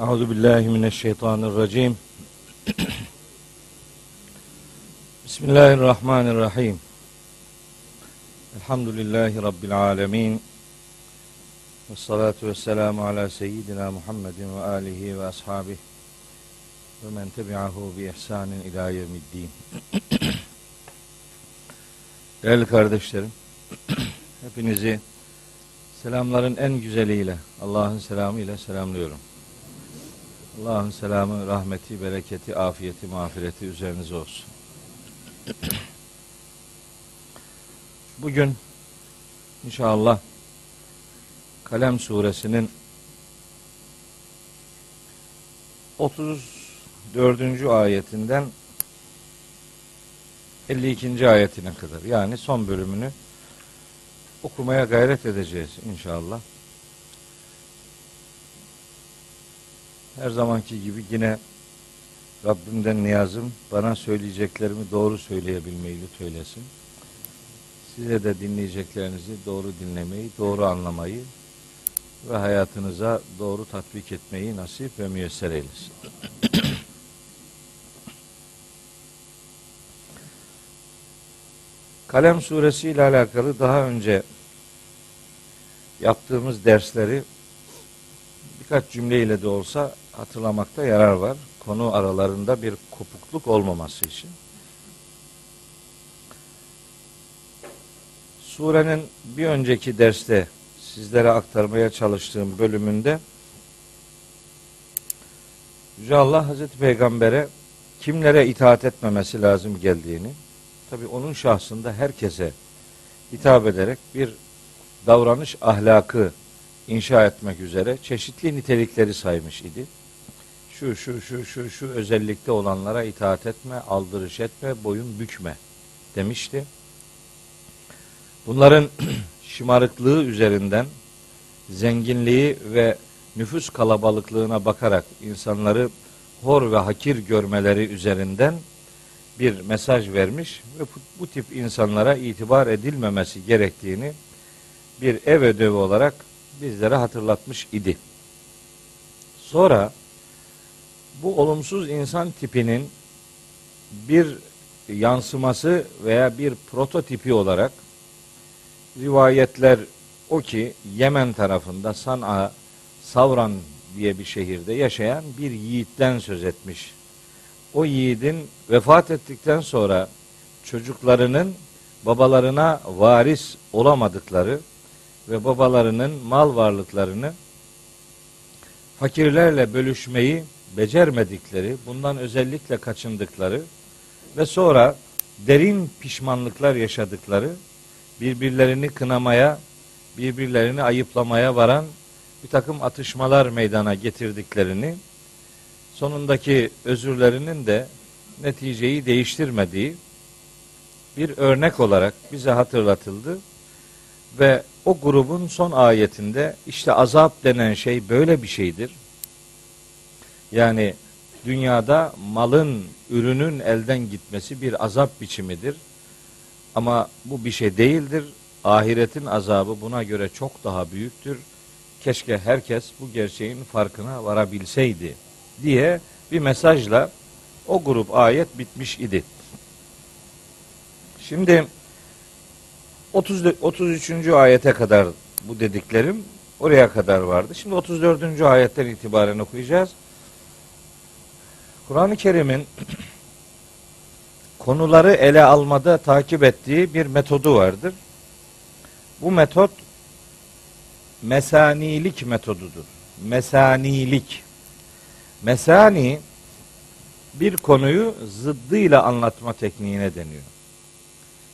Euzu billahi mineşşeytanirracim. Bismillahirrahmanirrahim. Elhamdülillahi rabbil alamin. Ve salatu vesselamu ala seyyidina Muhammedin ve alihi ve ashabihi ve men tebi'ahu bi ihsanin ila yevmiddin. Değerli kardeşlerim, hepinizi selamların en güzeliyle, Allah'ın selamı ile selamlıyorum. Allah'ın selamı, rahmeti, bereketi, afiyeti, mağfireti üzerinize olsun. Bugün inşallah Kalem suresinin 34. ayetinden 52. ayetine kadar yani son bölümünü okumaya gayret edeceğiz inşallah. Her zamanki gibi yine Rabbimden niyazım bana söyleyeceklerimi doğru söyleyebilmeyi lütfeylesin. Size de dinleyeceklerinizi doğru dinlemeyi, doğru anlamayı ve hayatınıza doğru tatbik etmeyi nasip ve müyesser eylesin. Kalem suresi ile alakalı daha önce yaptığımız dersleri birkaç cümleyle de olsa hatırlamakta yarar var. Konu aralarında bir kopukluk olmaması için. Surenin bir önceki derste sizlere aktarmaya çalıştığım bölümünde Yüce Allah Hazreti Peygamber'e kimlere itaat etmemesi lazım geldiğini, tabi onun şahsında herkese hitap ederek bir davranış ahlakı inşa etmek üzere çeşitli nitelikleri saymış idi. Şu şu şu şu şu özellikte olanlara itaat etme, aldırış etme, boyun bükme demişti. Bunların şımarıklığı üzerinden zenginliği ve nüfus kalabalıklığına bakarak insanları hor ve hakir görmeleri üzerinden bir mesaj vermiş ve bu tip insanlara itibar edilmemesi gerektiğini bir ev ödevi olarak bizlere hatırlatmış idi. Sonra bu olumsuz insan tipinin bir yansıması veya bir prototipi olarak rivayetler o ki Yemen tarafında San'a, Savran diye bir şehirde yaşayan bir yiğitten söz etmiş. O yiğidin vefat ettikten sonra çocuklarının babalarına varis olamadıkları ve babalarının mal varlıklarını fakirlerle bölüşmeyi becermedikleri, bundan özellikle kaçındıkları ve sonra derin pişmanlıklar yaşadıkları, birbirlerini kınamaya, birbirlerini ayıplamaya varan bir takım atışmalar meydana getirdiklerini, sonundaki özürlerinin de neticeyi değiştirmediği bir örnek olarak bize hatırlatıldı ve o grubun son ayetinde işte azap denen şey böyle bir şeydir. Yani dünyada malın, ürünün elden gitmesi bir azap biçimidir. Ama bu bir şey değildir. Ahiretin azabı buna göre çok daha büyüktür. Keşke herkes bu gerçeğin farkına varabilseydi diye bir mesajla o grup ayet bitmiş idi. Şimdi 30 33. ayete kadar bu dediklerim oraya kadar vardı. Şimdi 34. ayetten itibaren okuyacağız. Kur'an-ı Kerim'in konuları ele almada takip ettiği bir metodu vardır. Bu metot mesanilik metodudur. Mesanilik. Mesani bir konuyu zıddıyla anlatma tekniğine deniyor.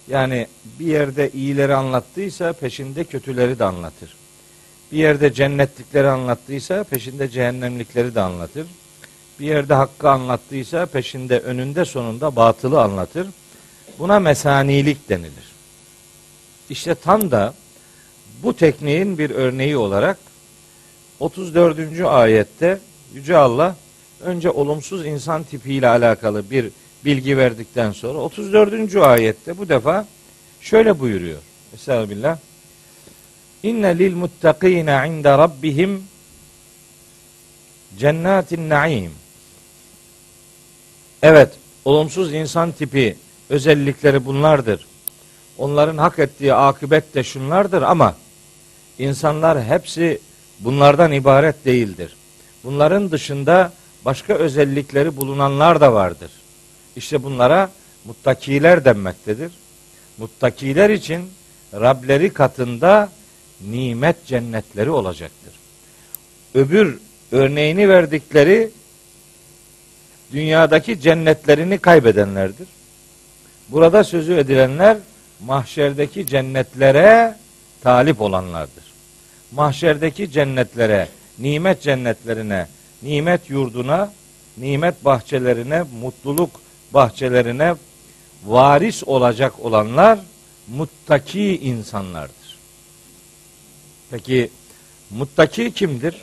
Yani bir yerde iyileri anlattıysa peşinde kötüleri de anlatır. Bir yerde cennetlikleri anlattıysa peşinde cehennemlikleri de anlatır. Bir yerde hakkı anlattıysa peşinde önünde sonunda batılı anlatır. Buna mesanilik denilir. İşte tam da bu tekniğin bir örneği olarak 34. ayette Yüce Allah önce olumsuz insan tipiyle alakalı bir bilgi verdikten sonra 34. ayette bu defa şöyle buyuruyor. Estağfirullah. İnne lil muttakine inde rabbihim cennetin naim. Evet, olumsuz insan tipi özellikleri bunlardır. Onların hak ettiği akıbet de şunlardır ama insanlar hepsi bunlardan ibaret değildir. Bunların dışında başka özellikleri bulunanlar da vardır. İşte bunlara muttakiler denmektedir. Muttakiler için Rableri katında nimet cennetleri olacaktır. Öbür örneğini verdikleri dünyadaki cennetlerini kaybedenlerdir. Burada sözü edilenler mahşerdeki cennetlere talip olanlardır. Mahşerdeki cennetlere, nimet cennetlerine, nimet yurduna, nimet bahçelerine, mutluluk bahçelerine varis olacak olanlar muttaki insanlardır. Peki muttaki kimdir?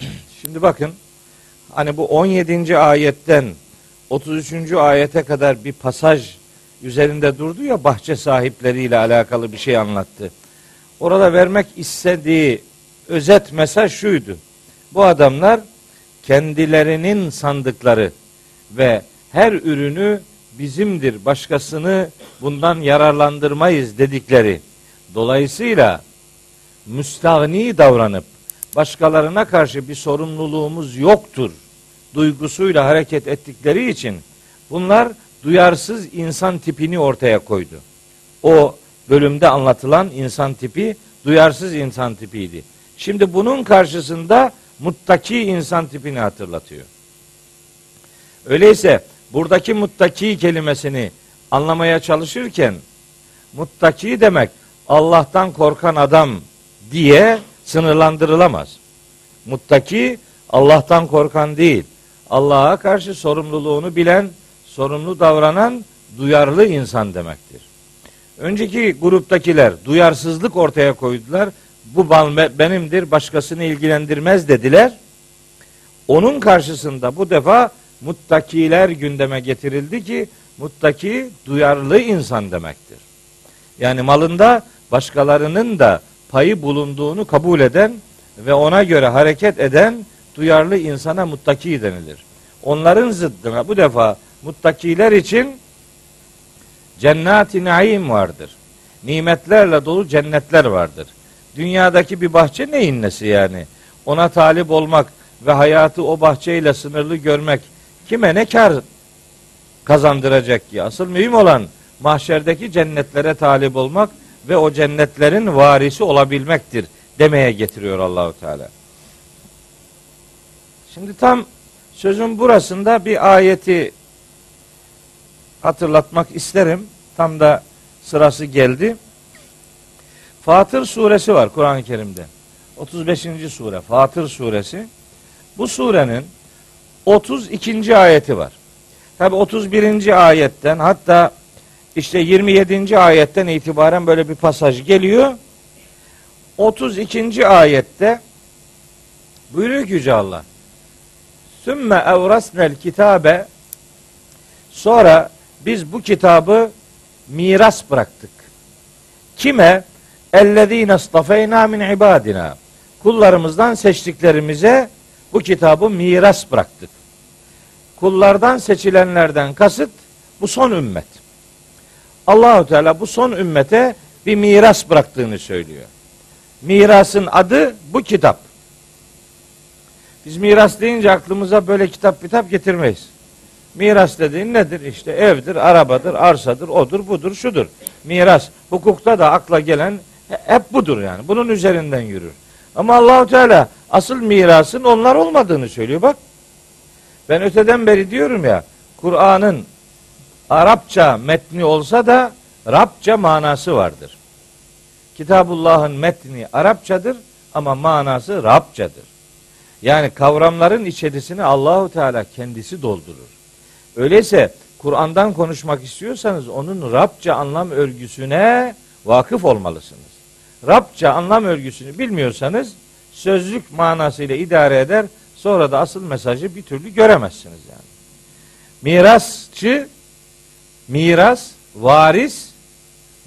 Şimdi bakın hani bu 17. ayetten 33. ayete kadar bir pasaj üzerinde durdu ya bahçe sahipleriyle alakalı bir şey anlattı. Orada vermek istediği özet mesaj şuydu. Bu adamlar kendilerinin sandıkları ve her ürünü bizimdir, başkasını bundan yararlandırmayız dedikleri. Dolayısıyla müstahni davranıp başkalarına karşı bir sorumluluğumuz yoktur duygusuyla hareket ettikleri için bunlar duyarsız insan tipini ortaya koydu. O bölümde anlatılan insan tipi duyarsız insan tipiydi. Şimdi bunun karşısında muttaki insan tipini hatırlatıyor. Öyleyse buradaki muttaki kelimesini anlamaya çalışırken muttaki demek Allah'tan korkan adam diye sınırlandırılamaz. Muttaki Allah'tan korkan değil. Allah'a karşı sorumluluğunu bilen, sorumlu davranan duyarlı insan demektir. Önceki gruptakiler duyarsızlık ortaya koydular. Bu bal benimdir, başkasını ilgilendirmez dediler. Onun karşısında bu defa muttakiler gündeme getirildi ki muttaki duyarlı insan demektir. Yani malında başkalarının da payı bulunduğunu kabul eden ve ona göre hareket eden duyarlı insana muttaki denilir. Onların zıddına bu defa muttakiler için cennet-i naim vardır. Nimetlerle dolu cennetler vardır. Dünyadaki bir bahçe neyin nesi yani? Ona talip olmak ve hayatı o bahçeyle sınırlı görmek kime ne kar kazandıracak ki? Asıl mühim olan mahşerdeki cennetlere talip olmak ve o cennetlerin varisi olabilmektir demeye getiriyor Allahu Teala. Şimdi tam sözün burasında bir ayeti hatırlatmak isterim. Tam da sırası geldi. Fatır suresi var Kur'an-ı Kerim'de. 35. sure Fatır suresi. Bu surenin 32. ayeti var. Tabi 31. ayetten hatta işte 27. ayetten itibaren böyle bir pasaj geliyor. 32. ayette buyuruyor ki Yüce Allah Sümme evrasnel kitabe sonra biz bu kitabı miras bıraktık. Kime? Ellezine stafeyna min ibadina. Kullarımızdan seçtiklerimize bu kitabı miras bıraktık. Kullardan seçilenlerden kasıt bu son ümmet. Allahu Teala bu son ümmete bir miras bıraktığını söylüyor. Mirasın adı bu kitap. Biz miras deyince aklımıza böyle kitap kitap getirmeyiz. Miras dediğin nedir? İşte evdir, arabadır, arsadır, odur, budur, şudur. Miras. Hukukta da akla gelen hep budur yani. Bunun üzerinden yürür. Ama Allahu Teala asıl mirasın onlar olmadığını söylüyor bak. Ben öteden beri diyorum ya Kur'an'ın Arapça metni olsa da Rabça manası vardır. Kitabullah'ın metni Arapçadır ama manası Rabçadır. Yani kavramların içerisini Allahu Teala kendisi doldurur. Öyleyse Kur'an'dan konuşmak istiyorsanız onun Rabça anlam örgüsüne vakıf olmalısınız. Rabça anlam örgüsünü bilmiyorsanız sözlük manasıyla idare eder sonra da asıl mesajı bir türlü göremezsiniz yani. Mirasçı miras, varis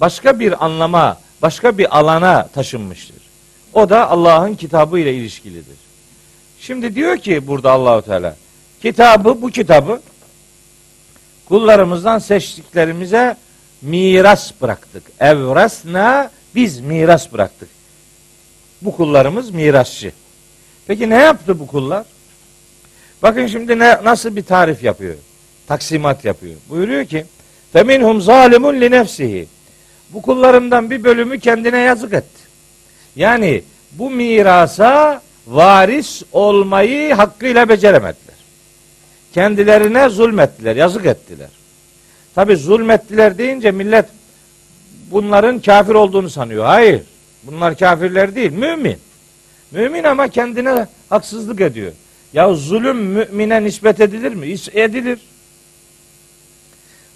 başka bir anlama, başka bir alana taşınmıştır. O da Allah'ın kitabı ile ilişkilidir. Şimdi diyor ki burada Allahu Teala kitabı bu kitabı kullarımızdan seçtiklerimize miras bıraktık. Evrasna biz miras bıraktık. Bu kullarımız mirasçı. Peki ne yaptı bu kullar? Bakın şimdi ne, nasıl bir tarif yapıyor? Taksimat yapıyor. Buyuruyor ki Feminhum zalimun li nefsihi. Bu kullarımdan bir bölümü kendine yazık etti. Yani bu mirasa varis olmayı hakkıyla beceremediler. Kendilerine zulmettiler, yazık ettiler. Tabi zulmettiler deyince millet bunların kafir olduğunu sanıyor. Hayır. Bunlar kafirler değil, mümin. Mümin ama kendine haksızlık ediyor. Ya zulüm mümine nispet edilir mi? Edilir.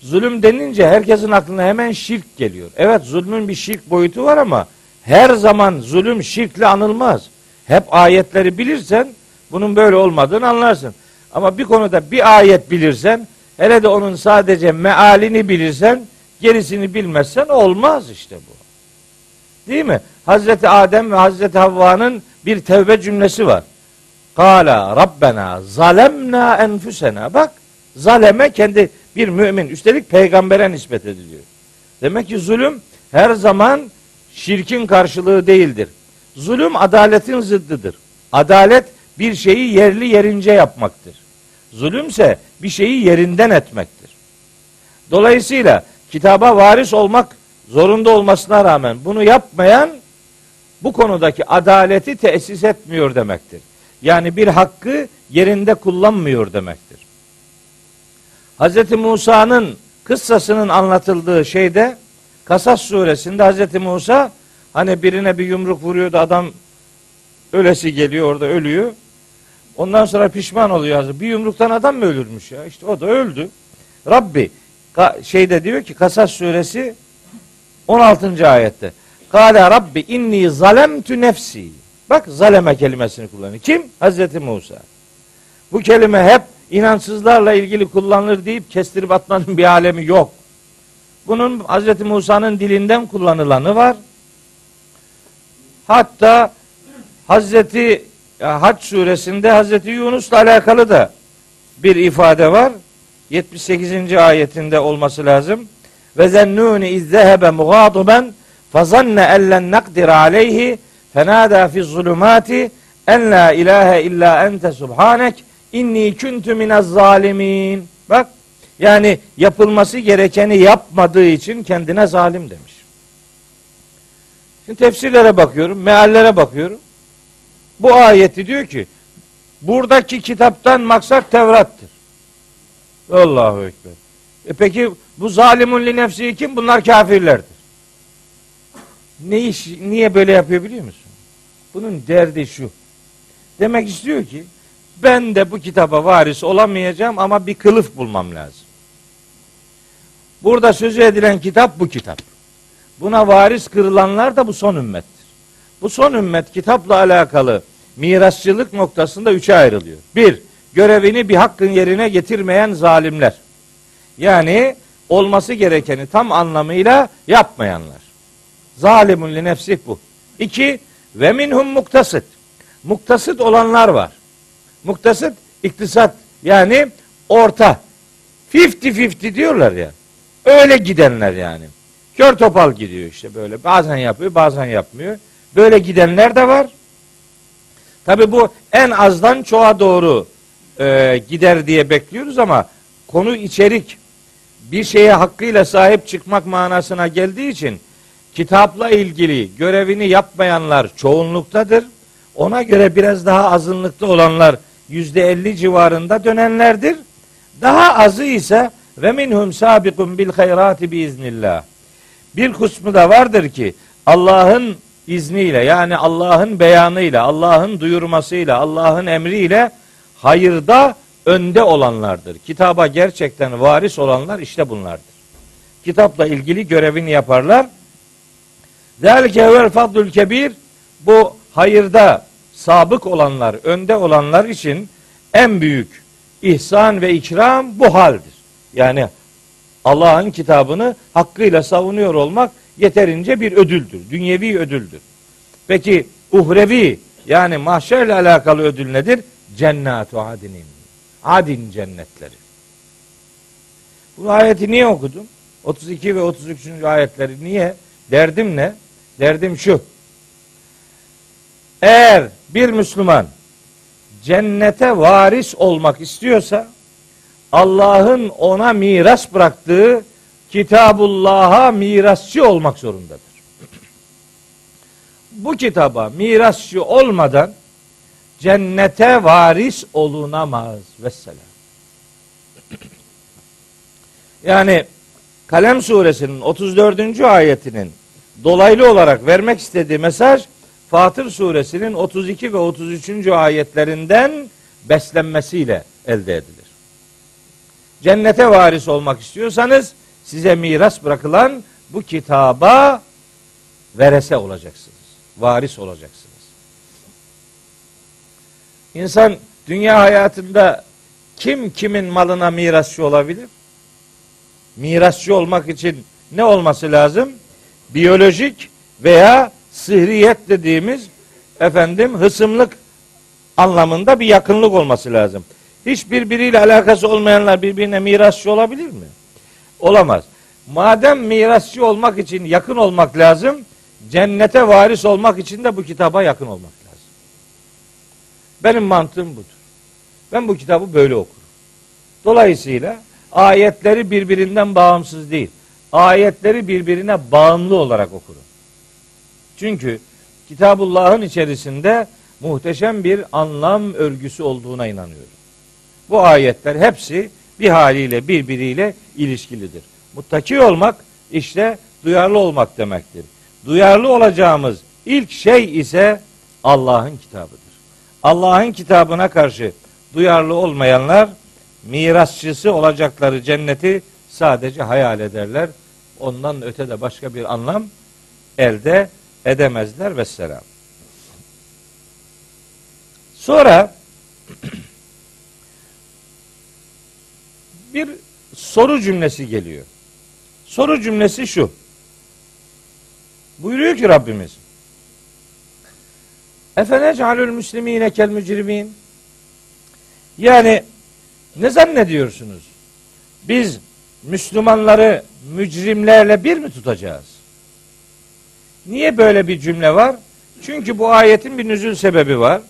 Zulüm denince herkesin aklına hemen şirk geliyor. Evet zulmün bir şirk boyutu var ama her zaman zulüm şirkle anılmaz. Hep ayetleri bilirsen bunun böyle olmadığını anlarsın. Ama bir konuda bir ayet bilirsen hele de onun sadece mealini bilirsen gerisini bilmezsen olmaz işte bu. Değil mi? Hazreti Adem ve Hazreti Havva'nın bir tevbe cümlesi var. Kala Rabbena zalemna enfusena. Bak zaleme kendi bir mümin. Üstelik peygambere nispet ediliyor. Demek ki zulüm her zaman şirkin karşılığı değildir. Zulüm adaletin zıddıdır. Adalet bir şeyi yerli yerince yapmaktır. Zulümse bir şeyi yerinden etmektir. Dolayısıyla kitaba varis olmak zorunda olmasına rağmen bunu yapmayan bu konudaki adaleti tesis etmiyor demektir. Yani bir hakkı yerinde kullanmıyor demektir. Hz. Musa'nın kıssasının anlatıldığı şeyde Kasas suresinde Hz. Musa hani birine bir yumruk vuruyordu adam ölesi geliyor orada ölüyor. Ondan sonra pişman oluyor. Bir yumruktan adam mı ölürmüş ya? İşte o da öldü. Rabbi şeyde diyor ki Kasas suresi 16. ayette. Kale Rabbi inni zalemtu nefsi. Bak zaleme kelimesini kullanıyor. Kim? Hazreti Musa. Bu kelime hep inançsızlarla ilgili kullanılır deyip kestirip atmanın bir alemi yok. Bunun Hazreti Musa'nın dilinden kullanılanı var. Hatta Hazreti Hac suresinde Hazreti Yunus'la alakalı da bir ifade var. 78. ayetinde olması lazım. Ve zennuni izzehebe mughadiben fazanne ellen nakdir aleyhi fenada fi zulumati en la ilahe illa ente subhanek inni kuntu minez zalimin. Bak yani yapılması gerekeni yapmadığı için kendine zalim demiş. Şimdi tefsirlere bakıyorum, meallere bakıyorum. Bu ayeti diyor ki buradaki kitaptan maksat Tevrat'tır. Allahu Ekber. E peki bu zalimun li nefsi kim? Bunlar kafirlerdir. Ne iş, niye böyle yapıyor biliyor musun? Bunun derdi şu. Demek istiyor ki ben de bu kitaba varis olamayacağım ama bir kılıf bulmam lazım. Burada sözü edilen kitap bu kitap. Buna varis kırılanlar da bu son ümmettir. Bu son ümmet kitapla alakalı mirasçılık noktasında üçe ayrılıyor. Bir, görevini bir hakkın yerine getirmeyen zalimler. Yani olması gerekeni tam anlamıyla yapmayanlar. Zalimun li nefsih bu. İki, ve minhum muktasıt. Muktasıt olanlar var. Muktasıt iktisat yani orta. 50-50 diyorlar ya. Öyle gidenler yani. Kör topal gidiyor işte böyle. Bazen yapıyor bazen yapmıyor. Böyle gidenler de var. Tabi bu en azdan çoğa doğru e, gider diye bekliyoruz ama konu içerik bir şeye hakkıyla sahip çıkmak manasına geldiği için kitapla ilgili görevini yapmayanlar çoğunluktadır. Ona göre biraz daha azınlıkta olanlar yüzde elli civarında dönenlerdir. Daha azı ise ve minhum sabiqun bil hayrati biiznillah. Bir kısmı da vardır ki Allah'ın izniyle yani Allah'ın beyanıyla, Allah'ın duyurmasıyla, Allah'ın emriyle hayırda önde olanlardır. Kitaba gerçekten varis olanlar işte bunlardır. Kitapla ilgili görevini yaparlar. Zalike vel fadlul kebir bu hayırda sabık olanlar, önde olanlar için en büyük ihsan ve ikram bu haldir. Yani Allah'ın kitabını hakkıyla savunuyor olmak yeterince bir ödüldür. Dünyevi ödüldür. Peki uhrevi yani mahşerle alakalı ödül nedir? cennatu adinin. Adin cennetleri. Bu ayeti niye okudum? 32 ve 33. ayetleri niye? Derdim ne? Derdim şu. Eğer bir Müslüman cennete varis olmak istiyorsa Allah'ın ona miras bıraktığı Kitabullah'a mirasçı olmak zorundadır. Bu kitaba mirasçı olmadan cennete varis olunamaz. Vesselam. Yani Kalem suresinin 34. ayetinin dolaylı olarak vermek istediği mesaj Fatır suresinin 32 ve 33. ayetlerinden beslenmesiyle elde edilir. Cennete varis olmak istiyorsanız size miras bırakılan bu kitaba verese olacaksınız. Varis olacaksınız. İnsan dünya hayatında kim kimin malına mirasçı olabilir? Mirasçı olmak için ne olması lazım? Biyolojik veya sıhriyet dediğimiz efendim hısımlık anlamında bir yakınlık olması lazım. Hiç birbiriyle alakası olmayanlar birbirine mirasçı olabilir mi? Olamaz. Madem mirasçı olmak için yakın olmak lazım, cennete varis olmak için de bu kitaba yakın olmak lazım. Benim mantığım budur. Ben bu kitabı böyle okurum. Dolayısıyla ayetleri birbirinden bağımsız değil. Ayetleri birbirine bağımlı olarak okurum. Çünkü Kitabullah'ın içerisinde muhteşem bir anlam örgüsü olduğuna inanıyorum. Bu ayetler hepsi bir haliyle birbiriyle ilişkilidir. Muttaki olmak işte duyarlı olmak demektir. Duyarlı olacağımız ilk şey ise Allah'ın kitabıdır. Allah'ın kitabına karşı duyarlı olmayanlar mirasçısı olacakları cenneti sadece hayal ederler. Ondan öte de başka bir anlam elde edemezler ve selam. Sonra bir soru cümlesi geliyor. Soru cümlesi şu. Buyuruyor ki Rabbimiz. Efenecalül müslimine kel mücrimin. Yani ne zannediyorsunuz? Biz Müslümanları mücrimlerle bir mi tutacağız? Niye böyle bir cümle var? Çünkü bu ayetin bir nüzül sebebi var.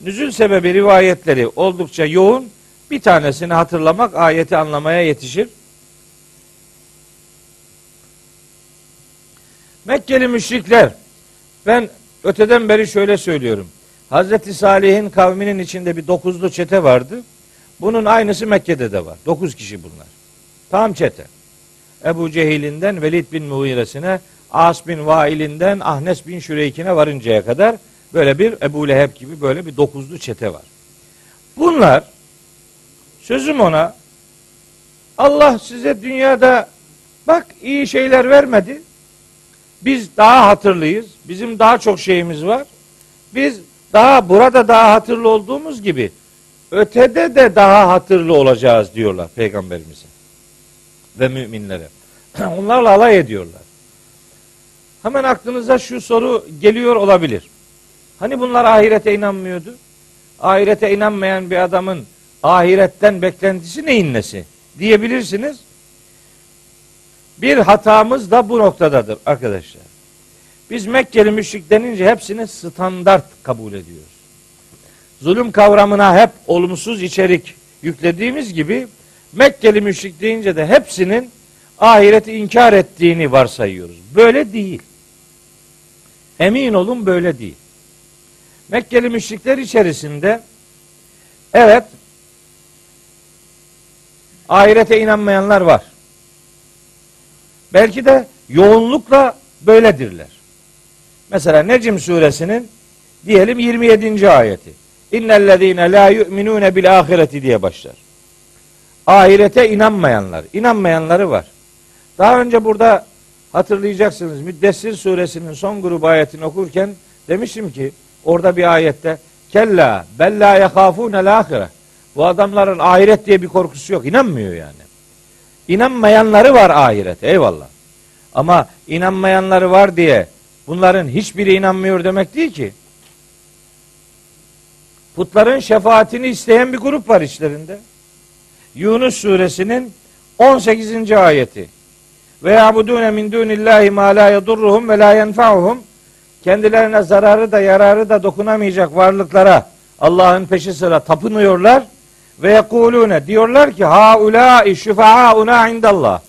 Nüzül sebebi rivayetleri oldukça yoğun. Bir tanesini hatırlamak ayeti anlamaya yetişir. Mekkeli müşrikler ben öteden beri şöyle söylüyorum. Hazreti Salih'in kavminin içinde bir dokuzlu çete vardı. Bunun aynısı Mekke'de de var. Dokuz kişi bunlar. Tam çete. Ebu Cehil'inden Velid bin Muhiresine, As bin Vail'inden Ahnes bin Şüreyk'ine varıncaya kadar böyle bir Ebu Leheb gibi böyle bir dokuzlu çete var. Bunlar sözüm ona Allah size dünyada bak iyi şeyler vermedi. Biz daha hatırlıyız. Bizim daha çok şeyimiz var. Biz daha burada daha hatırlı olduğumuz gibi ötede de daha hatırlı olacağız diyorlar peygamberimize ve müminlere. Onlarla alay ediyorlar. Hemen aklınıza şu soru geliyor olabilir. Hani bunlar ahirete inanmıyordu? Ahirete inanmayan bir adamın ahiretten beklentisi neyin nesi? Diyebilirsiniz. Bir hatamız da bu noktadadır arkadaşlar. Biz Mekkeli müşrik denince hepsini standart kabul ediyoruz. Zulüm kavramına hep olumsuz içerik yüklediğimiz gibi Mekkeli müşrik deyince de hepsinin ahireti inkar ettiğini varsayıyoruz. Böyle değil. Emin olun böyle değil. Mekkeli müşrikler içerisinde evet ahirete inanmayanlar var. Belki de yoğunlukla böyledirler. Mesela Necim suresinin diyelim 27. ayeti. İnnellezîne la yu'minûne bil ahireti diye başlar. Ahirete inanmayanlar. inanmayanları var. Daha önce burada hatırlayacaksınız. Müddessir suresinin son grubu ayetini okurken demiştim ki orada bir ayette kella bella yehafûne ahire. Bu adamların ahiret diye bir korkusu yok. İnanmıyor yani. İnanmayanları var ahiret. Eyvallah. Ama inanmayanları var diye bunların hiçbiri inanmıyor demek değil ki. Putların şefaatini isteyen bir grup var içlerinde. Yunus suresinin 18. ayeti. Ve ya'budune min dunillahi ma la yedurruhum ve la yenfa'uhum. Kendilerine zararı da yararı da dokunamayacak varlıklara Allah'ın peşi sıra tapınıyorlar ve yekulune diyorlar ki haulâi şüfa'auna indallah.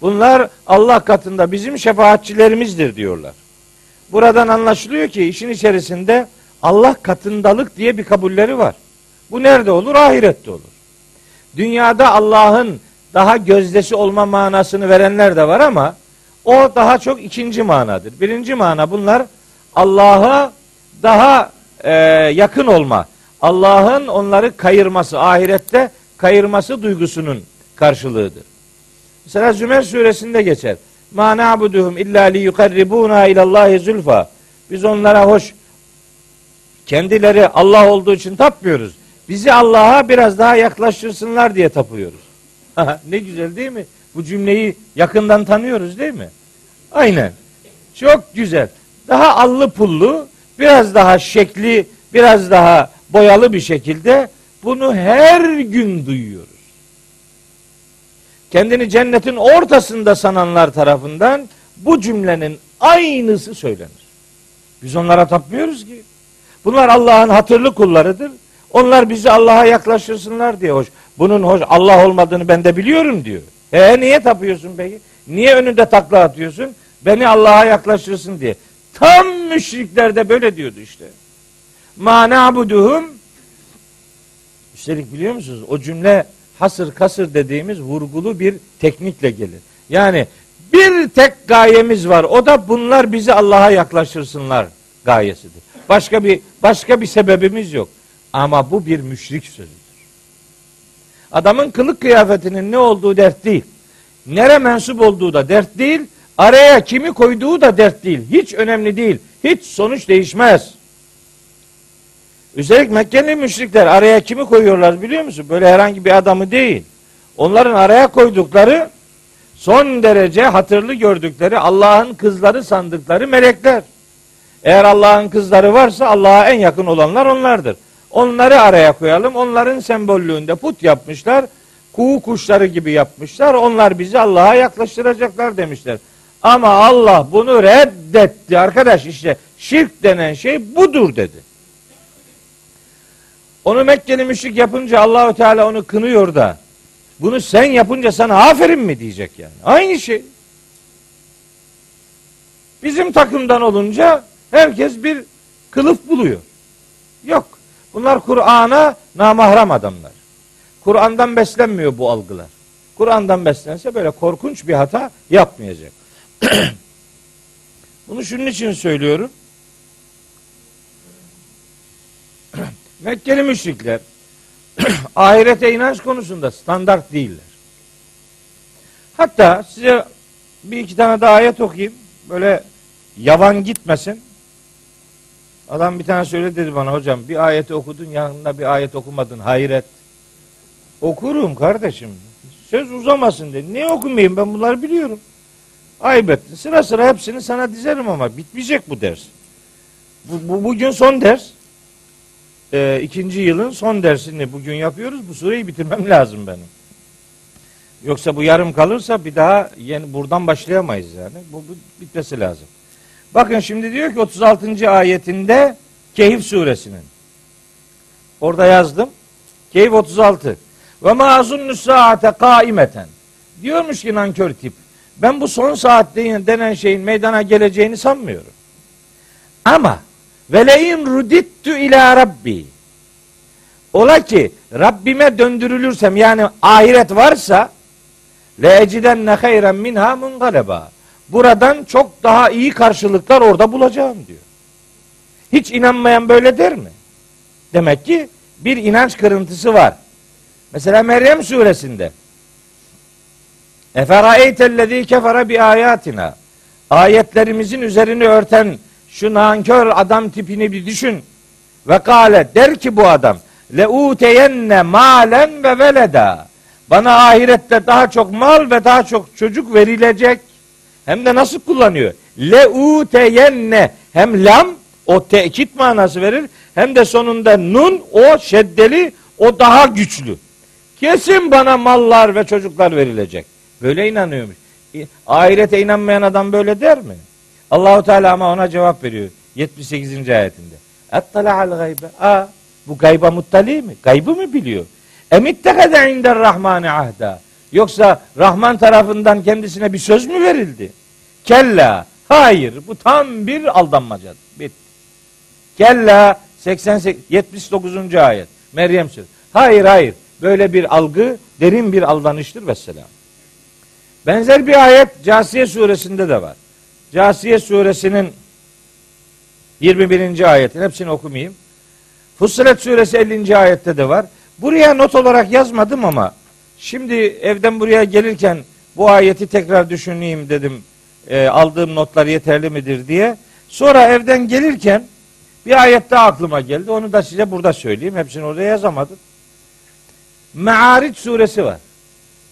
Bunlar Allah katında bizim şefaatçilerimizdir diyorlar. Buradan anlaşılıyor ki işin içerisinde Allah katındalık diye bir kabulleri var. Bu nerede olur? Ahirette olur. Dünyada Allah'ın daha gözdesi olma manasını verenler de var ama o daha çok ikinci manadır. Birinci mana bunlar Allah'a daha e, yakın olma, Allah'ın onları kayırması, ahirette kayırması duygusunun karşılığıdır. Mesela Zümer suresinde geçer. Ma na'buduhum illa li yukarribuna ilallahi zulfa. Biz onlara hoş kendileri Allah olduğu için tapmıyoruz. Bizi Allah'a biraz daha yaklaştırsınlar diye tapıyoruz. Ne güzel değil mi? Bu cümleyi yakından tanıyoruz değil mi? Aynen. Çok güzel. Daha allı pullu, biraz daha şekli, biraz daha boyalı bir şekilde bunu her gün duyuyoruz. Kendini cennetin ortasında sananlar tarafından bu cümlenin aynısı söylenir. Biz onlara tapmıyoruz ki. Bunlar Allah'ın hatırlı kullarıdır. Onlar bizi Allah'a yaklaştırsınlar diye hoş. Bunun hoş Allah olmadığını ben de biliyorum diyor. E niye tapıyorsun peki? Niye önünde takla atıyorsun? Beni Allah'a yaklaştırsın diye. Tam müşrikler de böyle diyordu işte. Ma na'buduhum Üstelik biliyor musunuz? O cümle hasır kasır dediğimiz vurgulu bir teknikle gelir. Yani bir tek gayemiz var. O da bunlar bizi Allah'a yaklaştırsınlar gayesidir. Başka bir başka bir sebebimiz yok. Ama bu bir müşrik sözüdür. Adamın kılık kıyafetinin ne olduğu dert değil. Nere mensup olduğu da dert değil. Araya kimi koyduğu da dert değil. Hiç önemli değil. Hiç sonuç değişmez. Üstelik Mekkeli müşrikler araya kimi koyuyorlar biliyor musun? Böyle herhangi bir adamı değil. Onların araya koydukları son derece hatırlı gördükleri Allah'ın kızları sandıkları melekler. Eğer Allah'ın kızları varsa Allah'a en yakın olanlar onlardır. Onları araya koyalım. Onların sembollüğünde put yapmışlar. Kuğu kuşları gibi yapmışlar. Onlar bizi Allah'a yaklaştıracaklar demişler. Ama Allah bunu reddetti arkadaş işte şirk denen şey budur dedi. Onu Mekkeli müşrik yapınca Allahu Teala onu kınıyor da bunu sen yapınca sana aferin mi diyecek yani. Aynı şey. Bizim takımdan olunca herkes bir kılıf buluyor. Yok. Bunlar Kur'an'a namahram adamlar. Kur'an'dan beslenmiyor bu algılar. Kur'an'dan beslense böyle korkunç bir hata yapmayacak. Bunu şunun için söylüyorum. Mekkeli müşrikler ahirete inanç konusunda standart değiller. Hatta size bir iki tane daha ayet okuyayım. Böyle yavan gitmesin. Adam bir tane söyledi dedi bana hocam bir ayeti okudun yanında bir ayet okumadın hayret. Okurum kardeşim. Söz uzamasın dedi. Niye okumayayım ben bunları biliyorum. Ayıp ettin. Sıra sıra hepsini sana dizerim ama bitmeyecek bu ders. Bu, bu bugün son ders e, ikinci yılın son dersini bugün yapıyoruz. Bu sureyi bitirmem lazım benim. Yoksa bu yarım kalırsa bir daha yeni buradan başlayamayız yani. Bu, bu bitmesi lazım. Bakın şimdi diyor ki 36. ayetinde Kehif suresinin. Orada yazdım. Kehif 36. Ve ma azunnu saate kaimeten. Diyormuş ki nankör tip. Ben bu son saat denen şeyin meydana geleceğini sanmıyorum. Ama ve leyin rudittu ila rabbi. Ola ki Rabbime döndürülürsem yani ahiret varsa le eciden ne hayren minha mungaleba. Buradan çok daha iyi karşılıklar orada bulacağım diyor. Hiç inanmayan böyle der mi? Demek ki bir inanç kırıntısı var. Mesela Meryem suresinde Eferaeytellezî kefere bi ayatina Ayetlerimizin üzerini örten şu nankör adam tipini bir düşün. Ve kale der ki bu adam le uteyenne malen ve veleda. Bana ahirette daha çok mal ve daha çok çocuk verilecek. Hem de nasıl kullanıyor? Le uteyenne hem lam o tekit manası verir hem de sonunda nun o şeddeli o daha güçlü. Kesin bana mallar ve çocuklar verilecek. Böyle inanıyormuş. Ahirete inanmayan adam böyle der mi? Allahu Teala ama ona cevap veriyor 78. ayetinde. Ettala'al gaybe. Aa, bu gayba muttali mi? Gaybı mı biliyor? Emittekede inder rahmani ahda. Yoksa Rahman tarafından kendisine bir söz mü verildi? Kella. Hayır. Bu tam bir aldanmacadır. Bitti. Kella 88, 79. ayet. Meryem söz. Hayır hayır. Böyle bir algı derin bir aldanıştır vesselam. Benzer bir ayet Casiye suresinde de var. Casiye suresinin 21. ayetin hepsini okumayayım. Fussilet suresi 50. ayette de var. Buraya not olarak yazmadım ama şimdi evden buraya gelirken bu ayeti tekrar düşüneyim dedim. E, aldığım notlar yeterli midir diye. Sonra evden gelirken bir ayet daha aklıma geldi. Onu da size burada söyleyeyim. Hepsini orada yazamadım. Me'ariç suresi var.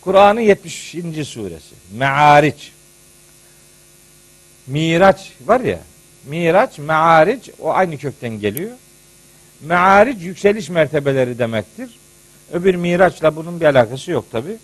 Kur'an'ın 70. suresi. Me'ariç. Miraç var ya. Miraç, me'ariç o aynı kökten geliyor. Me'ariç yükseliş mertebeleri demektir. Öbür miraçla bunun bir alakası yok tabi.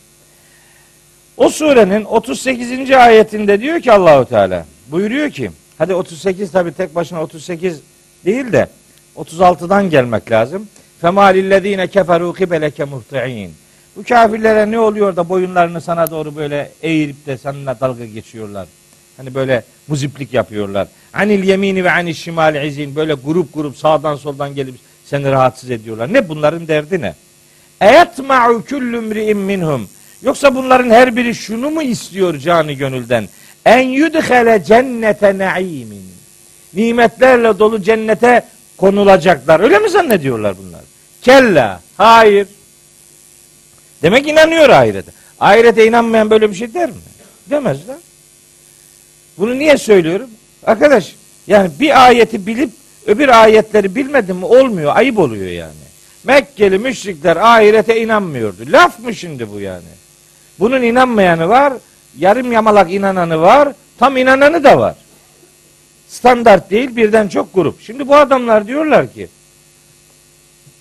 O surenin 38. ayetinde diyor ki Allahu Teala buyuruyor ki hadi 38 tabi tek başına 38 değil de 36'dan gelmek lazım. Femalillezine keferu kibeleke muhti'in. Bu kafirlere ne oluyor da boyunlarını sana doğru böyle eğirip de seninle dalga geçiyorlar. Hani böyle muziplik yapıyorlar. Anil yemini ve anil şimal izin. Böyle grup grup sağdan soldan gelip seni rahatsız ediyorlar. Ne bunların derdi ne? Eyetma'u kullu mri'in minhum. Yoksa bunların her biri şunu mu istiyor canı gönülden? En yudhele cennete naimin. Nimetlerle dolu cennete konulacaklar. Öyle mi zannediyorlar bunlar? Kella. Hayır. Demek inanıyor ahirete. Ahirete inanmayan böyle bir şey der mi? Demezler. Bunu niye söylüyorum? Arkadaş yani bir ayeti bilip öbür ayetleri bilmedim mi olmuyor. Ayıp oluyor yani. Mekkeli müşrikler ahirete inanmıyordu. Laf mı şimdi bu yani? Bunun inanmayanı var, yarım yamalak inananı var, tam inananı da var. Standart değil birden çok grup. Şimdi bu adamlar diyorlar ki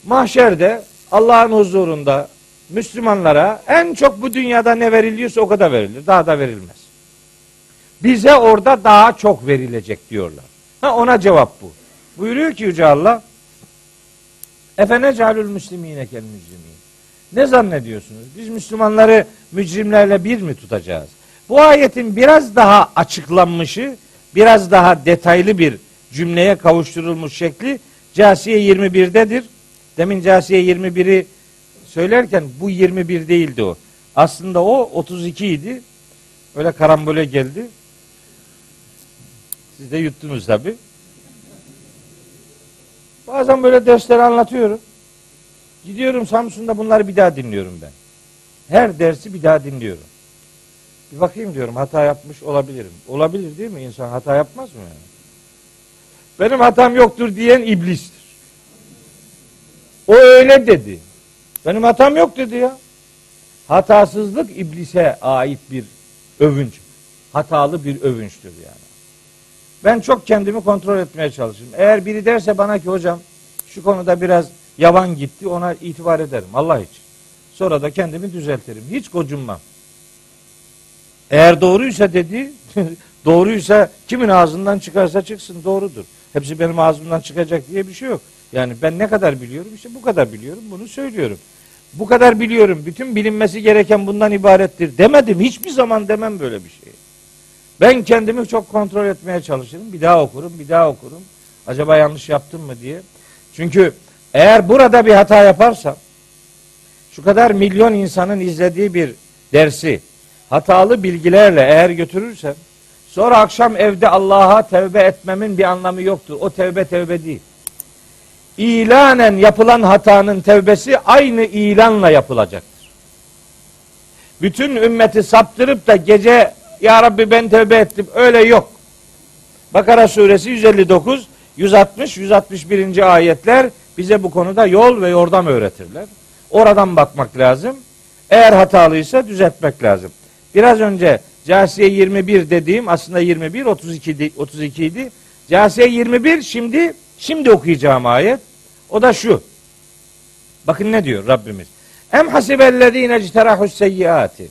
mahşerde Allah'ın huzurunda Müslümanlara en çok bu dünyada ne veriliyorsa o kadar verilir. Daha da verilmez. Bize orada daha çok verilecek diyorlar. Ha ona cevap bu. Buyuruyor ki Yüce Allah Efene calül müslimine kel mücrimin. Ne zannediyorsunuz? Biz Müslümanları mücrimlerle bir mi tutacağız? Bu ayetin biraz daha açıklanmışı, biraz daha detaylı bir cümleye kavuşturulmuş şekli Casiye 21'dedir. Demin Casiye 21'i söylerken bu 21 değildi o. Aslında o 32 idi. Öyle karambole geldi. Siz de yuttunuz tabi. Bazen böyle dersleri anlatıyorum. Gidiyorum Samsun'da bunları bir daha dinliyorum ben. Her dersi bir daha dinliyorum. Bir bakayım diyorum hata yapmış olabilirim. Olabilir değil mi? İnsan hata yapmaz mı yani? Benim hatam yoktur diyen iblistir. O öyle dedi. Benim hatam yok dedi ya. Hatasızlık iblise ait bir övünç. Hatalı bir övünçtür yani. Ben çok kendimi kontrol etmeye çalışırım. Eğer biri derse bana ki hocam şu konuda biraz yavan gitti ona itibar ederim Allah için. Sonra da kendimi düzeltirim. Hiç gocunmam. Eğer doğruysa dedi, doğruysa kimin ağzından çıkarsa çıksın doğrudur. Hepsi benim ağzımdan çıkacak diye bir şey yok. Yani ben ne kadar biliyorum işte bu kadar biliyorum bunu söylüyorum. Bu kadar biliyorum bütün bilinmesi gereken bundan ibarettir demedim. Hiçbir zaman demem böyle bir şey. Ben kendimi çok kontrol etmeye çalışırım. Bir daha okurum, bir daha okurum. Acaba yanlış yaptım mı diye. Çünkü eğer burada bir hata yaparsam şu kadar milyon insanın izlediği bir dersi hatalı bilgilerle eğer götürürsem sonra akşam evde Allah'a tevbe etmemin bir anlamı yoktur. O tevbe tevbe değil. İlanen yapılan hatanın tevbesi aynı ilanla yapılacaktır. Bütün ümmeti saptırıp da gece ya Rabbi ben tevbe ettim. Öyle yok. Bakara suresi 159, 160, 161. ayetler bize bu konuda yol ve yordam öğretirler. Oradan bakmak lazım. Eğer hatalıysa düzeltmek lazım. Biraz önce Casiye 21 dediğim aslında 21 32 32 idi. Casiye 21 şimdi şimdi okuyacağım ayet. O da şu. Bakın ne diyor Rabbimiz. Em hasibellezine ecterahus seyyiati.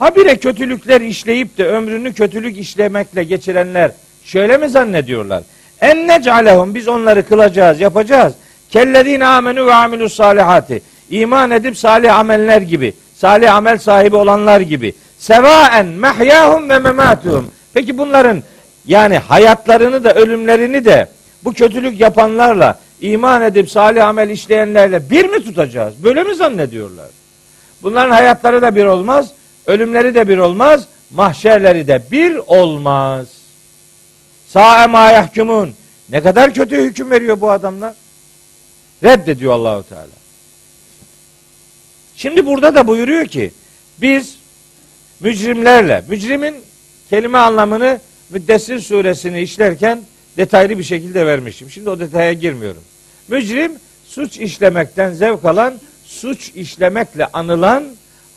Habire kötülükler işleyip de ömrünü kötülük işlemekle geçirenler şöyle mi zannediyorlar? En necalehum biz onları kılacağız, yapacağız. Kellezine amenu ve amilus salihati. İman edip salih ameller gibi, salih amel sahibi olanlar gibi. Sevaen mehyahum ve mematuhum. Peki bunların yani hayatlarını da ölümlerini de bu kötülük yapanlarla iman edip salih amel işleyenlerle bir mi tutacağız? Böyle mi zannediyorlar? Bunların hayatları da bir olmaz, ölümleri de bir olmaz, mahşerleri de bir olmaz. Sa'e ma yahkumun. Ne kadar kötü hüküm veriyor bu adamlar. Reddediyor Allahu Teala. Şimdi burada da buyuruyor ki biz mücrimlerle, mücrimin kelime anlamını Müddessir suresini işlerken detaylı bir şekilde vermişim. Şimdi o detaya girmiyorum. Mücrim suç işlemekten zevk alan, suç işlemekle anılan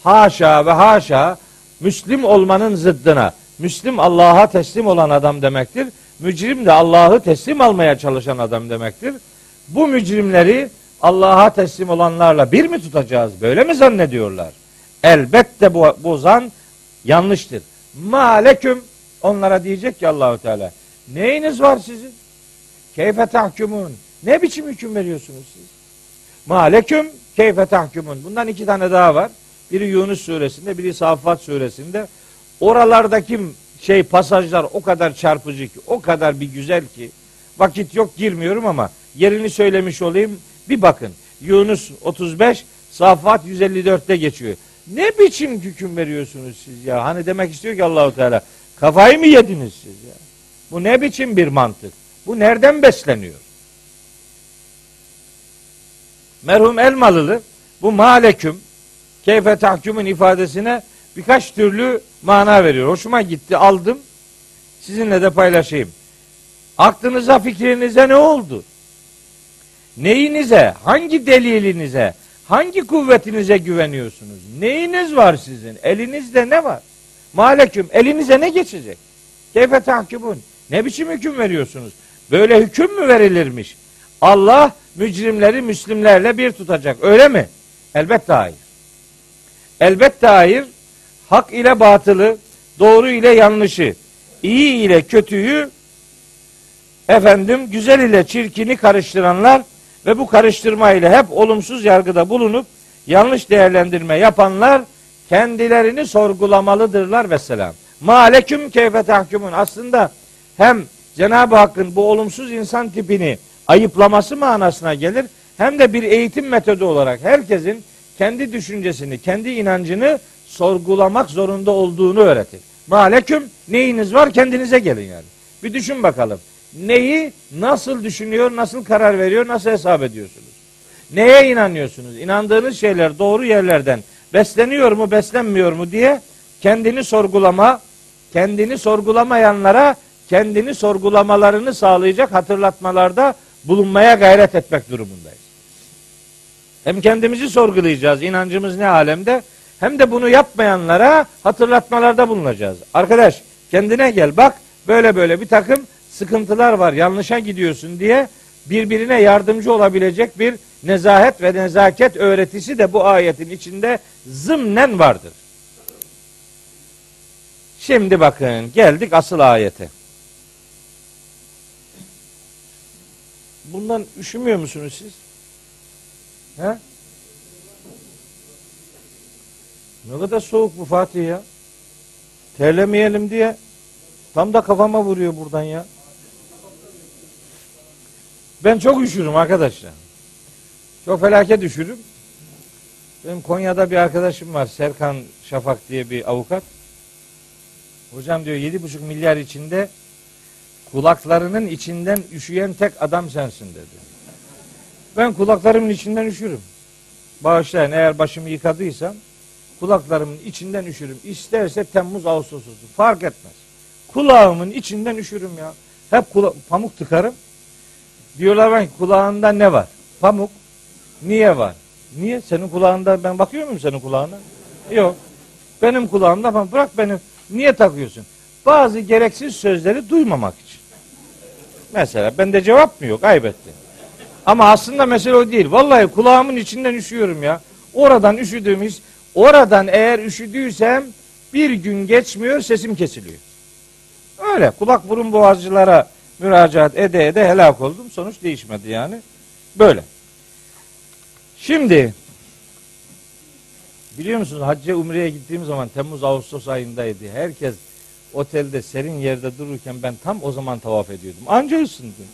haşa ve haşa Müslim olmanın zıddına, Müslim Allah'a teslim olan adam demektir. Mücrim de Allah'ı teslim almaya çalışan adam demektir. Bu mücrimleri Allah'a teslim olanlarla bir mi tutacağız? Böyle mi zannediyorlar? Elbette bu, bu zan yanlıştır. Maleküm onlara diyecek ki Allahu Teala neyiniz var sizin? Keyfe tahkumun. Ne biçim hüküm veriyorsunuz siz? Maleküm keyfe tahkumun. Bundan iki tane daha var. Biri Yunus suresinde, biri Saffat suresinde. Oralardaki şey pasajlar o kadar çarpıcı ki, o kadar bir güzel ki. Vakit yok girmiyorum ama yerini söylemiş olayım. Bir bakın. Yunus 35, Saffat 154'te geçiyor. Ne biçim hüküm veriyorsunuz siz ya? Hani demek istiyor ki Allahu Teala kafayı mı yediniz siz ya? Bu ne biçim bir mantık? Bu nereden besleniyor? Merhum Elmalılı bu maleküm keyfe tahkümün ifadesine birkaç türlü mana veriyor. Hoşuma gitti aldım. Sizinle de paylaşayım. Aklınıza fikrinize ne oldu? Neyinize, hangi delilinize, hangi kuvvetinize güveniyorsunuz? Neyiniz var sizin? Elinizde ne var? Maleküm elinize ne geçecek? Keyfe tahkümün. Ne biçim hüküm veriyorsunuz? Böyle hüküm mü verilirmiş? Allah mücrimleri Müslimlerle bir tutacak. Öyle mi? Elbette hayır. Elbette hayır. Hak ile batılı, doğru ile yanlışı, iyi ile kötüyü efendim güzel ile çirkini karıştıranlar ve bu karıştırma ile hep olumsuz yargıda bulunup yanlış değerlendirme yapanlar kendilerini sorgulamalıdırlar ve selam. Maleküm keyfe tahkumun. Aslında hem Cenab-ı Hakk'ın bu olumsuz insan tipini ayıplaması manasına gelir. Hem de bir eğitim metodu olarak herkesin kendi düşüncesini, kendi inancını sorgulamak zorunda olduğunu öğretir. Maleküm neyiniz var kendinize gelin yani. Bir düşün bakalım. Neyi nasıl düşünüyor, nasıl karar veriyor, nasıl hesap ediyorsunuz? Neye inanıyorsunuz? İnandığınız şeyler doğru yerlerden besleniyor mu, beslenmiyor mu diye kendini sorgulama, kendini sorgulamayanlara kendini sorgulamalarını sağlayacak hatırlatmalarda bulunmaya gayret etmek durumundayız. Hem kendimizi sorgulayacağız, inancımız ne alemde, hem de bunu yapmayanlara hatırlatmalarda bulunacağız. Arkadaş kendine gel bak böyle böyle bir takım sıkıntılar var yanlışa gidiyorsun diye birbirine yardımcı olabilecek bir nezahet ve nezaket öğretisi de bu ayetin içinde zımnen vardır. Şimdi bakın geldik asıl ayete. Bundan üşümüyor musunuz siz? He? Ne kadar soğuk bu Fatih ya. Terlemeyelim diye tam da kafama vuruyor buradan ya. Ben çok üşürüm arkadaşlar. Çok felaket üşürüm. Benim Konya'da bir arkadaşım var. Serkan Şafak diye bir avukat. Hocam diyor yedi buçuk milyar içinde kulaklarının içinden üşüyen tek adam sensin dedi. Ben kulaklarımın içinden üşürüm. Bağışlayın eğer başımı yıkadıysam kulaklarımın içinden üşürüm. İsterse Temmuz Ağustos olsun fark etmez. Kulağımın içinden üşürüm ya. Hep kula- pamuk tıkarım. Diyorlar ben kulağında ne var? Pamuk. Niye var? Niye? Senin kulağında ben bakıyor muyum senin kulağına? Yok. Benim kulağımda pamuk. Bırak beni. Niye takıyorsun? Bazı gereksiz sözleri duymamak için. Mesela bende cevap mı yok? Aybetti. Ama aslında mesele o değil. Vallahi kulağımın içinden üşüyorum ya. Oradan üşüdüğüm his, oradan eğer üşüdüysem bir gün geçmiyor sesim kesiliyor. Öyle kulak burun boğazcılara müracaat ede ede helak oldum. Sonuç değişmedi yani. Böyle. Şimdi biliyor musunuz hacca umreye gittiğim zaman Temmuz Ağustos ayındaydı. Herkes otelde serin yerde dururken ben tam o zaman tavaf ediyordum. Anca ısındım.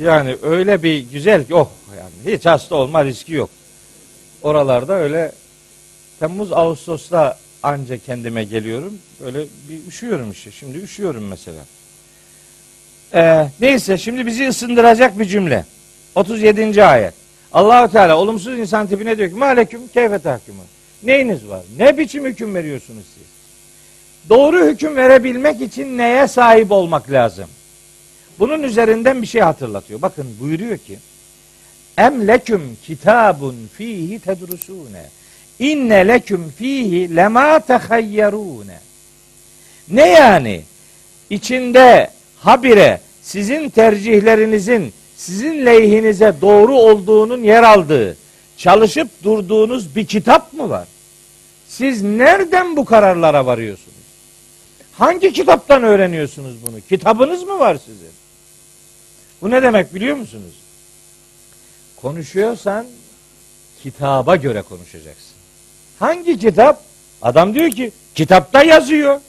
Yani öyle bir güzel ki oh yani hiç hasta olma riski yok. Oralarda öyle Temmuz Ağustos'ta anca kendime geliyorum. Böyle bir üşüyorum işte. Şimdi üşüyorum mesela. Ee, neyse şimdi bizi ısındıracak bir cümle. 37. ayet. Allahu Teala olumsuz insan tipine diyor ki maleküm keyfe tahkumun. Neyiniz var? Ne biçim hüküm veriyorsunuz siz? Doğru hüküm verebilmek için neye sahip olmak lazım? Bunun üzerinden bir şey hatırlatıyor. Bakın buyuruyor ki Em leküm kitabun fihi tedrusune inne leküm fihi lema tehayyerune Ne yani? İçinde habire sizin tercihlerinizin sizin lehinize doğru olduğunun yer aldığı, çalışıp durduğunuz bir kitap mı var? Siz nereden bu kararlara varıyorsunuz? Hangi kitaptan öğreniyorsunuz bunu? Kitabınız mı var sizin? Bu ne demek biliyor musunuz? Konuşuyorsan kitaba göre konuşacaksın. Hangi kitap? Adam diyor ki kitapta yazıyor.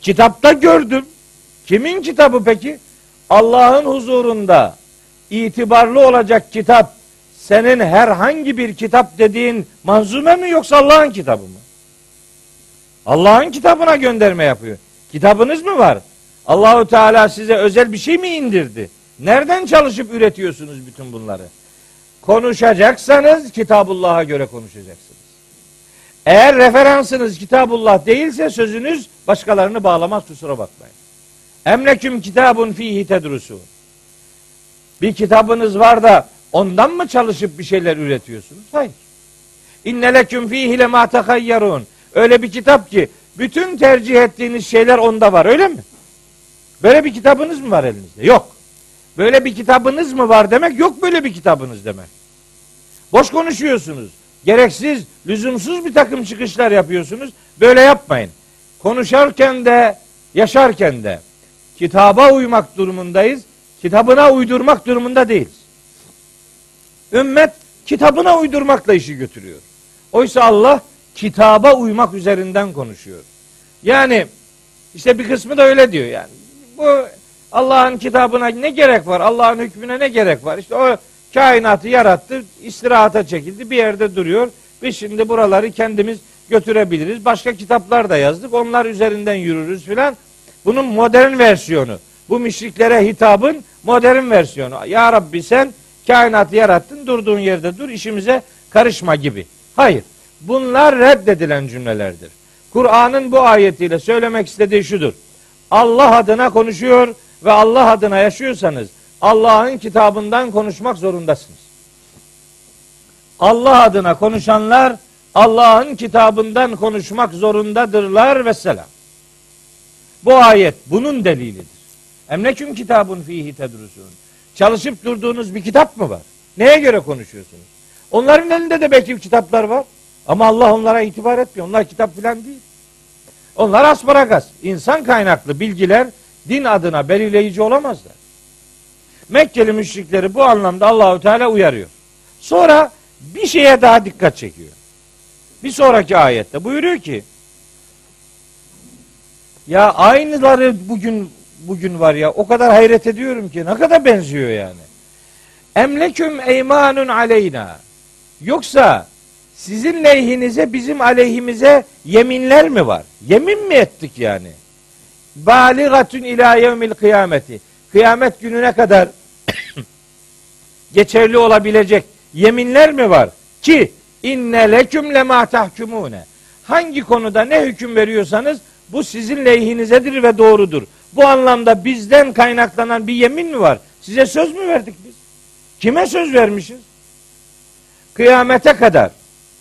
Kitapta gördüm. Kimin kitabı peki? Allah'ın huzurunda itibarlı olacak kitap senin herhangi bir kitap dediğin manzume mi yoksa Allah'ın kitabı mı? Allah'ın kitabına gönderme yapıyor. Kitabınız mı var? Allahu Teala size özel bir şey mi indirdi? Nereden çalışıp üretiyorsunuz bütün bunları? Konuşacaksanız Kitabullah'a göre konuşacaksınız. Eğer referansınız Kitabullah değilse sözünüz başkalarını bağlamaz kusura bakmayın. Emleküm kitabun fihi tedrusun. Bir kitabınız var da ondan mı çalışıp bir şeyler üretiyorsunuz? Hayır. İnneleküm fihi lema tehayyarun. Öyle bir kitap ki bütün tercih ettiğiniz şeyler onda var öyle mi? Böyle bir kitabınız mı var elinizde? Yok. Böyle bir kitabınız mı var demek yok böyle bir kitabınız demek. Boş konuşuyorsunuz. Gereksiz, lüzumsuz bir takım çıkışlar yapıyorsunuz. Böyle yapmayın. Konuşarken de, yaşarken de kitaba uymak durumundayız. Kitabına uydurmak durumunda değiliz. Ümmet kitabına uydurmakla işi götürüyor. Oysa Allah kitaba uymak üzerinden konuşuyor. Yani işte bir kısmı da öyle diyor yani. Bu Allah'ın kitabına ne gerek var? Allah'ın hükmüne ne gerek var? İşte o kainatı yarattı, istirahata çekildi, bir yerde duruyor. Biz şimdi buraları kendimiz götürebiliriz. Başka kitaplar da yazdık. Onlar üzerinden yürürüz filan. Bunun modern versiyonu. Bu müşriklere hitabın modern versiyonu. Ya Rabbi sen kainatı yarattın, durduğun yerde dur, işimize karışma gibi. Hayır. Bunlar reddedilen cümlelerdir. Kur'an'ın bu ayetiyle söylemek istediği şudur. Allah adına konuşuyor ve Allah adına yaşıyorsanız Allah'ın kitabından konuşmak zorundasınız. Allah adına konuşanlar Allah'ın kitabından konuşmak zorundadırlar ve selam. Bu ayet bunun delilidir. Emleküm kitabun fihi tedrusun. Çalışıp durduğunuz bir kitap mı var? Neye göre konuşuyorsunuz? Onların elinde de belki kitaplar var. Ama Allah onlara itibar etmiyor. Onlar kitap filan değil. Onlar asparagas. İnsan kaynaklı bilgiler din adına belirleyici olamazlar. Mekkeli müşrikleri bu anlamda Allahu Teala uyarıyor. Sonra bir şeye daha dikkat çekiyor. Bir sonraki ayette buyuruyor ki ya aynıları bugün bugün var ya o kadar hayret ediyorum ki ne kadar benziyor yani. Emleküm eymanun aleyna. Yoksa sizin lehinize bizim aleyhimize yeminler mi var? Yemin mi ettik yani? Baligatun ila yevmil kıyameti. Kıyamet gününe kadar geçerli olabilecek yeminler mi var? Ki inne leküm lema tahkumune. Hangi konuda ne hüküm veriyorsanız bu sizin lehinizedir ve doğrudur. Bu anlamda bizden kaynaklanan bir yemin mi var? Size söz mü verdik biz? Kime söz vermişiz? Kıyamete kadar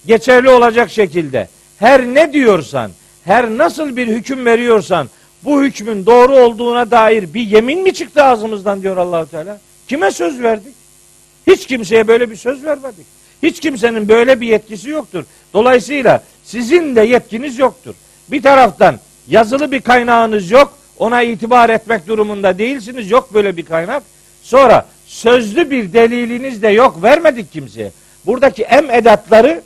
geçerli olacak şekilde her ne diyorsan, her nasıl bir hüküm veriyorsan bu hükmün doğru olduğuna dair bir yemin mi çıktı ağzımızdan diyor Allahu Teala? Kime söz verdik? Hiç kimseye böyle bir söz vermedik. Hiç kimsenin böyle bir yetkisi yoktur. Dolayısıyla sizin de yetkiniz yoktur. Bir taraftan yazılı bir kaynağınız yok. Ona itibar etmek durumunda değilsiniz. Yok böyle bir kaynak. Sonra sözlü bir deliliniz de yok. Vermedik kimseye. Buradaki em edatları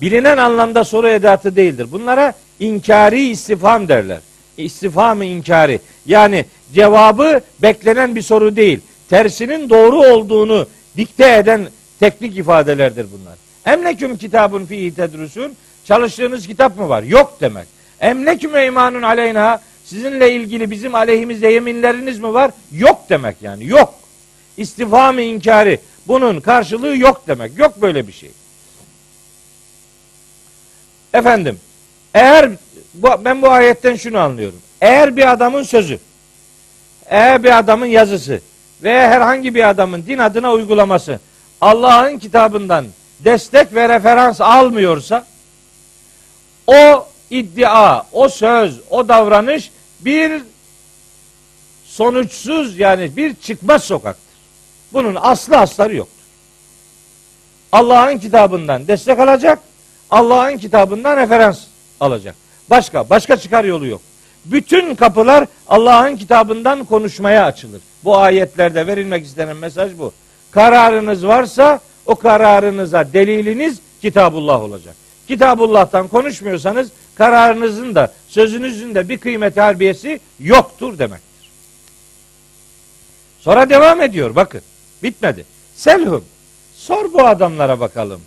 bilinen anlamda soru edatı değildir. Bunlara inkari istifam derler. İstifam inkari. Yani cevabı beklenen bir soru değil. Tersinin doğru olduğunu dikte eden teknik ifadelerdir bunlar. Emleküm kitabun fi tedrusun. Çalıştığınız kitap mı var? Yok demek. Emleküm eymanun aleyna. Sizinle ilgili bizim aleyhimizde yeminleriniz mi var? Yok demek yani. Yok. İstifam inkari. Bunun karşılığı yok demek. Yok böyle bir şey. Efendim, eğer bu, ben bu ayetten şunu anlıyorum. Eğer bir adamın sözü, eğer bir adamın yazısı veya herhangi bir adamın din adına uygulaması Allah'ın kitabından destek ve referans almıyorsa o iddia, o söz, o davranış bir sonuçsuz yani bir çıkmaz sokaktır. Bunun aslı asları yoktur. Allah'ın kitabından destek alacak, Allah'ın kitabından referans alacak. Başka, başka çıkar yolu yok. Bütün kapılar Allah'ın kitabından konuşmaya açılır. Bu ayetlerde verilmek istenen mesaj bu. Kararınız varsa o kararınıza deliliniz Kitabullah olacak. Kitabullah'tan konuşmuyorsanız kararınızın da sözünüzün de bir kıymeti harbiyesi yoktur demektir. Sonra devam ediyor bakın. Bitmedi. Selhum. Sor bu adamlara bakalım.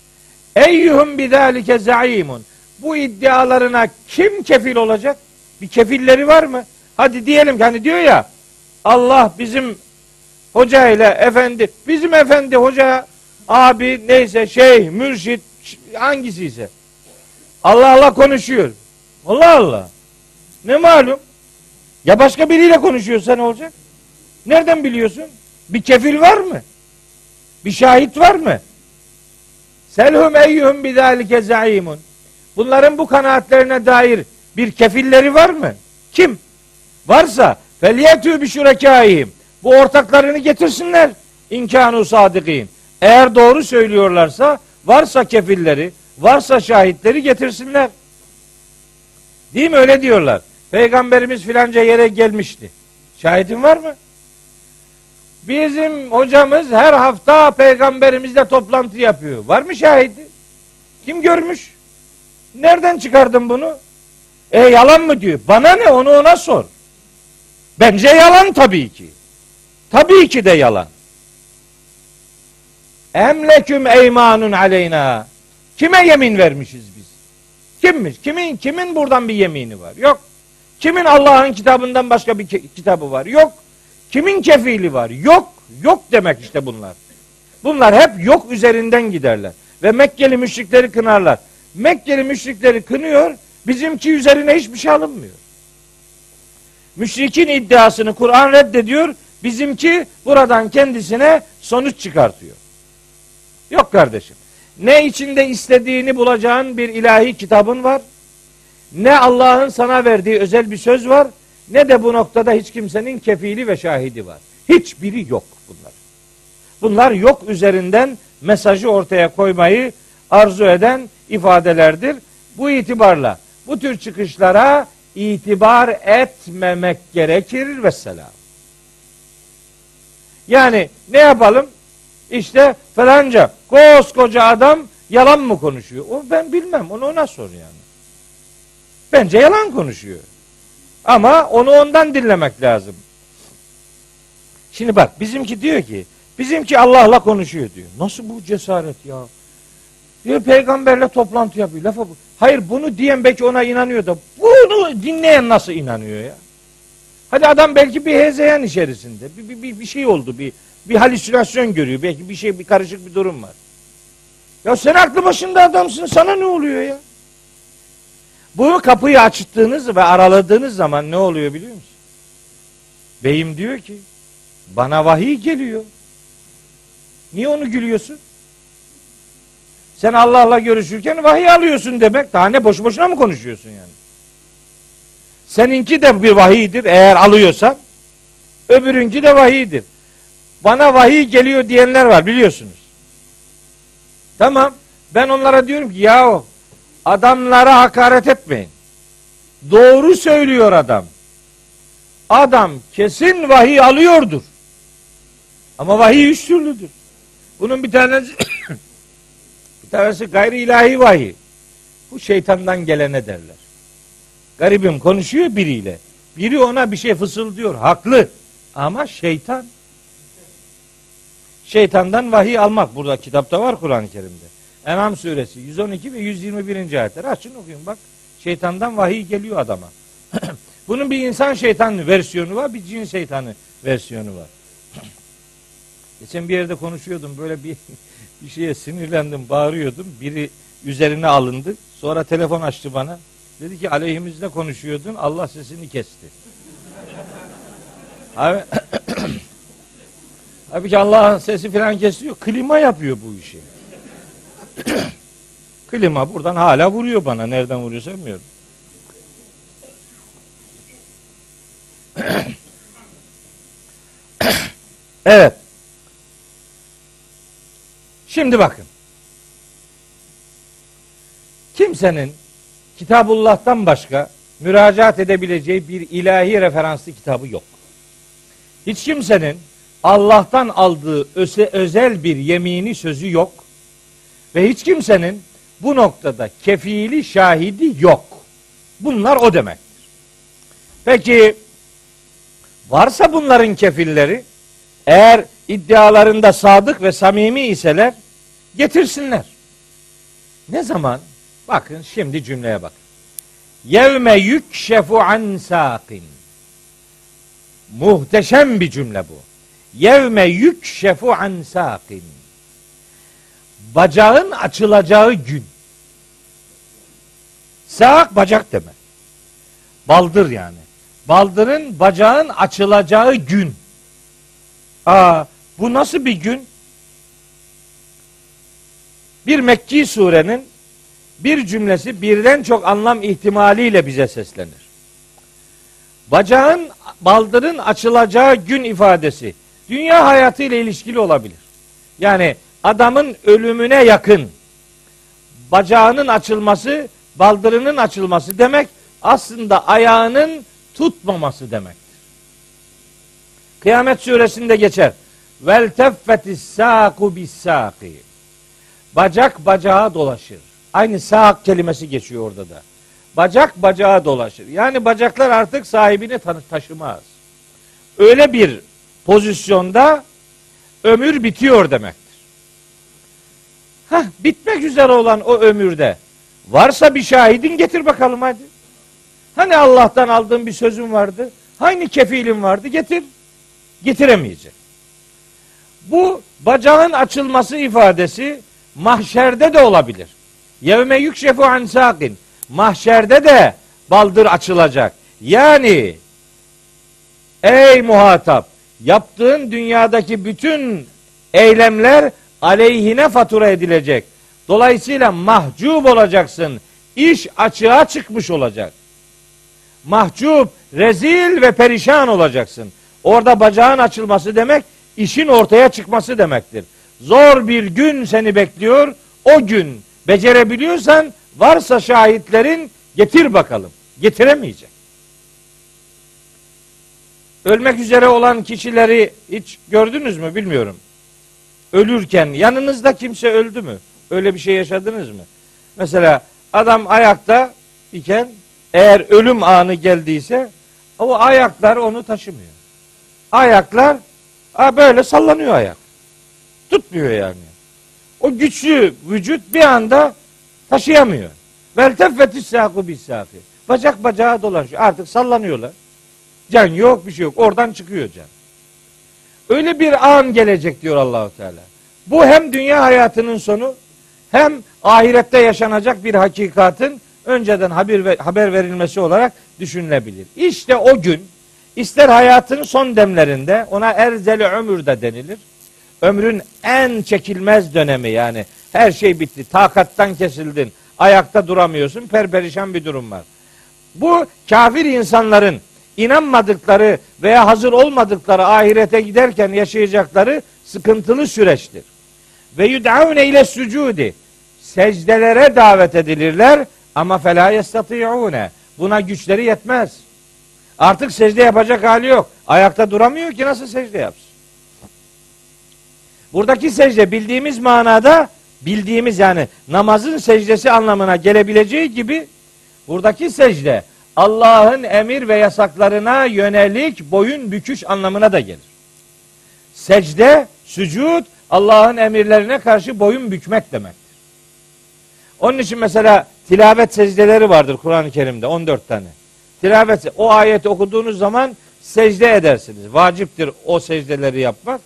Eyyuhum bidalike zaimun. Bu iddialarına kim kefil olacak? Bir kefilleri var mı? Hadi diyelim ki hani diyor ya Allah bizim hoca ile efendi, bizim efendi hoca abi neyse şey mürşit hangisi ise Allah Allah konuşuyor. Allah Allah. Ne malum? Ya başka biriyle konuşuyorsa ne olacak? Nereden biliyorsun? Bir kefil var mı? Bir şahit var mı? Selhum eyyuhum bidalike zaimun. Bunların bu kanaatlerine dair bir kefilleri var mı? Kim? Varsa feliyetü bi şurekaihim. Bu ortaklarını getirsinler. İmkanu sadıkîn. Eğer doğru söylüyorlarsa varsa kefilleri, varsa şahitleri getirsinler. Değil mi öyle diyorlar. Peygamberimiz filanca yere gelmişti. Şahidin var mı? Bizim hocamız her hafta peygamberimizle toplantı yapıyor. Var mı şahidi? Kim görmüş? Nereden çıkardın bunu? E yalan mı diyor? Bana ne onu ona sor. Bence yalan tabii ki. Tabii ki de yalan. Emleküm eymanun aleyna. Kime yemin vermişiz biz? Kimmiş? Kimin kimin buradan bir yemini var? Yok. Kimin Allah'ın kitabından başka bir kitabı var? Yok. Kimin kefili var? Yok. Yok demek işte bunlar. Bunlar hep yok üzerinden giderler. Ve Mekkeli müşrikleri kınarlar. Mekkeli müşrikleri kınıyor, bizimki üzerine hiçbir şey alınmıyor. Müşrikin iddiasını Kur'an reddediyor, bizimki buradan kendisine sonuç çıkartıyor. Yok kardeşim. Ne içinde istediğini bulacağın bir ilahi kitabın var. Ne Allah'ın sana verdiği özel bir söz var. Ne de bu noktada hiç kimsenin kefili ve şahidi var. Hiçbiri yok bunlar. Bunlar yok üzerinden mesajı ortaya koymayı arzu eden ifadelerdir. Bu itibarla bu tür çıkışlara itibar etmemek gerekir ve selam. Yani ne yapalım? İşte falanca koskoca adam yalan mı konuşuyor? O ben bilmem. Onu ona sor yani. Bence yalan konuşuyor. Ama onu ondan dinlemek lazım. Şimdi bak bizimki diyor ki bizimki Allah'la konuşuyor diyor. Nasıl bu cesaret ya? Diyor peygamberle toplantı yapıyor. Lafa bu. Hayır bunu diyen belki ona inanıyor da bunu dinleyen nasıl inanıyor ya? Hadi adam belki bir hezeyan içerisinde. Bir, bir, bir, bir şey oldu. Bir, bir halüsinasyon görüyor. Belki bir şey bir karışık bir durum var. Ya sen aklı başında adamsın. Sana ne oluyor ya? Bu kapıyı açtığınız ve araladığınız zaman ne oluyor biliyor musun? Beyim diyor ki bana vahiy geliyor. Niye onu gülüyorsun? Sen Allah'la görüşürken vahiy alıyorsun demek. Daha ne boş boşuna mı konuşuyorsun yani? Seninki de bir vahiydir eğer alıyorsan. Öbürünki de vahiydir. bana vahiy geliyor diyenler var biliyorsunuz. Tamam. Ben onlara diyorum ki yahu adamlara hakaret etmeyin. Doğru söylüyor adam. Adam kesin vahiy alıyordur. Ama vahiy üç türlüdür. Bunun bir tanesi tanesi gayri ilahi vahiy. Bu şeytandan gelene derler. Garibim konuşuyor biriyle. Biri ona bir şey fısıldıyor. Haklı. Ama şeytan. Şeytandan vahiy almak. Burada kitapta var Kur'an-ı Kerim'de. En'am suresi 112 ve 121. ayetler. Açın okuyun bak. Şeytandan vahiy geliyor adama. Bunun bir insan şeytan versiyonu var, bir cin şeytanı versiyonu var. Geçen bir yerde konuşuyordum böyle bir bir şeye sinirlendim, bağırıyordum. Biri üzerine alındı. Sonra telefon açtı bana. Dedi ki aleyhimizde konuşuyordun. Allah sesini kesti. Abi Abi ki Allah'ın sesi falan kesiyor. Klima yapıyor bu işi. Klima buradan hala vuruyor bana. Nereden vuruyorsa bilmiyorum. evet. Şimdi bakın. Kimsenin Kitabullah'tan başka müracaat edebileceği bir ilahi referanslı kitabı yok. Hiç kimsenin Allah'tan aldığı öse, özel bir yemini sözü yok. Ve hiç kimsenin bu noktada kefili şahidi yok. Bunlar o demektir. Peki varsa bunların kefilleri eğer iddialarında sadık ve samimi iseler getirsinler. Ne zaman? Bakın şimdi cümleye bak. Yevme yükşefu an saqin. Muhteşem bir cümle bu. Yevme yükşefu an saqin. Bacağın açılacağı gün. Sağ bacak demek. Baldır yani. Baldırın bacağın açılacağı gün. Aa, bu nasıl bir gün? Bir Mekki surenin bir cümlesi birden çok anlam ihtimaliyle bize seslenir. Bacağın, baldırın açılacağı gün ifadesi dünya hayatı ile ilişkili olabilir. Yani adamın ölümüne yakın bacağının açılması, baldırının açılması demek aslında ayağının tutmaması demektir. Kıyamet suresinde geçer. Vel teffetis saku bis saki. Bacak bacağa dolaşır. Aynı sağ kelimesi geçiyor orada da. Bacak bacağa dolaşır. Yani bacaklar artık sahibini taşımaz. Öyle bir pozisyonda ömür bitiyor demektir. Hah, bitmek üzere olan o ömürde varsa bir şahidin getir bakalım hadi. Hani Allah'tan aldığın bir sözün vardı? Hangi kefilin vardı? Getir. Getiremeyecek. Bu bacağın açılması ifadesi mahşerde de olabilir. Yevme yükşefu an sakin. Mahşerde de baldır açılacak. Yani ey muhatap yaptığın dünyadaki bütün eylemler aleyhine fatura edilecek. Dolayısıyla mahcup olacaksın. İş açığa çıkmış olacak. Mahcup, rezil ve perişan olacaksın. Orada bacağın açılması demek işin ortaya çıkması demektir. Zor bir gün seni bekliyor. O gün becerebiliyorsan varsa şahitlerin getir bakalım. Getiremeyecek. Ölmek üzere olan kişileri hiç gördünüz mü bilmiyorum. Ölürken yanınızda kimse öldü mü? Öyle bir şey yaşadınız mı? Mesela adam ayakta iken eğer ölüm anı geldiyse o ayaklar onu taşımıyor. Ayaklar ha böyle sallanıyor ayak. Tutmuyor yani. O güçlü vücut bir anda taşıyamıyor. Vel teffetis saku bis safi. Bacak bacağa dolaşıyor. Artık sallanıyorlar. Can yok bir şey yok. Oradan çıkıyor can. Öyle bir an gelecek diyor Allahu Teala. Bu hem dünya hayatının sonu hem ahirette yaşanacak bir hakikatin önceden haber haber verilmesi olarak düşünülebilir. İşte o gün ister hayatın son demlerinde ona erzeli ömür de denilir ömrün en çekilmez dönemi yani her şey bitti. Takattan kesildin. Ayakta duramıyorsun. Perperişan bir durum var. Bu kafir insanların inanmadıkları veya hazır olmadıkları ahirete giderken yaşayacakları sıkıntılı süreçtir. Ve yud'avne ile sucudi secdelere davet edilirler ama fela yestati'une buna güçleri yetmez. Artık secde yapacak hali yok. Ayakta duramıyor ki nasıl secde yapsın? Buradaki secde bildiğimiz manada bildiğimiz yani namazın secdesi anlamına gelebileceği gibi buradaki secde Allah'ın emir ve yasaklarına yönelik boyun büküş anlamına da gelir. Secde, sücud Allah'ın emirlerine karşı boyun bükmek demektir. Onun için mesela tilavet secdeleri vardır Kur'an-ı Kerim'de 14 tane. Tilavet o ayeti okuduğunuz zaman secde edersiniz. Vaciptir o secdeleri yapmak.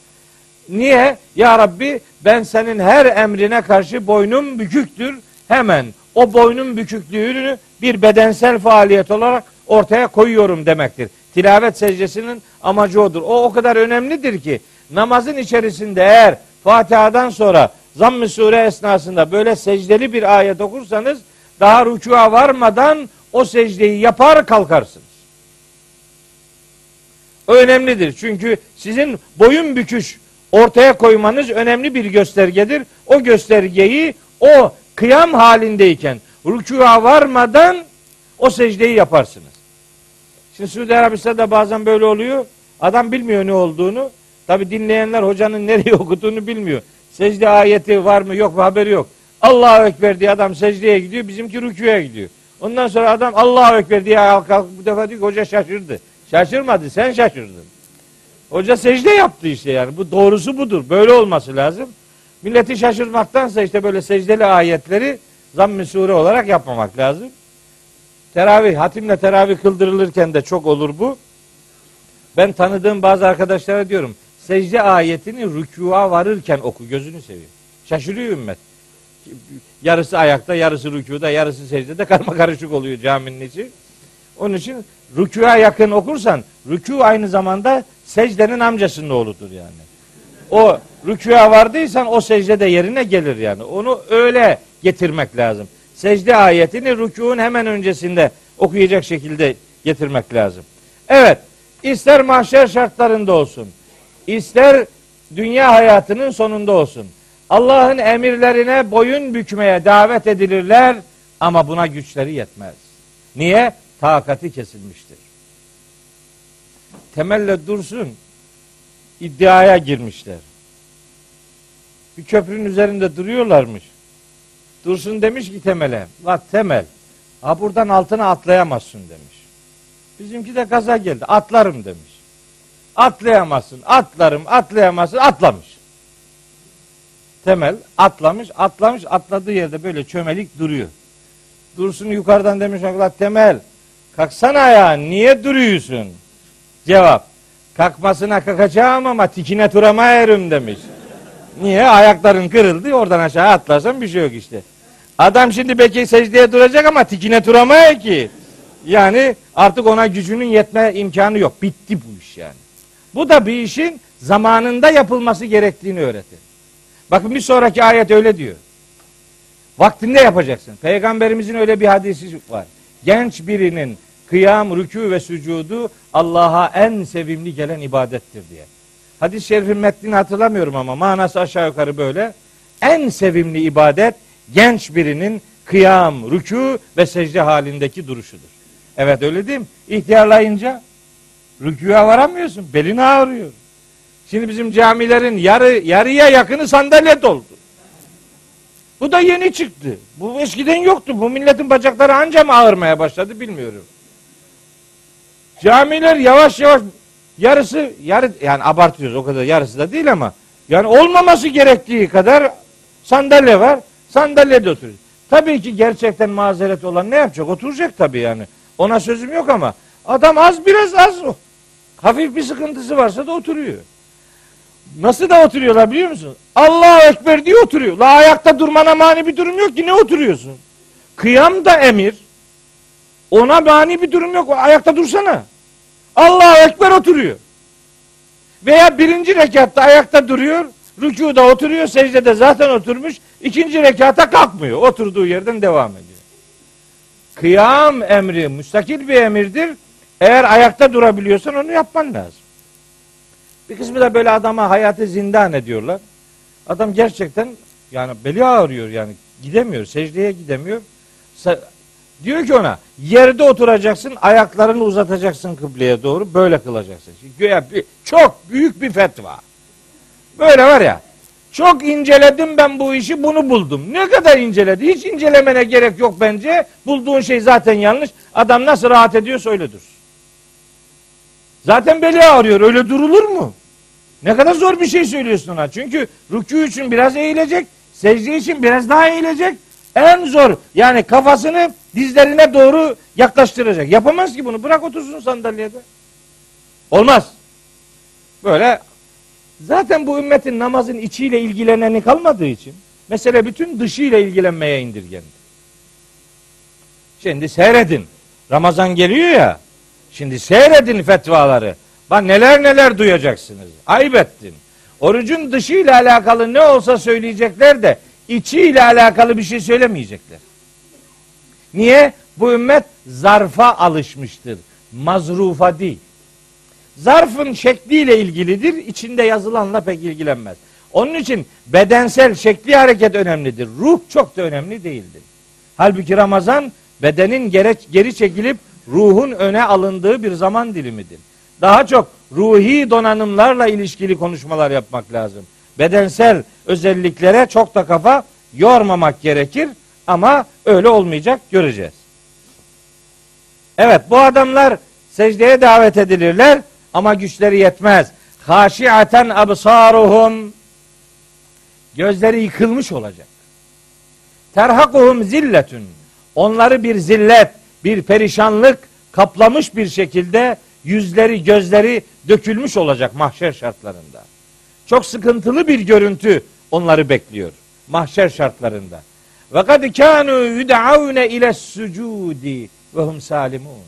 Niye? Ya Rabbi ben senin her emrine karşı boynum büküktür. Hemen o boynun büküklüğünü bir bedensel faaliyet olarak ortaya koyuyorum demektir. Tilavet secdesinin amacı odur. O o kadar önemlidir ki namazın içerisinde eğer Fatiha'dan sonra zamm-ı sure esnasında böyle secdeli bir ayet okursanız daha rükûa varmadan o secdeyi yapar kalkarsınız. Önemlidir. Çünkü sizin boyun büküş ortaya koymanız önemli bir göstergedir. O göstergeyi o kıyam halindeyken rükûa varmadan o secdeyi yaparsınız. Şimdi Suudi Arabistan'da bazen böyle oluyor. Adam bilmiyor ne olduğunu. Tabi dinleyenler hocanın nereye okuduğunu bilmiyor. Secde ayeti var mı yok mu haberi yok. Allahu Ekber diye adam secdeye gidiyor. Bizimki rükûya gidiyor. Ondan sonra adam Allahu Ekber diye kalk bu defa diyor ki hoca şaşırdı. Şaşırmadı sen şaşırdın. Hoca secde yaptı işte yani. Bu doğrusu budur. Böyle olması lazım. Milleti şaşırmaktansa işte böyle secdeli ayetleri zamm-ı sure olarak yapmamak lazım. Teravih, hatimle teravih kıldırılırken de çok olur bu. Ben tanıdığım bazı arkadaşlara diyorum. Secde ayetini rükûa varırken oku. Gözünü seveyim. Şaşırıyor ümmet. Yarısı ayakta, yarısı rükuda, yarısı secdede karma karışık oluyor caminin içi. Onun için rükûa yakın okursan rükû aynı zamanda secdenin amcasının oğludur yani. O rükûa vardıysan o secde de yerine gelir yani. Onu öyle getirmek lazım. Secde ayetini rükûun hemen öncesinde okuyacak şekilde getirmek lazım. Evet, ister mahşer şartlarında olsun, ister dünya hayatının sonunda olsun. Allah'ın emirlerine boyun bükmeye davet edilirler ama buna güçleri yetmez. Niye? Takati kesilmiştir. Temelle dursun iddiaya girmişler. Bir köprünün üzerinde duruyorlarmış. Dursun demiş ki temele, la temel, ha buradan altına atlayamazsın demiş. Bizimki de gaza geldi, atlarım demiş. Atlayamazsın, atlarım, atlayamazsın, atlamış. Temel atlamış, atlamış, atladığı yerde böyle çömelik duruyor. Dursun yukarıdan demiş la temel, kalksana ya, niye duruyorsun? Cevap, kalkmasına kalkacağım ama tikine turama erim demiş. Niye? Ayakların kırıldı, oradan aşağı atlarsan bir şey yok işte. Adam şimdi belki secdeye duracak ama tikine duramaya ki. Yani artık ona gücünün yetme imkanı yok. Bitti bu iş yani. Bu da bir işin zamanında yapılması gerektiğini öğretir. Bakın bir sonraki ayet öyle diyor. Vaktinde yapacaksın. Peygamberimizin öyle bir hadisi var. Genç birinin kıyam, rükû ve sücudu Allah'a en sevimli gelen ibadettir diye. Hadis-i şerifin metnini hatırlamıyorum ama manası aşağı yukarı böyle. En sevimli ibadet genç birinin kıyam, rükû ve secde halindeki duruşudur. Evet öyle değil mi? İhtiyarlayınca rükûya varamıyorsun. Belin ağrıyor. Şimdi bizim camilerin yarı yarıya yakını sandalye doldu. Bu da yeni çıktı. Bu eskiden yoktu. Bu milletin bacakları anca mı ağırmaya başladı bilmiyorum. Camiler yavaş yavaş yarısı yarı yani abartıyoruz o kadar yarısı da değil ama yani olmaması gerektiği kadar sandalye var. Sandalyede oturuyor. Tabii ki gerçekten mazeret olan ne yapacak? Oturacak tabii yani. Ona sözüm yok ama adam az biraz az. Hafif bir sıkıntısı varsa da oturuyor. Nasıl da oturuyorlar biliyor musun? Allahu Ekber diye oturuyor. La ayakta durmana mani bir durum yok ki ne oturuyorsun? Kıyam da emir. Ona mani bir durum yok. Ayakta dursana. Allahu Ekber oturuyor. Veya birinci rekatta ayakta duruyor. Rükuda oturuyor. Secdede zaten oturmuş. ikinci rekata kalkmıyor. Oturduğu yerden devam ediyor. Kıyam emri müstakil bir emirdir. Eğer ayakta durabiliyorsan onu yapman lazım. Bir kısmı da böyle adama hayatı zindan ediyorlar. Adam gerçekten yani beli ağrıyor yani gidemiyor, secdeye gidemiyor. Diyor ki ona yerde oturacaksın, ayaklarını uzatacaksın kıbleye doğru böyle kılacaksın. Güya bir, çok büyük bir fetva. Böyle var ya. Çok inceledim ben bu işi bunu buldum. Ne kadar inceledi? Hiç incelemene gerek yok bence. Bulduğun şey zaten yanlış. Adam nasıl rahat ediyorsa öyle dursun. Zaten beli ağrıyor. Öyle durulur mu? Ne kadar zor bir şey söylüyorsun ona. Çünkü rükû için biraz eğilecek. Secde için biraz daha eğilecek. En zor yani kafasını dizlerine doğru yaklaştıracak. Yapamaz ki bunu. Bırak otursun sandalyede. Olmaz. Böyle zaten bu ümmetin namazın içiyle ilgileneni kalmadığı için mesele bütün dışıyla ilgilenmeye indirgendi. Şimdi seyredin. Ramazan geliyor ya. Şimdi seyredin fetvaları. Bak neler neler duyacaksınız. Ayıp ettin. Orucun dışıyla alakalı ne olsa söyleyecekler de içiyle alakalı bir şey söylemeyecekler. Niye? Bu ümmet zarfa alışmıştır. Mazrufa değil. Zarfın şekliyle ilgilidir, içinde yazılanla pek ilgilenmez. Onun için bedensel şekli hareket önemlidir. Ruh çok da önemli değildir. Halbuki Ramazan bedenin geri çekilip ruhun öne alındığı bir zaman dilimidir. Daha çok ruhi donanımlarla ilişkili konuşmalar yapmak lazım. Bedensel özelliklere çok da kafa yormamak gerekir ama öyle olmayacak göreceğiz. Evet bu adamlar secdeye davet edilirler ama güçleri yetmez. Haşiaten absaruhum gözleri yıkılmış olacak. Terhakuhum zilletün onları bir zillet, bir perişanlık kaplamış bir şekilde yüzleri, gözleri dökülmüş olacak mahşer şartlarında. Çok sıkıntılı bir görüntü onları bekliyor mahşer şartlarında. Ve kad kanu yud'aune ile sucudi ve hum salimun.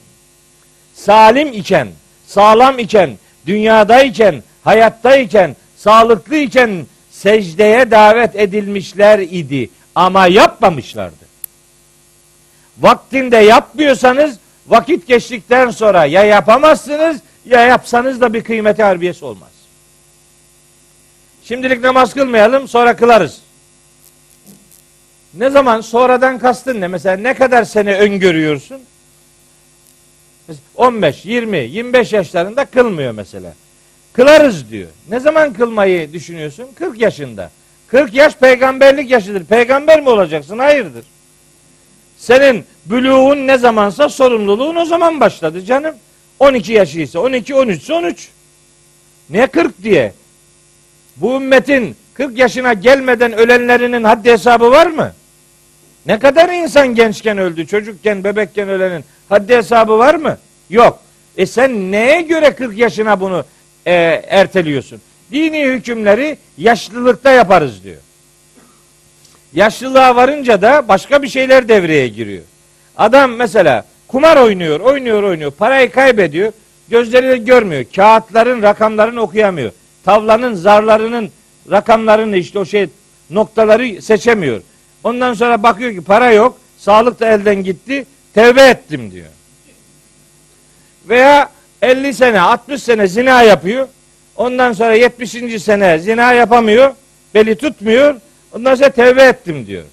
Salim iken, sağlam iken, dünyadayken, hayattayken, sağlıklı iken secdeye davet edilmişler idi ama yapmamışlardı. Vaktinde yapmıyorsanız vakit geçtikten sonra ya yapamazsınız ya yapsanız da bir kıymeti harbiyesi olmaz. Şimdilik namaz kılmayalım sonra kılarız. Ne zaman sonradan kastın ne? Mesela ne kadar sene öngörüyorsun? 15, 20, 25 yaşlarında kılmıyor mesela. Kılarız diyor. Ne zaman kılmayı düşünüyorsun? 40 yaşında. 40 yaş peygamberlik yaşıdır. Peygamber mi olacaksın? Hayırdır. Senin büluğun ne zamansa sorumluluğun o zaman başladı canım. 12 yaşıysa 12, 13 ise 13. Ne 40 diye? Bu ümmetin 40 yaşına gelmeden ölenlerinin haddi hesabı var mı? Ne kadar insan gençken öldü, çocukken, bebekken ölenin haddi hesabı var mı? Yok. E sen neye göre 40 yaşına bunu e, erteliyorsun? Dini hükümleri yaşlılıkta yaparız diyor. Yaşlılığa varınca da başka bir şeyler devreye giriyor. Adam mesela kumar oynuyor, oynuyor, oynuyor. Parayı kaybediyor. Gözleriyle görmüyor. Kağıtların, rakamlarını okuyamıyor. Tavlanın, zarlarının rakamlarını işte o şey noktaları seçemiyor. Ondan sonra bakıyor ki para yok. Sağlık da elden gitti. Tevbe ettim diyor. Veya 50 sene, 60 sene zina yapıyor. Ondan sonra 70. sene zina yapamıyor. Beli tutmuyor. Ondan sonra tevbe ettim diyor.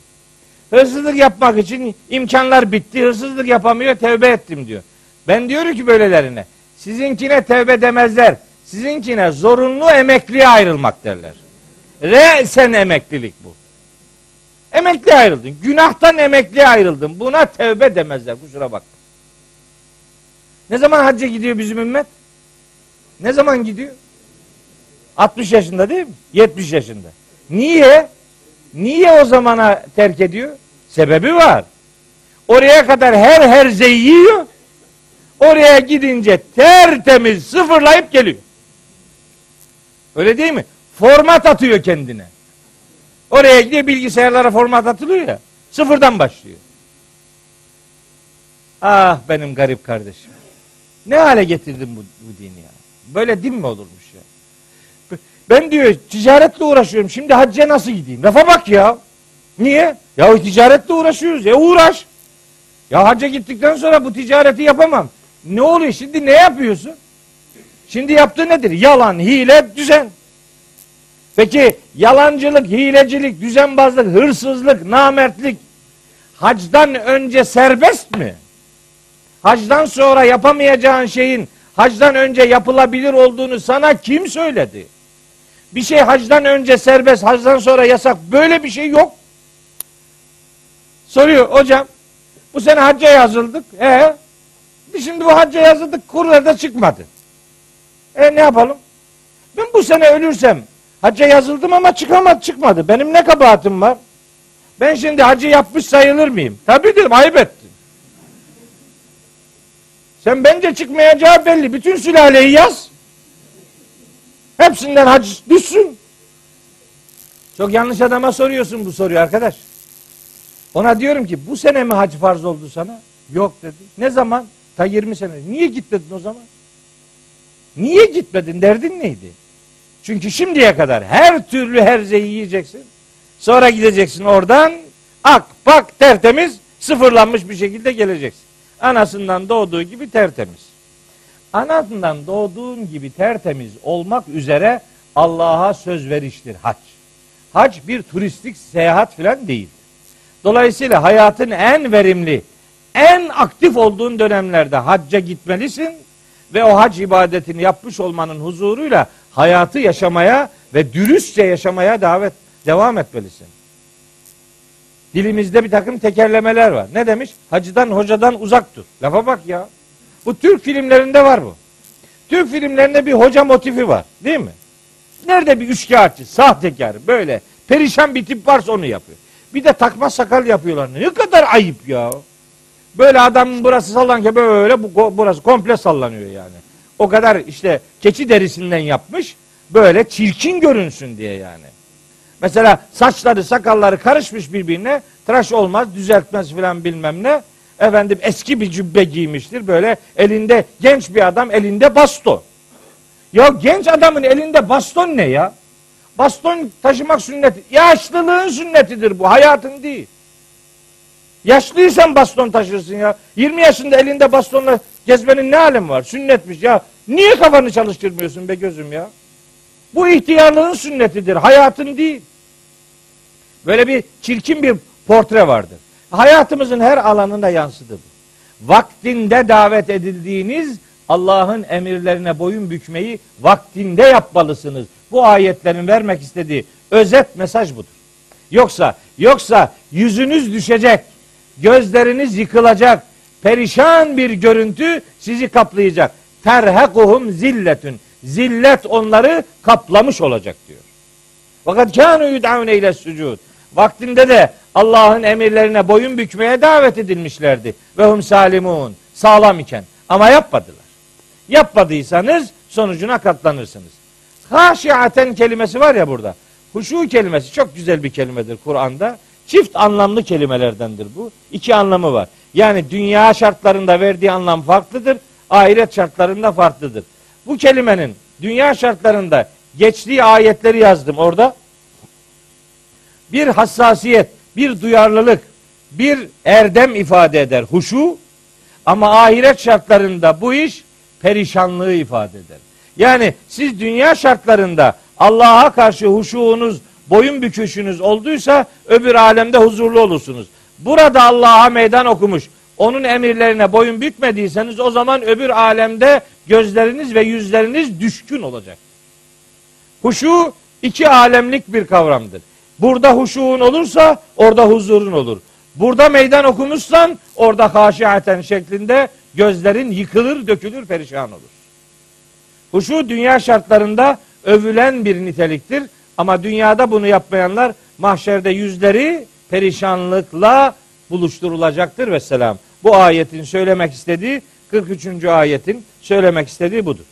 Hırsızlık yapmak için imkanlar bitti. Hırsızlık yapamıyor. Tevbe ettim diyor. Ben diyorum ki böylelerine. Sizinkine tevbe demezler. Sizinkine zorunlu emekliye ayrılmak derler. Re'sen emeklilik bu. Emekli ayrıldın. Günahtan emekli ayrıldın. Buna tevbe demezler. Kusura bak. Ne zaman hacca gidiyor bizim ümmet? Ne zaman gidiyor? 60 yaşında değil mi? 70 yaşında. Niye? Niye o zamana terk ediyor? Sebebi var. Oraya kadar her herzeyi yiyor. Oraya gidince tertemiz sıfırlayıp geliyor. Öyle değil mi? Format atıyor kendine. Oraya gidiyor bilgisayarlara format atılıyor ya. Sıfırdan başlıyor. Ah benim garip kardeşim. Ne hale getirdin bu, bu dini ya? Böyle din mi olurmuş ya? Ben diyor ticaretle uğraşıyorum. Şimdi hacca nasıl gideyim? Lafa bak ya. Niye? Ya ticaretle uğraşıyoruz. Ya uğraş. Ya hacca gittikten sonra bu ticareti yapamam. Ne oluyor şimdi ne yapıyorsun? Şimdi yaptığı nedir? Yalan, hile, düzen. Peki yalancılık, hilecilik, düzenbazlık, hırsızlık, namertlik hacdan önce serbest mi? Hacdan sonra yapamayacağın şeyin hacdan önce yapılabilir olduğunu sana kim söyledi? Bir şey hacdan önce serbest, hacdan sonra yasak. Böyle bir şey yok. Soruyor hocam. Bu sene hacca yazıldık. E biz şimdi bu hacca yazıldık kurlarda çıkmadı. E ne yapalım? Ben bu sene ölürsem hacca yazıldım ama çıkamadı çıkmadı. Benim ne kabahatim var? Ben şimdi hacı yapmış sayılır mıyım? Tabii dedim ayıp ettin. Sen bence çıkmayacağı belli. Bütün sülaleyi yaz. Hepsinden hac düşsün. Çok yanlış adama soruyorsun bu soruyu arkadaş. Ona diyorum ki bu sene mi hac farz oldu sana? Yok dedi. Ne zaman? Ta 20 sene. Niye gitmedin o zaman? Niye gitmedin? Derdin neydi? Çünkü şimdiye kadar her türlü herzeyi yiyeceksin. Sonra gideceksin oradan ak pak tertemiz sıfırlanmış bir şekilde geleceksin. Anasından doğduğu gibi tertemiz. Anasından doğduğun gibi tertemiz olmak üzere Allah'a söz veriştir hac. Hac bir turistik seyahat filan değil. Dolayısıyla hayatın en verimli, en aktif olduğun dönemlerde hacca gitmelisin ve o hac ibadetini yapmış olmanın huzuruyla hayatı yaşamaya ve dürüstçe yaşamaya davet devam etmelisin. Dilimizde bir takım tekerlemeler var. Ne demiş? Hacıdan hocadan uzak dur. Lafa bak ya. Bu Türk filmlerinde var bu. Türk filmlerinde bir hoca motifi var. Değil mi? Nerede bir üçkağıtçı, sahtekar, böyle perişan bir tip varsa onu yapıyor. Bir de takma sakal yapıyorlar. Ne kadar ayıp ya. Böyle adam burası sallanırken böyle bu, burası komple sallanıyor yani. O kadar işte keçi derisinden yapmış. Böyle çirkin görünsün diye yani. Mesela saçları sakalları karışmış birbirine tıraş olmaz düzeltmez filan bilmem ne. Efendim eski bir cübbe giymiştir böyle elinde genç bir adam elinde baston. Ya genç adamın elinde baston ne ya? Baston taşımak sünnet. Yaşlılığın sünnetidir bu hayatın değil. Yaşlıysan baston taşırsın ya. 20 yaşında elinde bastonla gezmenin ne alemi var? Sünnetmiş ya. Niye kafanı çalıştırmıyorsun be gözüm ya? Bu ihtiyarlığın sünnetidir. Hayatın değil. Böyle bir çirkin bir portre vardır. Hayatımızın her alanında yansıdı bu. Vaktinde davet edildiğiniz Allah'ın emirlerine boyun bükmeyi vaktinde yapmalısınız. Bu ayetlerin vermek istediği özet mesaj budur. Yoksa yoksa yüzünüz düşecek, gözleriniz yıkılacak, perişan bir görüntü sizi kaplayacak. Terhekuhum zilletün. Zillet onları kaplamış olacak diyor. Fakat kânû yud'avne ile sucud. Vaktinde de Allah'ın emirlerine boyun bükmeye davet edilmişlerdi. Ve hum salimun. Sağlam iken. Ama yapmadılar. Yapmadıysanız sonucuna katlanırsınız. Haşiaten kelimesi var ya burada. Huşu kelimesi çok güzel bir kelimedir Kur'an'da. Çift anlamlı kelimelerdendir bu. İki anlamı var. Yani dünya şartlarında verdiği anlam farklıdır. Ahiret şartlarında farklıdır. Bu kelimenin dünya şartlarında geçtiği ayetleri yazdım orada. Bir hassasiyet, bir duyarlılık, bir erdem ifade eder huşu. Ama ahiret şartlarında bu iş perişanlığı ifade eder. Yani siz dünya şartlarında Allah'a karşı huşuğunuz, boyun büküşünüz olduysa öbür alemde huzurlu olursunuz. Burada Allah'a meydan okumuş, onun emirlerine boyun bükmediyseniz o zaman öbür alemde gözleriniz ve yüzleriniz düşkün olacak. Huşu iki alemlik bir kavramdır. Burada huşuğun olursa orada huzurun olur. Burada meydan okumuşsan orada haşiaten şeklinde gözlerin yıkılır, dökülür, perişan olur. Huşu dünya şartlarında övülen bir niteliktir. Ama dünyada bunu yapmayanlar mahşerde yüzleri perişanlıkla buluşturulacaktır ve selam. Bu ayetin söylemek istediği 43. ayetin söylemek istediği budur.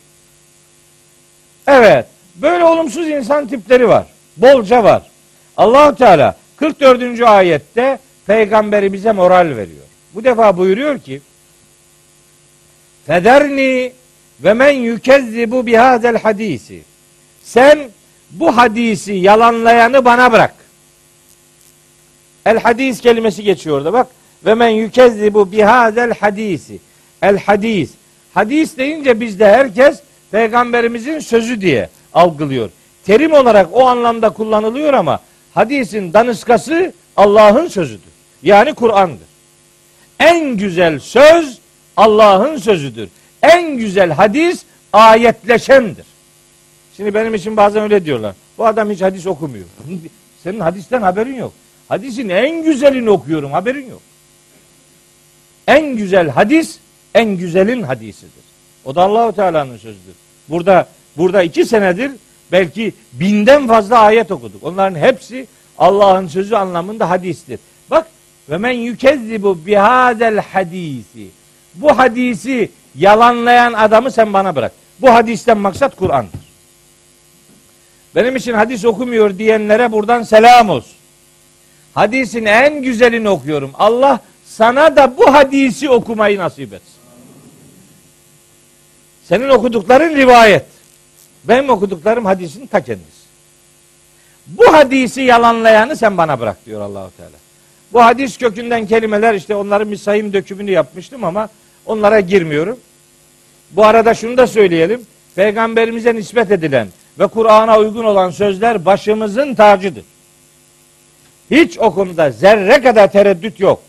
Evet, böyle olumsuz insan tipleri var. Bolca var. Allah Teala 44. ayette peygamberi bize moral veriyor. Bu defa buyuruyor ki Federni ve men yükezzibu bihadel hadisi. Sen bu hadisi yalanlayanı bana bırak. El hadis kelimesi geçiyor orada bak. Ve men yükezzibu bihadel hadisi. El hadis. Hadis deyince bizde herkes peygamberimizin sözü diye algılıyor. Terim olarak o anlamda kullanılıyor ama hadisin danışkası Allah'ın sözüdür. Yani Kur'an'dır. En güzel söz Allah'ın sözüdür. En güzel hadis ayetleşendir. Şimdi benim için bazen öyle diyorlar. Bu adam hiç hadis okumuyor. Senin hadisten haberin yok. Hadisin en güzelini okuyorum haberin yok. En güzel hadis en güzelin hadisidir. O da Allahu Teala'nın sözüdür. Burada burada iki senedir belki binden fazla ayet okuduk. Onların hepsi Allah'ın sözü anlamında hadistir. Bak ve men yükezzibu bihadel hadisi. Bu hadisi yalanlayan adamı sen bana bırak. Bu hadisten maksat Kur'an'dır. Benim için hadis okumuyor diyenlere buradan selam olsun. Hadisin en güzelini okuyorum. Allah sana da bu hadisi okumayı nasip etsin. Senin okudukların rivayet. Benim okuduklarım hadisin ta kendisi. Bu hadisi yalanlayanı sen bana bırak diyor Allahu Teala. Bu hadis kökünden kelimeler işte onların bir sayım dökümünü yapmıştım ama onlara girmiyorum. Bu arada şunu da söyleyelim. Peygamberimize nispet edilen ve Kur'an'a uygun olan sözler başımızın tacıdır. Hiç o konuda zerre kadar tereddüt yok.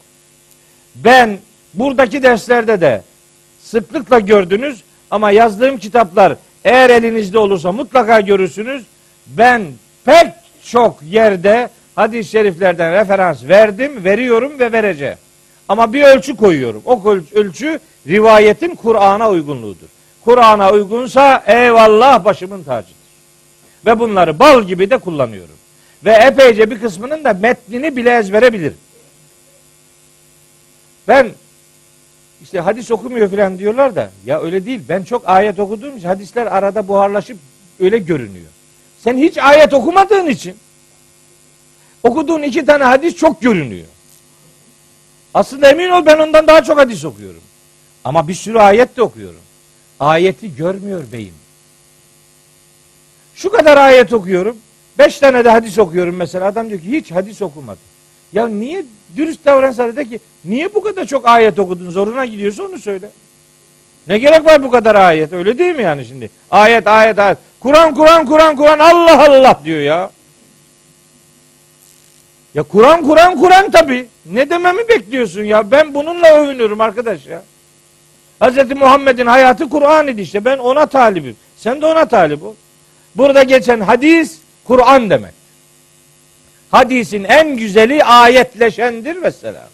Ben buradaki derslerde de sıklıkla gördünüz ama yazdığım kitaplar eğer elinizde olursa mutlaka görürsünüz. Ben pek çok yerde hadis-i şeriflerden referans verdim, veriyorum ve vereceğim. Ama bir ölçü koyuyorum. O ölçü rivayetin Kur'an'a uygunluğudur. Kur'an'a uygunsa eyvallah başımın tacıdır. Ve bunları bal gibi de kullanıyorum. Ve epeyce bir kısmının da metnini bile ezbere. Ben işte hadis okumuyor falan diyorlar da ya öyle değil. Ben çok ayet okuduğum için hadisler arada buharlaşıp öyle görünüyor. Sen hiç ayet okumadığın için okuduğun iki tane hadis çok görünüyor. Aslında emin ol ben ondan daha çok hadis okuyorum. Ama bir sürü ayet de okuyorum. Ayeti görmüyor beyim. Şu kadar ayet okuyorum. Beş tane de hadis okuyorum mesela. Adam diyor ki hiç hadis okumadı. Ya niye dürüst davransa de ki niye bu kadar çok ayet okudun zoruna gidiyorsa onu söyle. Ne gerek var bu kadar ayet öyle değil mi yani şimdi? Ayet ayet ayet. Kur'an Kur'an Kur'an Kur'an Allah Allah diyor ya. Ya Kur'an Kur'an Kur'an tabi. Ne dememi bekliyorsun ya? Ben bununla övünürüm arkadaş ya. Hz. Muhammed'in hayatı Kur'an idi işte. Ben ona talibim. Sen de ona talip ol. Burada geçen hadis Kur'an demek. Hadisin en güzeli ayetleşendir mesela.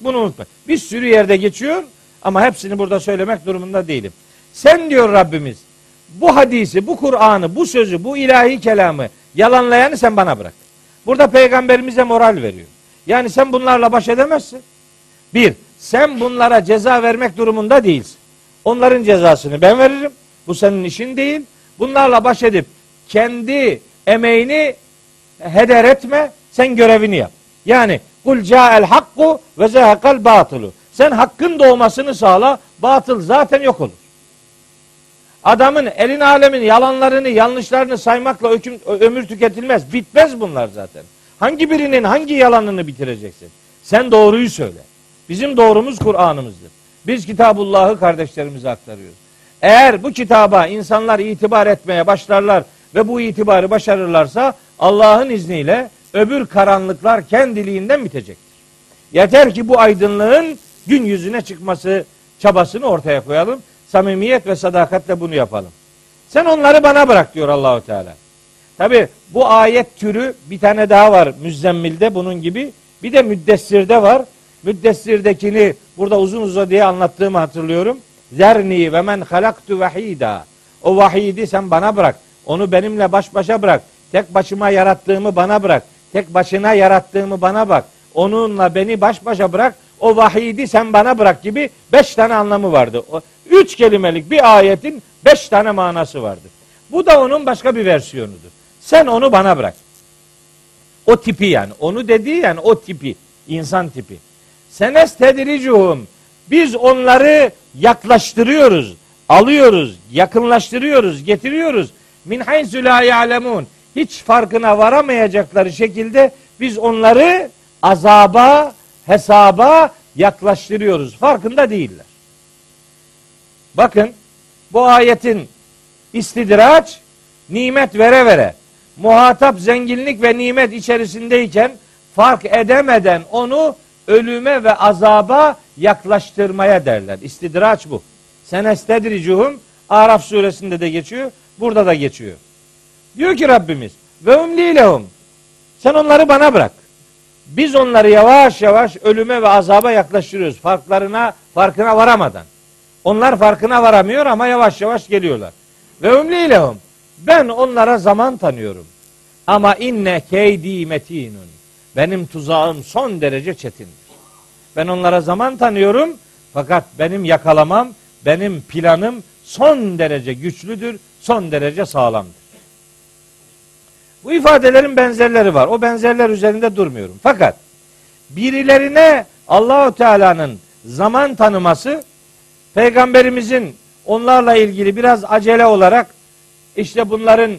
Bunu unutma. Bir sürü yerde geçiyor ama hepsini burada söylemek durumunda değilim. Sen diyor Rabbimiz bu hadisi, bu Kur'an'ı, bu sözü, bu ilahi kelamı yalanlayanı sen bana bırak. Burada peygamberimize moral veriyor. Yani sen bunlarla baş edemezsin. Bir, sen bunlara ceza vermek durumunda değilsin. Onların cezasını ben veririm. Bu senin işin değil. Bunlarla baş edip kendi emeğini heder etme. Sen görevini yap. Yani kul ca'el hakku ve zehakal batılu. Sen hakkın doğmasını sağla. Batıl zaten yok olur. Adamın elin alemin yalanlarını, yanlışlarını saymakla öküm, ömür tüketilmez. Bitmez bunlar zaten. Hangi birinin hangi yalanını bitireceksin? Sen doğruyu söyle. Bizim doğrumuz Kur'an'ımızdır. Biz Kitabullah'ı kardeşlerimize aktarıyoruz. Eğer bu kitaba insanlar itibar etmeye başlarlar ve bu itibarı başarırlarsa Allah'ın izniyle öbür karanlıklar kendiliğinden bitecektir. Yeter ki bu aydınlığın gün yüzüne çıkması çabasını ortaya koyalım. Samimiyet ve sadakatle bunu yapalım. Sen onları bana bırak diyor Allahu Teala. Tabi bu ayet türü bir tane daha var Müzzemmil'de bunun gibi. Bir de Müddessir'de var. Müddessir'dekini burada uzun uzun diye anlattığımı hatırlıyorum. Zerni ve men halaktu vahida. O vahidi sen bana bırak. Onu benimle baş başa bırak. Tek başıma yarattığımı bana bırak. Tek başına yarattığımı bana bak. Onunla beni baş başa bırak. O vahidi sen bana bırak gibi beş tane anlamı vardı. O, üç kelimelik bir ayetin beş tane manası vardı. Bu da onun başka bir versiyonudur. Sen onu bana bırak. O tipi yani. Onu dediği yani o tipi. insan tipi. Senes tedricuhum. Biz onları yaklaştırıyoruz, alıyoruz, yakınlaştırıyoruz, getiriyoruz. Min haysu la ya'lemun. Hiç farkına varamayacakları şekilde biz onları azaba, hesaba yaklaştırıyoruz. Farkında değiller. Bakın bu ayetin istidraç nimet vere vere muhatap zenginlik ve nimet içerisindeyken fark edemeden onu ölüme ve azaba yaklaştırmaya derler. İstidraç bu. Senestedricuhum Araf suresinde de geçiyor. Burada da geçiyor. Diyor ki Rabbimiz ve umlilehum sen onları bana bırak. Biz onları yavaş yavaş ölüme ve azaba yaklaştırıyoruz. Farklarına, farkına varamadan. Onlar farkına varamıyor ama yavaş yavaş geliyorlar. Ve umlilehum ben onlara zaman tanıyorum. Ama inne keydi metinun. Benim tuzağım son derece çetindir. Ben onlara zaman tanıyorum fakat benim yakalamam, benim planım son derece güçlüdür, son derece sağlamdır. Bu ifadelerin benzerleri var. O benzerler üzerinde durmuyorum. Fakat birilerine Allahu Teala'nın zaman tanıması peygamberimizin onlarla ilgili biraz acele olarak işte bunların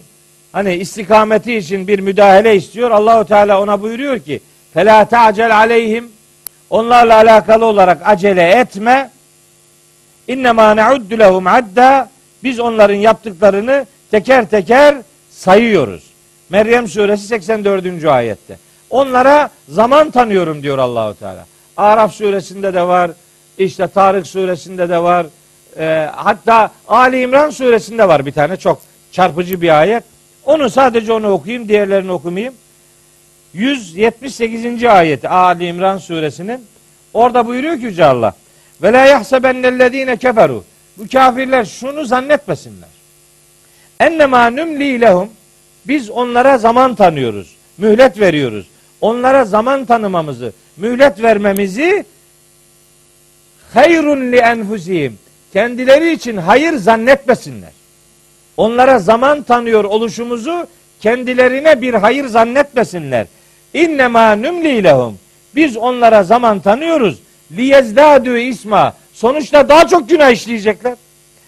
hani istikameti için bir müdahale istiyor. Allahu Teala ona buyuruyor ki: "Fela ta'cel aleyhim." Onlarla alakalı olarak acele etme. İnne ma na'uddu lehum adda. Biz onların yaptıklarını teker teker sayıyoruz. Meryem suresi 84. ayette. Onlara zaman tanıyorum diyor Allahu Teala. Araf suresinde de var. İşte Tarık suresinde de var. E, hatta Ali İmran suresinde var bir tane çok çarpıcı bir ayet. Onu sadece onu okuyayım, diğerlerini okumayayım. 178. ayeti Ali İmran suresinin orada buyuruyor ki Yüce Allah ve la yahsebennellezine keferu bu kafirler şunu zannetmesinler. Ennemâ nümli lehum biz onlara zaman tanıyoruz. Mühlet veriyoruz. Onlara zaman tanımamızı, mühlet vermemizi hayrun li enfusihim kendileri için hayır zannetmesinler. Onlara zaman tanıyor oluşumuzu kendilerine bir hayır zannetmesinler. İnnemâ nümli lehum. Biz onlara zaman tanıyoruz. Liyezdâdü isma. Sonuçta daha çok günah işleyecekler.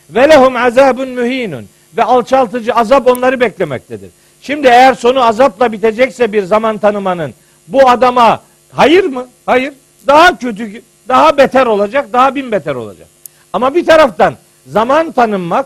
Ve lehum azabun mühinun. Ve alçaltıcı azap onları beklemektedir. Şimdi eğer sonu azapla bitecekse bir zaman tanımanın bu adama hayır mı? Hayır. Daha kötü, daha beter olacak, daha bin beter olacak. Ama bir taraftan zaman tanınmak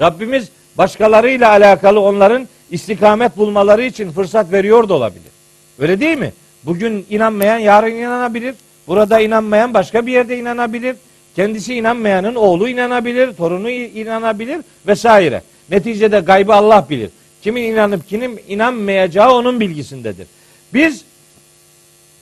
Rabbimiz başkalarıyla alakalı onların istikamet bulmaları için fırsat veriyor da olabilir. Öyle değil mi? Bugün inanmayan yarın inanabilir. Burada inanmayan başka bir yerde inanabilir. Kendisi inanmayanın oğlu inanabilir, torunu inanabilir vesaire. Neticede gaybı Allah bilir. Kimin inanıp kimin inanmayacağı onun bilgisindedir. Biz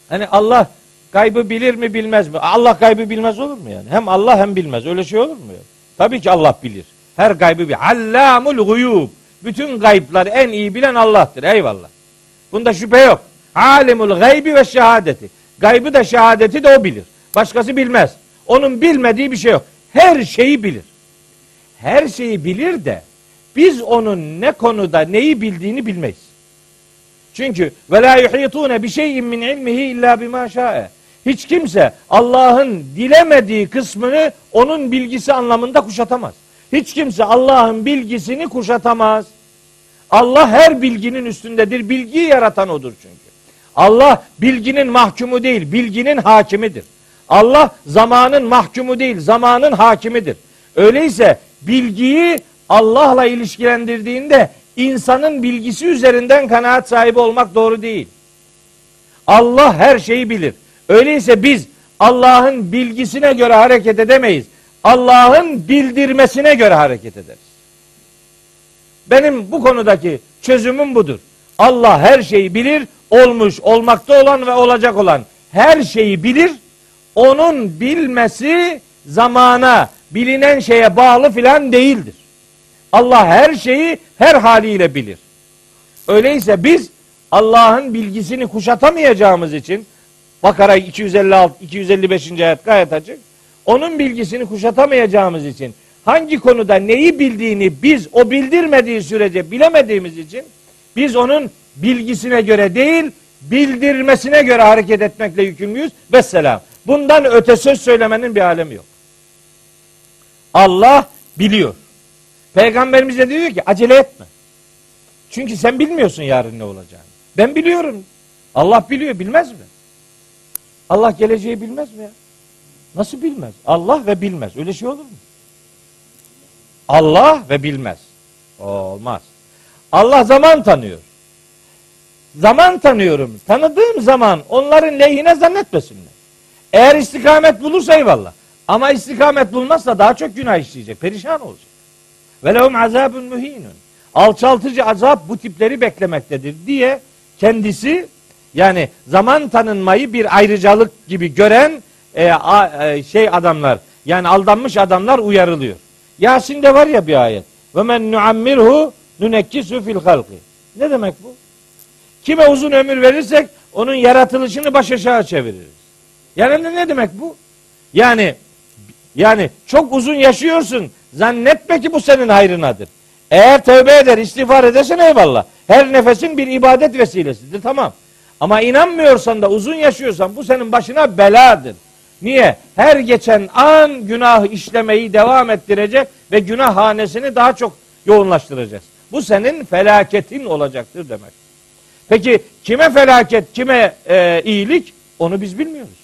hani Allah gaybı bilir mi bilmez mi? Allah gaybı bilmez olur mu yani? Hem Allah hem bilmez. Öyle şey olur mu? Tabii ki Allah bilir. Her gaybı bir. Allamul guyub. Bütün gayıpları en iyi bilen Allah'tır. Eyvallah. Bunda şüphe yok. Alimul gaybi ve şehadeti. Gaybı da şehadeti de o bilir. Başkası bilmez. Onun bilmediği bir şey yok. Her şeyi bilir. Her şeyi bilir de biz onun ne konuda neyi bildiğini bilmeyiz. Çünkü ve la yuhitune bi şeyin min ilmihi illa bima şa'e. Hiç kimse Allah'ın dilemediği kısmını onun bilgisi anlamında kuşatamaz. Hiç kimse Allah'ın bilgisini kuşatamaz. Allah her bilginin üstündedir. Bilgiyi yaratan odur çünkü. Allah bilginin mahkumu değil, bilginin hakimidir. Allah zamanın mahkumu değil, zamanın hakimidir. Öyleyse bilgiyi Allah'la ilişkilendirdiğinde insanın bilgisi üzerinden kanaat sahibi olmak doğru değil. Allah her şeyi bilir. Öyleyse biz Allah'ın bilgisine göre hareket edemeyiz. Allah'ın bildirmesine göre hareket ederiz. Benim bu konudaki çözümüm budur. Allah her şeyi bilir, olmuş, olmakta olan ve olacak olan her şeyi bilir. Onun bilmesi zamana, bilinen şeye bağlı filan değildir. Allah her şeyi her haliyle bilir. Öyleyse biz Allah'ın bilgisini kuşatamayacağımız için Bakara 256 255. ayet gayet açık. Onun bilgisini kuşatamayacağımız için hangi konuda neyi bildiğini biz o bildirmediği sürece bilemediğimiz için biz onun bilgisine göre değil bildirmesine göre hareket etmekle yükümlüyüz. Vesselam. Bundan öte söz söylemenin bir alemi yok. Allah biliyor. Peygamberimiz de diyor ki acele etme. Çünkü sen bilmiyorsun yarın ne olacağını. Ben biliyorum. Allah biliyor bilmez mi? Allah geleceği bilmez mi ya? Nasıl bilmez? Allah ve bilmez. Öyle şey olur mu? Allah ve bilmez. Olmaz. Allah zaman tanıyor. Zaman tanıyorum. Tanıdığım zaman onların lehine zannetmesinler. Eğer istikamet bulursa eyvallah. Ama istikamet bulmazsa daha çok günah işleyecek. Perişan olacak. Ve lehum azabun muhinun. Alçaltıcı azap bu tipleri beklemektedir diye kendisi yani zaman tanınmayı bir ayrıcalık gibi gören e, a, e, şey adamlar yani aldanmış adamlar uyarılıyor. Yasin'de var ya bir ayet. Ve men nuammirhu nunekkisu fil halki. Ne demek bu? Kime uzun ömür verirsek onun yaratılışını baş aşağı çeviririz. Yani ne demek bu? Yani yani çok uzun yaşıyorsun. Zannetme ki bu senin hayrınadır. Eğer tövbe eder, istiğfar edersen eyvallah. Her nefesin bir ibadet vesilesidir. Tamam. Ama inanmıyorsan da uzun yaşıyorsan bu senin başına beladır. Niye? Her geçen an günah işlemeyi devam ettirecek ve günah hanesini daha çok yoğunlaştıracağız. Bu senin felaketin olacaktır demek. Peki kime felaket, kime e, iyilik? Onu biz bilmiyoruz.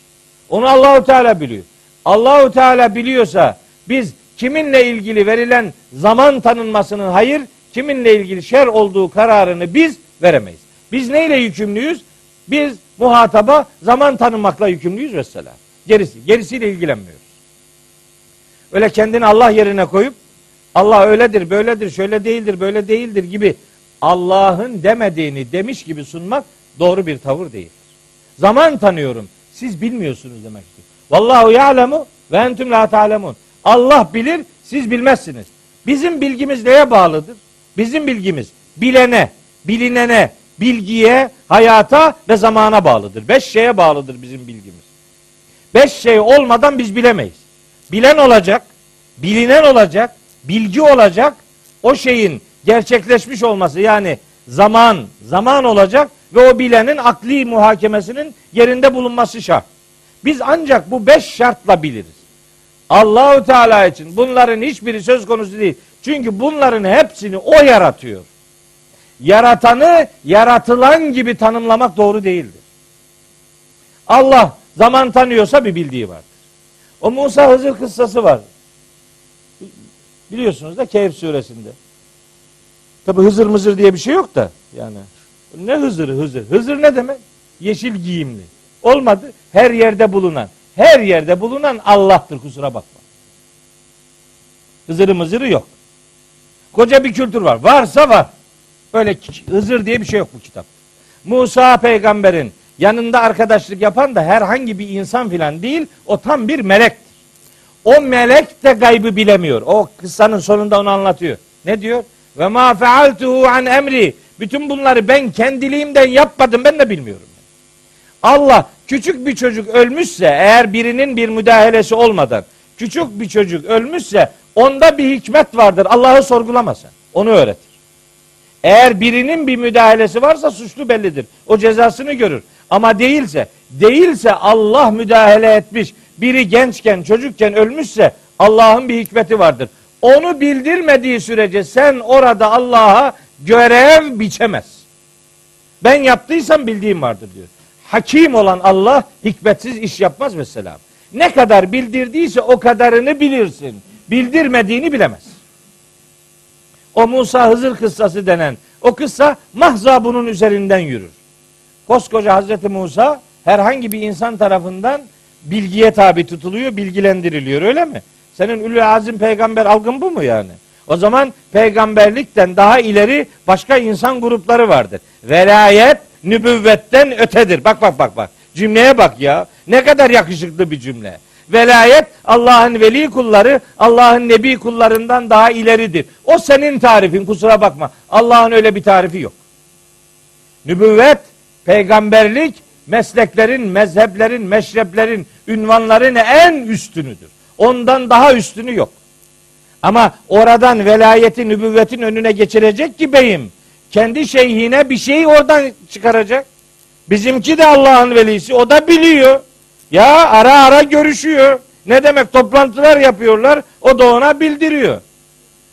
Onu Allahu Teala biliyor. Allahu Teala biliyorsa biz kiminle ilgili verilen zaman tanınmasının hayır, kiminle ilgili şer olduğu kararını biz veremeyiz. Biz neyle yükümlüyüz? Biz muhataba zaman tanımakla yükümlüyüz mesela. Gerisi, gerisiyle ilgilenmiyoruz. Öyle kendini Allah yerine koyup Allah öyledir, böyledir, şöyle değildir, böyle değildir gibi Allah'ın demediğini demiş gibi sunmak doğru bir tavır değildir. Zaman tanıyorum. Siz bilmiyorsunuz demektir. Vallahu ya'lemu ve entüm la ta'lemun. Allah bilir, siz bilmezsiniz. Bizim bilgimiz neye bağlıdır? Bizim bilgimiz bilene, bilinene, bilgiye, hayata ve zamana bağlıdır. Beş şeye bağlıdır bizim bilgimiz. Beş şey olmadan biz bilemeyiz. Bilen olacak, bilinen olacak, bilgi olacak, o şeyin gerçekleşmiş olması yani zaman, zaman olacak ve o bilenin akli muhakemesinin yerinde bulunması şart. Biz ancak bu beş şartla biliriz. Allahu Teala için bunların hiçbiri söz konusu değil. Çünkü bunların hepsini o yaratıyor. Yaratanı yaratılan gibi tanımlamak doğru değildir. Allah zaman tanıyorsa bir bildiği vardır. O Musa Hızır kıssası var. Biliyorsunuz da Kehf suresinde. Tabi Hızır mızır diye bir şey yok da yani. Ne Hızırı Hızır? Hızır ne demek? Yeşil giyimli. Olmadı. Her yerde bulunan. Her yerde bulunan Allah'tır kusura bakma. Hızırı mızırı yok. Koca bir kültür var. Varsa var. Böyle Hızır diye bir şey yok bu kitap. Musa peygamberin yanında arkadaşlık yapan da herhangi bir insan filan değil. O tam bir melektir. O melek de gaybı bilemiyor. O kıssanın sonunda onu anlatıyor. Ne diyor? Ve ma fealtuhu an emri. Bütün bunları ben kendiliğimden yapmadım. Ben de bilmiyorum. Allah küçük bir çocuk ölmüşse eğer birinin bir müdahalesi olmadan küçük bir çocuk ölmüşse onda bir hikmet vardır. Allah'ı sorgulamasın. Onu öğretir. Eğer birinin bir müdahalesi varsa suçlu bellidir. O cezasını görür. Ama değilse, değilse Allah müdahale etmiş. Biri gençken, çocukken ölmüşse Allah'ın bir hikmeti vardır. Onu bildirmediği sürece sen orada Allah'a görev biçemez. Ben yaptıysam bildiğim vardır diyor. Hakim olan Allah hikmetsiz iş yapmaz mesela. Ne kadar bildirdiyse o kadarını bilirsin. Bildirmediğini bilemez. O Musa Hızır kıssası denen o kıssa mahza bunun üzerinden yürür. Koskoca Hazreti Musa herhangi bir insan tarafından bilgiye tabi tutuluyor, bilgilendiriliyor öyle mi? Senin Ülü Azim peygamber algın bu mu yani? O zaman peygamberlikten daha ileri başka insan grupları vardır. Velayet nübüvvetten ötedir. Bak bak bak bak. Cümleye bak ya. Ne kadar yakışıklı bir cümle. Velayet Allah'ın veli kulları, Allah'ın nebi kullarından daha ileridir. O senin tarifin kusura bakma. Allah'ın öyle bir tarifi yok. Nübüvvet, peygamberlik mesleklerin, mezheplerin, meşreplerin, ünvanların en üstünüdür. Ondan daha üstünü yok. Ama oradan velayeti nübüvvetin önüne geçirecek ki beyim kendi şeyhine bir şey oradan çıkaracak. Bizimki de Allah'ın velisi. O da biliyor. Ya ara ara görüşüyor. Ne demek toplantılar yapıyorlar. O da ona bildiriyor.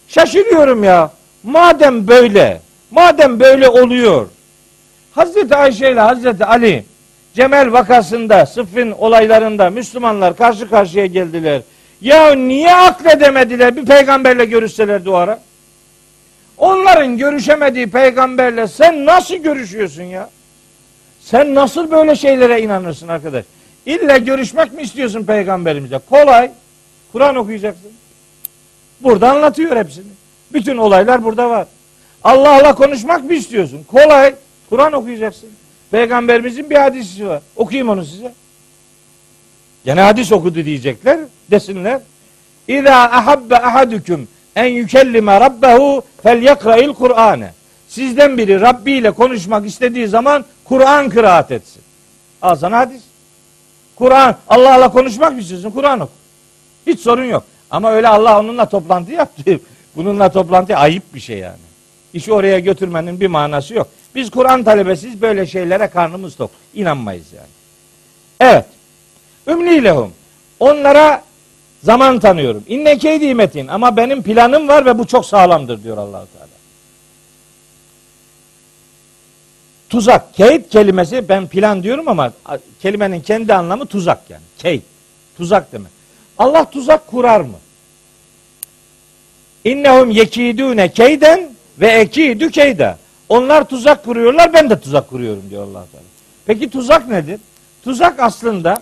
Şaşırıyorum ya. Madem böyle, madem böyle oluyor. Hazreti Ayşe ile Hazreti Ali Cemel vakasında, Sıffin olaylarında Müslümanlar karşı karşıya geldiler. Ya niye akledemediler bir peygamberle görüşselerdi o ara? Onların görüşemediği peygamberle sen nasıl görüşüyorsun ya? Sen nasıl böyle şeylere inanırsın arkadaş? İlle görüşmek mi istiyorsun peygamberimize? Kolay. Kur'an okuyacaksın. Burada anlatıyor hepsini. Bütün olaylar burada var. Allah'la konuşmak mı istiyorsun? Kolay. Kur'an okuyacaksın. Peygamberimizin bir hadisi var. Okuyayım onu size. Gene hadis okudu diyecekler. Desinler. İza ahabbe ahadukum en yükellime rabbehu fel yakra'il Kur'ane. Sizden biri Rabbi ile konuşmak istediği zaman Kur'an kıraat etsin. Al sana hadis. Kur'an, Allah'la konuşmak mı istiyorsun? Kur'an oku. Hiç sorun yok. Ama öyle Allah onunla toplantı yaptı. Bununla toplantı ayıp bir şey yani. İşi oraya götürmenin bir manası yok. Biz Kur'an talebesiz böyle şeylere karnımız tok. İnanmayız yani. Evet. Ümli lehum. Onlara zaman tanıyorum. İnne keydi metin ama benim planım var ve bu çok sağlamdır diyor Allahu Teala. Tuzak, keyit kelimesi ben plan diyorum ama kelimenin kendi anlamı tuzak yani. Keyit. Tuzak demek. Allah tuzak kurar mı? İnnehum yekidune keyden ve ekidü keyda. Onlar tuzak kuruyorlar, ben de tuzak kuruyorum diyor Allah Teala. Peki tuzak nedir? Tuzak aslında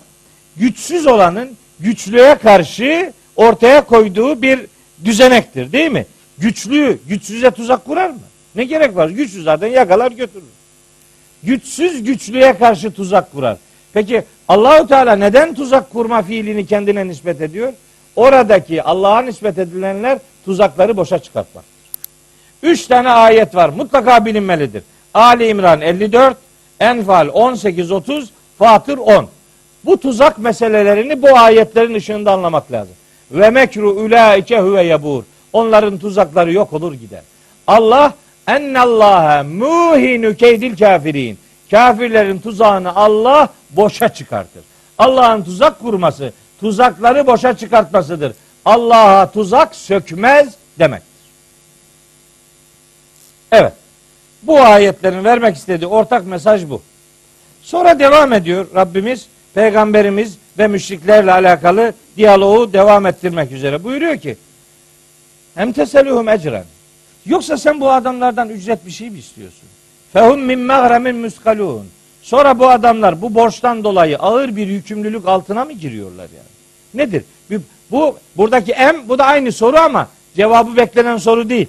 güçsüz olanın güçlüye karşı ortaya koyduğu bir düzenektir değil mi? Güçlü güçsüze tuzak kurar mı? Ne gerek var? Güçsüz zaten yakalar götürür. Güçsüz güçlüye karşı tuzak kurar. Peki Allahu Teala neden tuzak kurma fiilini kendine nispet ediyor? Oradaki Allah'a nispet edilenler tuzakları boşa çıkartmak. Üç tane ayet var. Mutlaka bilinmelidir. Ali İmran 54, Enfal 18, 30, Fatır 10. Bu tuzak meselelerini bu ayetlerin ışığında anlamak lazım. Ve mekru ulaike huve yabur. Onların tuzakları yok olur gider. Allah ennallaha muhinu keydil kafirin. Kafirlerin tuzağını Allah boşa çıkartır. Allah'ın tuzak kurması, tuzakları boşa çıkartmasıdır. Allah'a tuzak sökmez demektir. Evet. Bu ayetlerin vermek istediği ortak mesaj bu. Sonra devam ediyor Rabbimiz, Peygamberimiz ve müşriklerle alakalı diyaloğu devam ettirmek üzere. Buyuruyor ki, hem teseluhum ecren. Yoksa sen bu adamlardan ücret bir şey mi istiyorsun? Fehum min mağremin muskalun. Sonra bu adamlar bu borçtan dolayı ağır bir yükümlülük altına mı giriyorlar yani? Nedir? Bu buradaki em bu da aynı soru ama cevabı beklenen soru değil.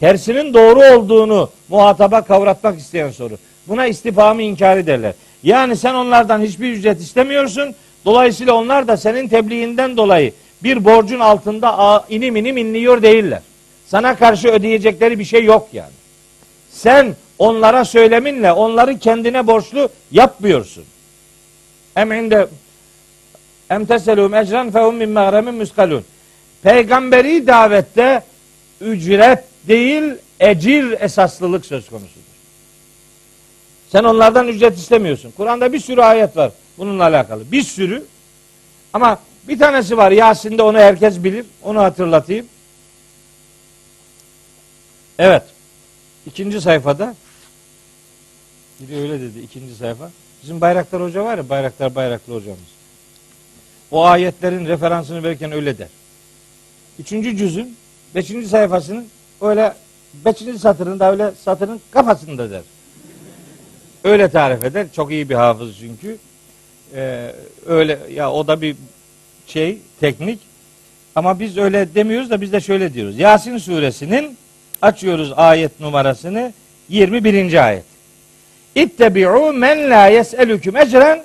Tersinin doğru olduğunu muhataba kavratmak isteyen soru. Buna istifamı inkar derler. Yani sen onlardan hiçbir ücret istemiyorsun. Dolayısıyla onlar da senin tebliğinden dolayı bir borcun altında inim inim inliyor değiller. Sana karşı ödeyecekleri bir şey yok yani. Sen onlara söyleminle onları kendine borçlu yapmıyorsun. Em inde em teselum ecran fehum min mağremin muskalun. Peygamberi davette ücret değil ecir esaslılık söz konusudur. Sen onlardan ücret istemiyorsun. Kur'an'da bir sürü ayet var bununla alakalı. Bir sürü. Ama bir tanesi var Yasin'de onu herkes bilir. Onu hatırlatayım. Evet. İkinci sayfada biri öyle dedi ikinci sayfa. Bizim Bayraktar Hoca var ya Bayraktar Bayraklı hocamız. O ayetlerin referansını verirken öyle der. Üçüncü cüzün beşinci sayfasının öyle beşinci satırında öyle satırın kafasında der. Öyle tarif eder. Çok iyi bir hafız çünkü. Ee, öyle ya o da bir şey teknik. Ama biz öyle demiyoruz da biz de şöyle diyoruz. Yasin suresinin açıyoruz ayet numarasını 21. ayet. İttebi'u men la yes'elüküm ecren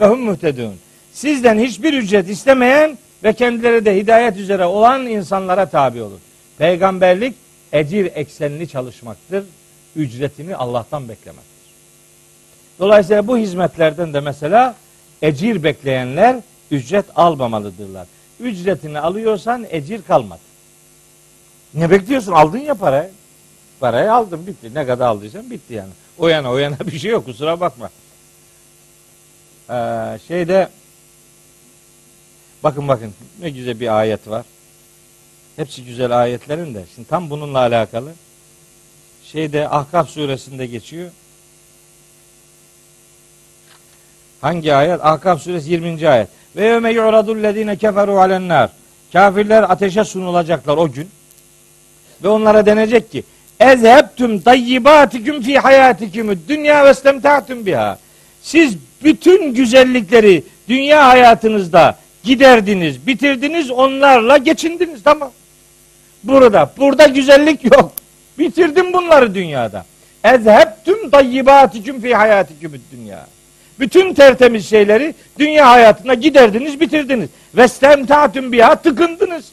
ve hum muhtedun. Sizden hiçbir ücret istemeyen ve kendileri de hidayet üzere olan insanlara tabi olun. Peygamberlik ecir eksenli çalışmaktır. Ücretini Allah'tan beklemektir. Dolayısıyla bu hizmetlerden de mesela ecir bekleyenler ücret almamalıdırlar. Ücretini alıyorsan ecir kalmadı. Ne bekliyorsun? Aldın ya parayı. Parayı aldın bitti. Ne kadar aldıysan bitti yani. O yana o yana bir şey yok kusura bakma. Ee, şeyde bakın bakın ne güzel bir ayet var. Hepsi güzel ayetlerin de. Şimdi tam bununla alakalı. Şeyde Ahkaf suresinde geçiyor. Hangi ayet? Ahkaf suresi 20. ayet. Ve yevme yu'radul lezine keferu alen Kafirler ateşe sunulacaklar o gün. Ve onlara denecek ki ezhebtüm tayyibatikum fi hayatikum dünya ve istemta'tum biha. Siz bütün güzellikleri dünya hayatınızda giderdiniz, bitirdiniz, onlarla geçindiniz. Tamam. Burada, burada güzellik yok. Bitirdim bunları dünyada. Ezhebtüm tayyibatikum fi hayatikum dünya. Bütün tertemiz şeyleri dünya hayatına giderdiniz, bitirdiniz. Ve stemtatüm biha tıkındınız.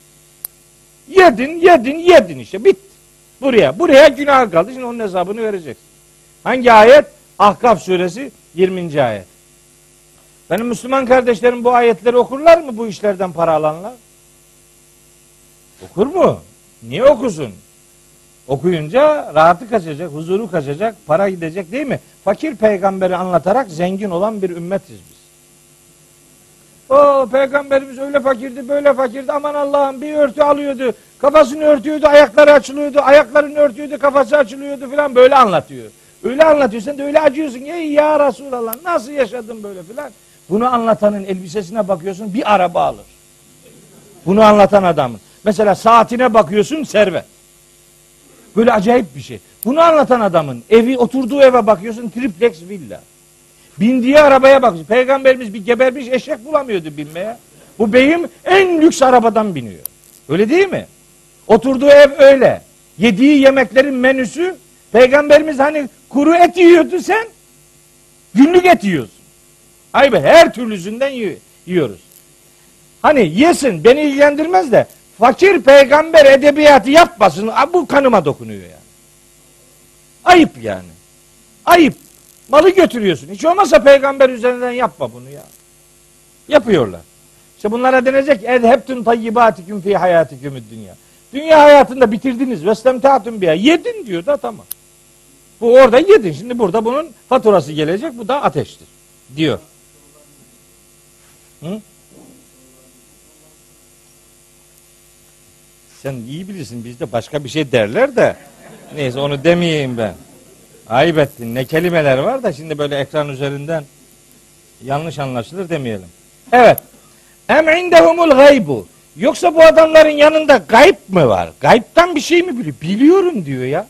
Yedin, yedin, yedin işte. Bit. Buraya. Buraya günah kaldı. Şimdi onun hesabını vereceksin. Hangi ayet? Ahkaf suresi 20. ayet. Benim Müslüman kardeşlerim bu ayetleri okurlar mı bu işlerden para alanlar? Okur mu? Niye okusun? Okuyunca rahatı kaçacak, huzuru kaçacak, para gidecek değil mi? Fakir peygamberi anlatarak zengin olan bir ümmetiz biz. O peygamberimiz öyle fakirdi, böyle fakirdi. Aman Allah'ım bir örtü alıyordu. Kafasını örtüyordu, ayakları açılıyordu. Ayaklarını örtüyordu, kafası açılıyordu filan böyle anlatıyor. Öyle anlatıyorsun da öyle acıyorsun. Ey ya Resulallah nasıl yaşadın böyle filan. Bunu anlatanın elbisesine bakıyorsun bir araba alır. Bunu anlatan adamın. Mesela saatine bakıyorsun servet. Böyle acayip bir şey. Bunu anlatan adamın evi oturduğu eve bakıyorsun triplex villa. Bindiği arabaya bakıyorsun. Peygamberimiz bir gebermiş eşek bulamıyordu binmeye. Bu beyim en lüks arabadan biniyor. Öyle değil mi? Oturduğu ev öyle. Yediği yemeklerin menüsü Peygamberimiz hani kuru et yiyordu sen günlük et yiyorsun. Ay be her türlüsünden yiyoruz. Hani yesin beni ilgilendirmez de fakir peygamber edebiyatı yapmasın. Bu kanıma dokunuyor yani. Ayıp yani. Ayıp. Malı götürüyorsun. Hiç olmazsa peygamber üzerinden yapma bunu ya. Yapıyorlar. İşte bunlara denecek edhebtun tayyibatikum fi hayatikum dünya. Dünya hayatında bitirdiniz. Vestemtatun biha. Yedin diyor da tamam. Bu orada yedin. Şimdi burada bunun faturası gelecek. Bu da ateştir. Diyor. Hı? Sen iyi bilirsin bizde başka bir şey derler de neyse onu demeyeyim ben. Ayıp ettin. Ne kelimeler var da şimdi böyle ekran üzerinden yanlış anlaşılır demeyelim. Evet. Em indehumul gaybu. Yoksa bu adamların yanında gayb mı var? Gaybtan bir şey mi biliyor? Biliyorum diyor ya.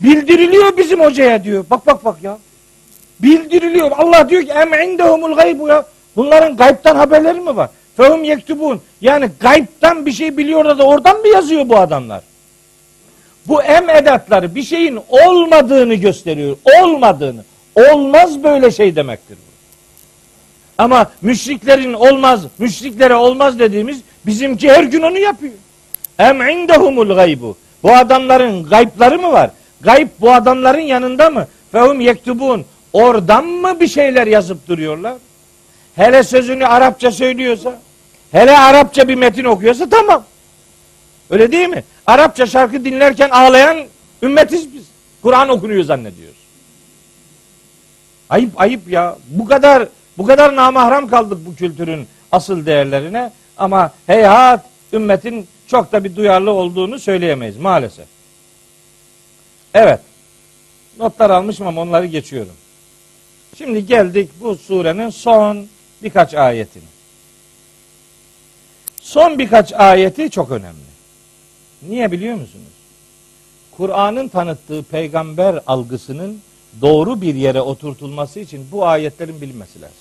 Bildiriliyor bizim hocaya diyor. Bak bak bak ya. Bildiriliyor. Allah diyor ki em indehumul gaybu ya. Bunların gaybtan haberleri mi var? Fehum yektubun. Yani gaybtan bir şey biliyor da oradan mı yazıyor bu adamlar? Bu em edatları bir şeyin olmadığını gösteriyor. Olmadığını. Olmaz böyle şey demektir. Ama müşriklerin olmaz, müşriklere olmaz dediğimiz bizimki her gün onu yapıyor. Em indehumul gaybu. Bu adamların gaypları mı var? Gayb bu adamların yanında mı? Fehum yektubun. Oradan mı bir şeyler yazıp duruyorlar? Hele sözünü Arapça söylüyorsa, hele Arapça bir metin okuyorsa tamam. Öyle değil mi? Arapça şarkı dinlerken ağlayan ümmetiz biz. Kur'an okunuyor zannediyoruz. Ayıp ayıp ya. Bu kadar bu kadar namahram kaldık bu kültürün asıl değerlerine ama heyhat ümmetin çok da bir duyarlı olduğunu söyleyemeyiz maalesef. Evet. Notlar almışım ama onları geçiyorum. Şimdi geldik bu surenin son birkaç ayetini. Son birkaç ayeti çok önemli. Niye biliyor musunuz? Kur'an'ın tanıttığı peygamber algısının doğru bir yere oturtulması için bu ayetlerin bilinmesi lazım.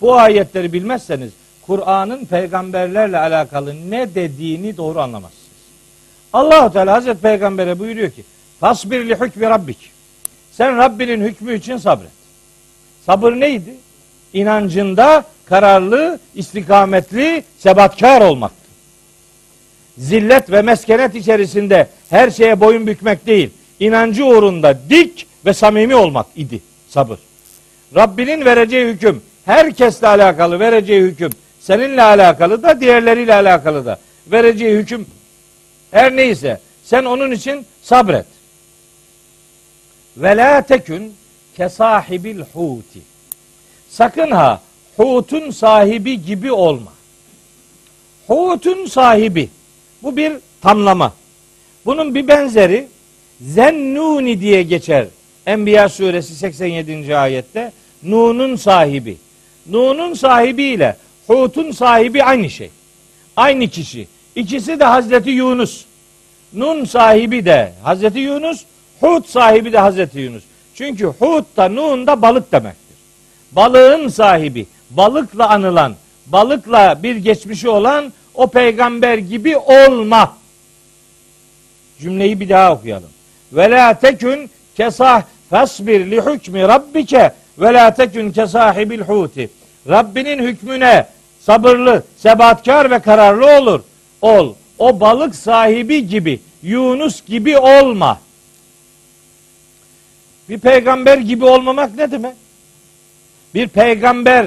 Bu ayetleri bilmezseniz Kur'an'ın peygamberlerle alakalı ne dediğini doğru anlamazsınız. Allahu Teala Hazreti Peygamber'e buyuruyor ki: "Fasbir li hükmi rabbik." Sen Rabbinin hükmü için sabret. Sabır neydi? İnancında kararlı, istikametli, sebatkar olmaktı. Zillet ve meskenet içerisinde her şeye boyun bükmek değil, inancı uğrunda dik ve samimi olmak idi sabır. Rabbinin vereceği hüküm, herkesle alakalı vereceği hüküm, seninle alakalı da diğerleriyle alakalı da vereceği hüküm her neyse sen onun için sabret. Ve la tekün kesahibil huti. Sakın ha hutun sahibi gibi olma. Hutun sahibi. Bu bir tamlama. Bunun bir benzeri Zennuni diye geçer. Enbiya suresi 87. ayette Nuh'un sahibi. Nuh'un sahibi ile Hut'un sahibi aynı şey. Aynı kişi. İkisi de Hazreti Yunus. Nun sahibi de Hazreti Yunus, Hud sahibi de Hazreti Yunus. Çünkü Hud da Nun da balık demektir. Balığın sahibi, balıkla anılan, balıkla bir geçmişi olan o peygamber gibi olma. Cümleyi bir daha okuyalım. Ve la tekün kesah fasbir li hukmi rabbike ve la tekün kesahibil huti. Rabbinin hükmüne sabırlı, sebatkar ve kararlı olur. Ol. O balık sahibi gibi, Yunus gibi olma. Bir peygamber gibi olmamak ne demek? Bir peygamber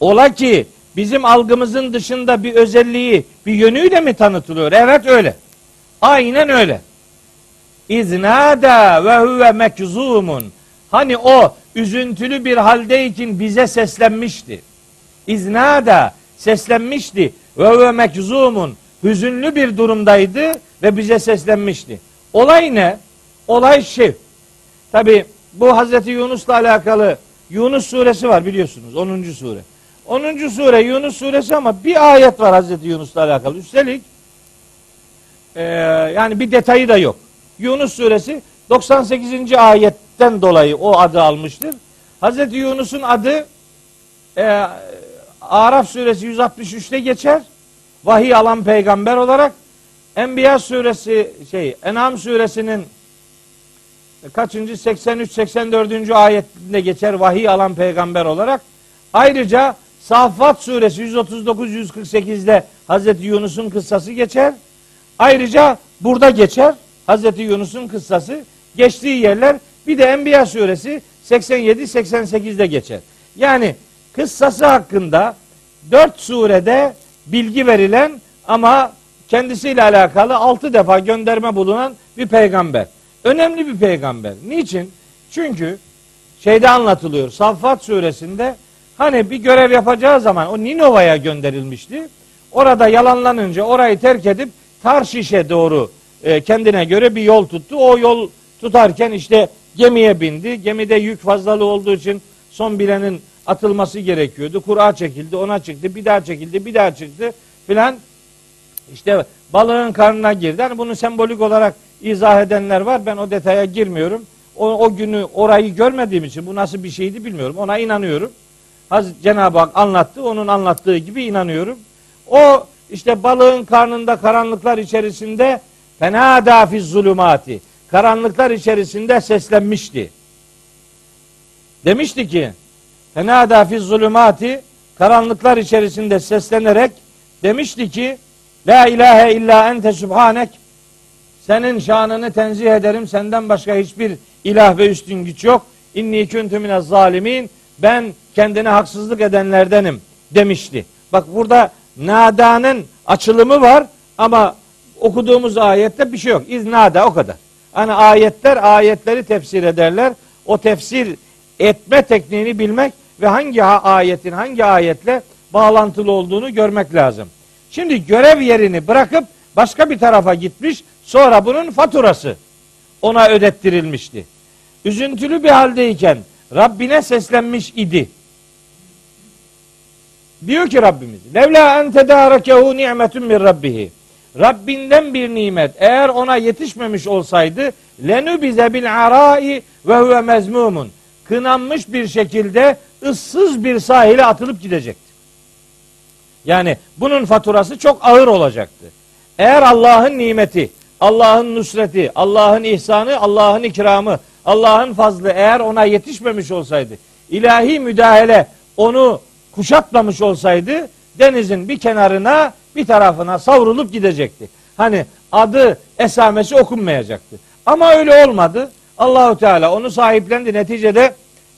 ola ki bizim algımızın dışında bir özelliği, bir yönüyle mi tanıtılıyor? Evet öyle. Aynen öyle. İznada ve huve mekzumun. Hani o üzüntülü bir haldeyken bize seslenmişti. İznada seslenmişti. Ve huve mekzumun. Hüzünlü bir durumdaydı ve bize seslenmişti. Olay ne? Olay şey. Tabi bu Hazreti Yunus'la alakalı Yunus suresi var biliyorsunuz 10. sure. 10. sure Yunus suresi ama bir ayet var Hazreti Yunus'la alakalı. Üstelik e, yani bir detayı da yok. Yunus suresi 98. ayetten dolayı o adı almıştır. Hazreti Yunus'un adı e, Araf suresi 163'te geçer. Vahiy alan peygamber olarak Enbiya suresi şey En'am suresinin kaçıncı 83 84. ayetinde geçer vahiy alan peygamber olarak. Ayrıca Saffat suresi 139 148'de Hazreti Yunus'un kıssası geçer. Ayrıca burada geçer. Hazreti Yunus'un kıssası geçtiği yerler bir de Enbiya suresi 87-88'de geçer. Yani kıssası hakkında dört surede bilgi verilen ama kendisiyle alakalı altı defa gönderme bulunan bir peygamber. Önemli bir peygamber. Niçin? Çünkü şeyde anlatılıyor. Saffat suresinde hani bir görev yapacağı zaman o Ninova'ya gönderilmişti. Orada yalanlanınca orayı terk edip Tarşiş'e doğru e, kendine göre bir yol tuttu. O yol tutarken işte gemiye bindi. Gemide yük fazlalığı olduğu için son bilenin atılması gerekiyordu. Kura çekildi, ona çıktı, bir daha çekildi, bir daha çıktı filan. İşte balığın karnına girdi. Yani bunu sembolik olarak izah edenler var. Ben o detaya girmiyorum. O, o günü orayı görmediğim için bu nasıl bir şeydi bilmiyorum. Ona inanıyorum. Haz Cenab-ı Hak anlattı. Onun anlattığı gibi inanıyorum. O işte balığın karnında karanlıklar içerisinde fena dafiz zulümati karanlıklar içerisinde seslenmişti. Demişti ki fena dafiz zulümati karanlıklar içerisinde seslenerek demişti ki La ilahe illa ente subhanek senin şanını tenzih ederim. Senden başka hiçbir ilah ve üstün güç yok. İnni küntü minez zalimin. Ben kendine haksızlık edenlerdenim demişti. Bak burada nadanın açılımı var ama okuduğumuz ayette bir şey yok. İznada o kadar. Hani ayetler ayetleri tefsir ederler. O tefsir etme tekniğini bilmek ve hangi ayetin hangi ayetle bağlantılı olduğunu görmek lazım. Şimdi görev yerini bırakıp başka bir tarafa gitmiş. Sonra bunun faturası ona ödettirilmişti. Üzüntülü bir haldeyken Rabbine seslenmiş idi. Diyor ki Rabbimiz Levla en tedarakehu ni'metun min rabbihi Rabbinden bir nimet eğer ona yetişmemiş olsaydı lenü bize bil arai ve huve mezmumun kınanmış bir şekilde ıssız bir sahile atılıp gidecekti. Yani bunun faturası çok ağır olacaktı. Eğer Allah'ın nimeti, Allah'ın nusreti, Allah'ın ihsanı, Allah'ın ikramı, Allah'ın fazlı eğer ona yetişmemiş olsaydı, ilahi müdahale onu kuşatmamış olsaydı denizin bir kenarına bir tarafına savrulup gidecekti. Hani adı esamesi okunmayacaktı. Ama öyle olmadı. Allahu Teala onu sahiplendi. Neticede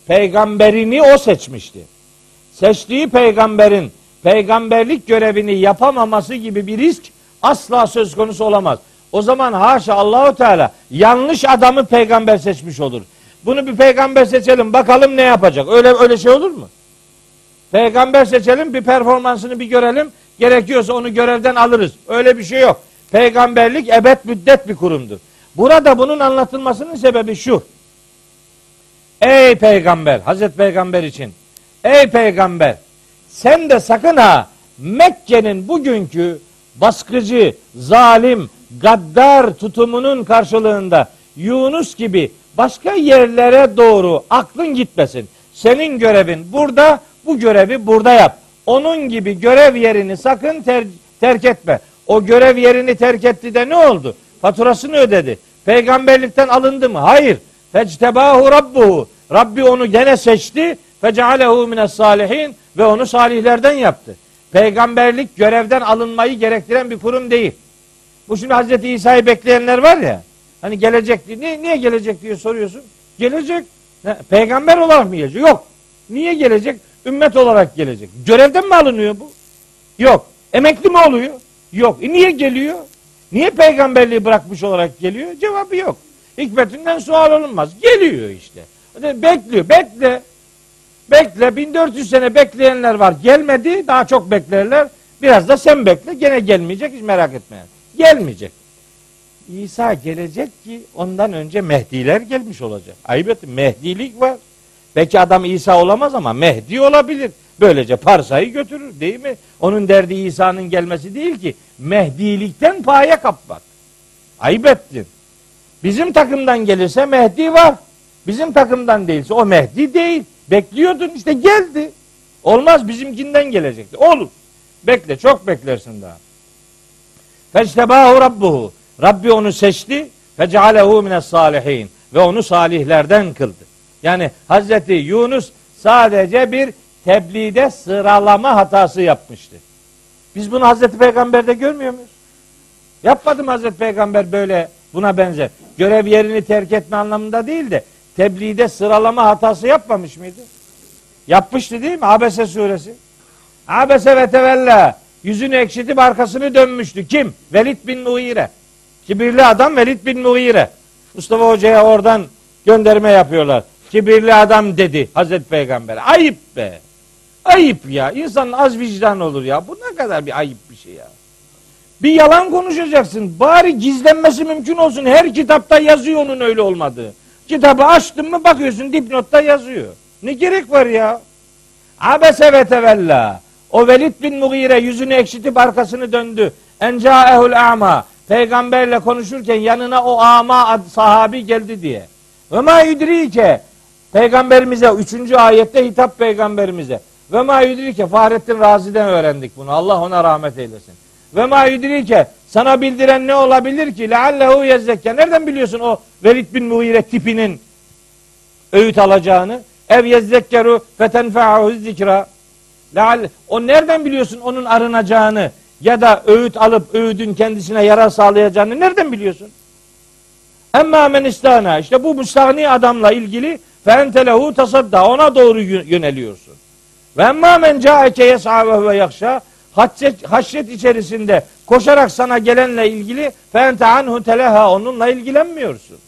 peygamberini o seçmişti. Seçtiği peygamberin peygamberlik görevini yapamaması gibi bir risk asla söz konusu olamaz. O zaman haşa Allahu Teala yanlış adamı peygamber seçmiş olur. Bunu bir peygamber seçelim bakalım ne yapacak. Öyle öyle şey olur mu? Peygamber seçelim bir performansını bir görelim. Gerekiyorsa onu görevden alırız. Öyle bir şey yok. Peygamberlik ebed müddet bir kurumdur. Burada bunun anlatılmasının sebebi şu. Ey peygamber, Hazreti Peygamber için. Ey peygamber, sen de sakın ha Mekke'nin bugünkü baskıcı, zalim, gaddar tutumunun karşılığında Yunus gibi başka yerlere doğru aklın gitmesin. Senin görevin burada, bu görevi burada yap. Onun gibi görev yerini sakın ter- terk etme. O görev yerini terk etti de ne oldu? Faturasını ödedi. Peygamberlikten alındı mı? Hayır. Fectebahu rabbuhu. Rabbi onu gene seçti. Fecealehu mines salihin ve onu salihlerden yaptı. Peygamberlik görevden alınmayı gerektiren bir kurum değil. Bu şimdi Hazreti İsa'yı bekleyenler var ya. Hani gelecek diye. Niye, niye gelecek diye soruyorsun. Gelecek. Peygamber olarak mı gelecek? Yok. Niye gelecek? Ümmet olarak gelecek. Görevden mi alınıyor bu? Yok. Emekli mi oluyor? Yok. E niye geliyor? Niye peygamberliği bırakmış olarak geliyor? Cevabı yok. Hikmetinden sual olunmaz. Geliyor işte. Bekliyor. Bekle. Bekle. 1400 sene bekleyenler var. Gelmedi. Daha çok beklerler. Biraz da sen bekle. Gene gelmeyecek. Hiç merak etme. Gelmeyecek. İsa gelecek ki ondan önce Mehdiler gelmiş olacak. Ayıp ettim. Mehdilik var. Belki adam İsa olamaz ama Mehdi olabilir. Böylece parsayı götürür değil mi? Onun derdi İsa'nın gelmesi değil ki. Mehdilikten paye kapmak. Ayıp ettin. Bizim takımdan gelirse Mehdi var. Bizim takımdan değilse o Mehdi değil. Bekliyordun işte geldi. Olmaz bizimkinden gelecekti. Olur. Bekle çok beklersin daha. Fectebahu rabbuhu. Rabbi onu seçti. Fecealehu mines salihin. Ve onu salihlerden kıldı. Yani Hazreti Yunus sadece bir tebliğde sıralama hatası yapmıştı. Biz bunu Hazreti Peygamber'de görmüyor muyuz? Yapmadı mı Hazreti Peygamber böyle buna benzer? Görev yerini terk etme anlamında değil de tebliğde sıralama hatası yapmamış mıydı? Yapmıştı değil mi? Abese suresi. Abese ve tevella. Yüzünü ekşitip arkasını dönmüştü. Kim? Velid bin Mughire. Kibirli adam Velid bin Mughire. Mustafa Hoca'ya oradan gönderme yapıyorlar. Kibirli adam dedi Hazreti Peygamber. Ayıp be. Ayıp ya. İnsanın az vicdan olur ya. Bu ne kadar bir ayıp bir şey ya. Bir yalan konuşacaksın. Bari gizlenmesi mümkün olsun. Her kitapta yazıyor onun öyle olmadığı. Kitabı açtın mı bakıyorsun dipnotta yazıyor. Ne gerek var ya? Abese ve tevella. O Velid bin Mughire yüzünü ekşitip arkasını döndü. Encaehul a'ma. Peygamberle konuşurken yanına o ama sahabi geldi diye. Ve ma yudrike. Peygamberimize üçüncü ayette hitap peygamberimize. Ve ma yudrike Fahrettin Razi'den öğrendik bunu. Allah ona rahmet eylesin. Ve ma yudrike sana bildiren ne olabilir ki? Leallehu yezzekke. Nereden biliyorsun o Velid bin Mughire tipinin öğüt alacağını? Ev yezzekkeru fetenfe'ahu zikra. Leal o nereden biliyorsun onun arınacağını ya da öğüt alıp öğüdün kendisine yarar sağlayacağını nereden biliyorsun? Emma men istana işte bu müstahni adamla ilgili fentelehu tasadda ona doğru yöneliyorsun. Ve emma men caeke yes'a ve yakşa haşret içerisinde koşarak sana gelenle ilgili fente anhu teleha onunla ilgilenmiyorsun.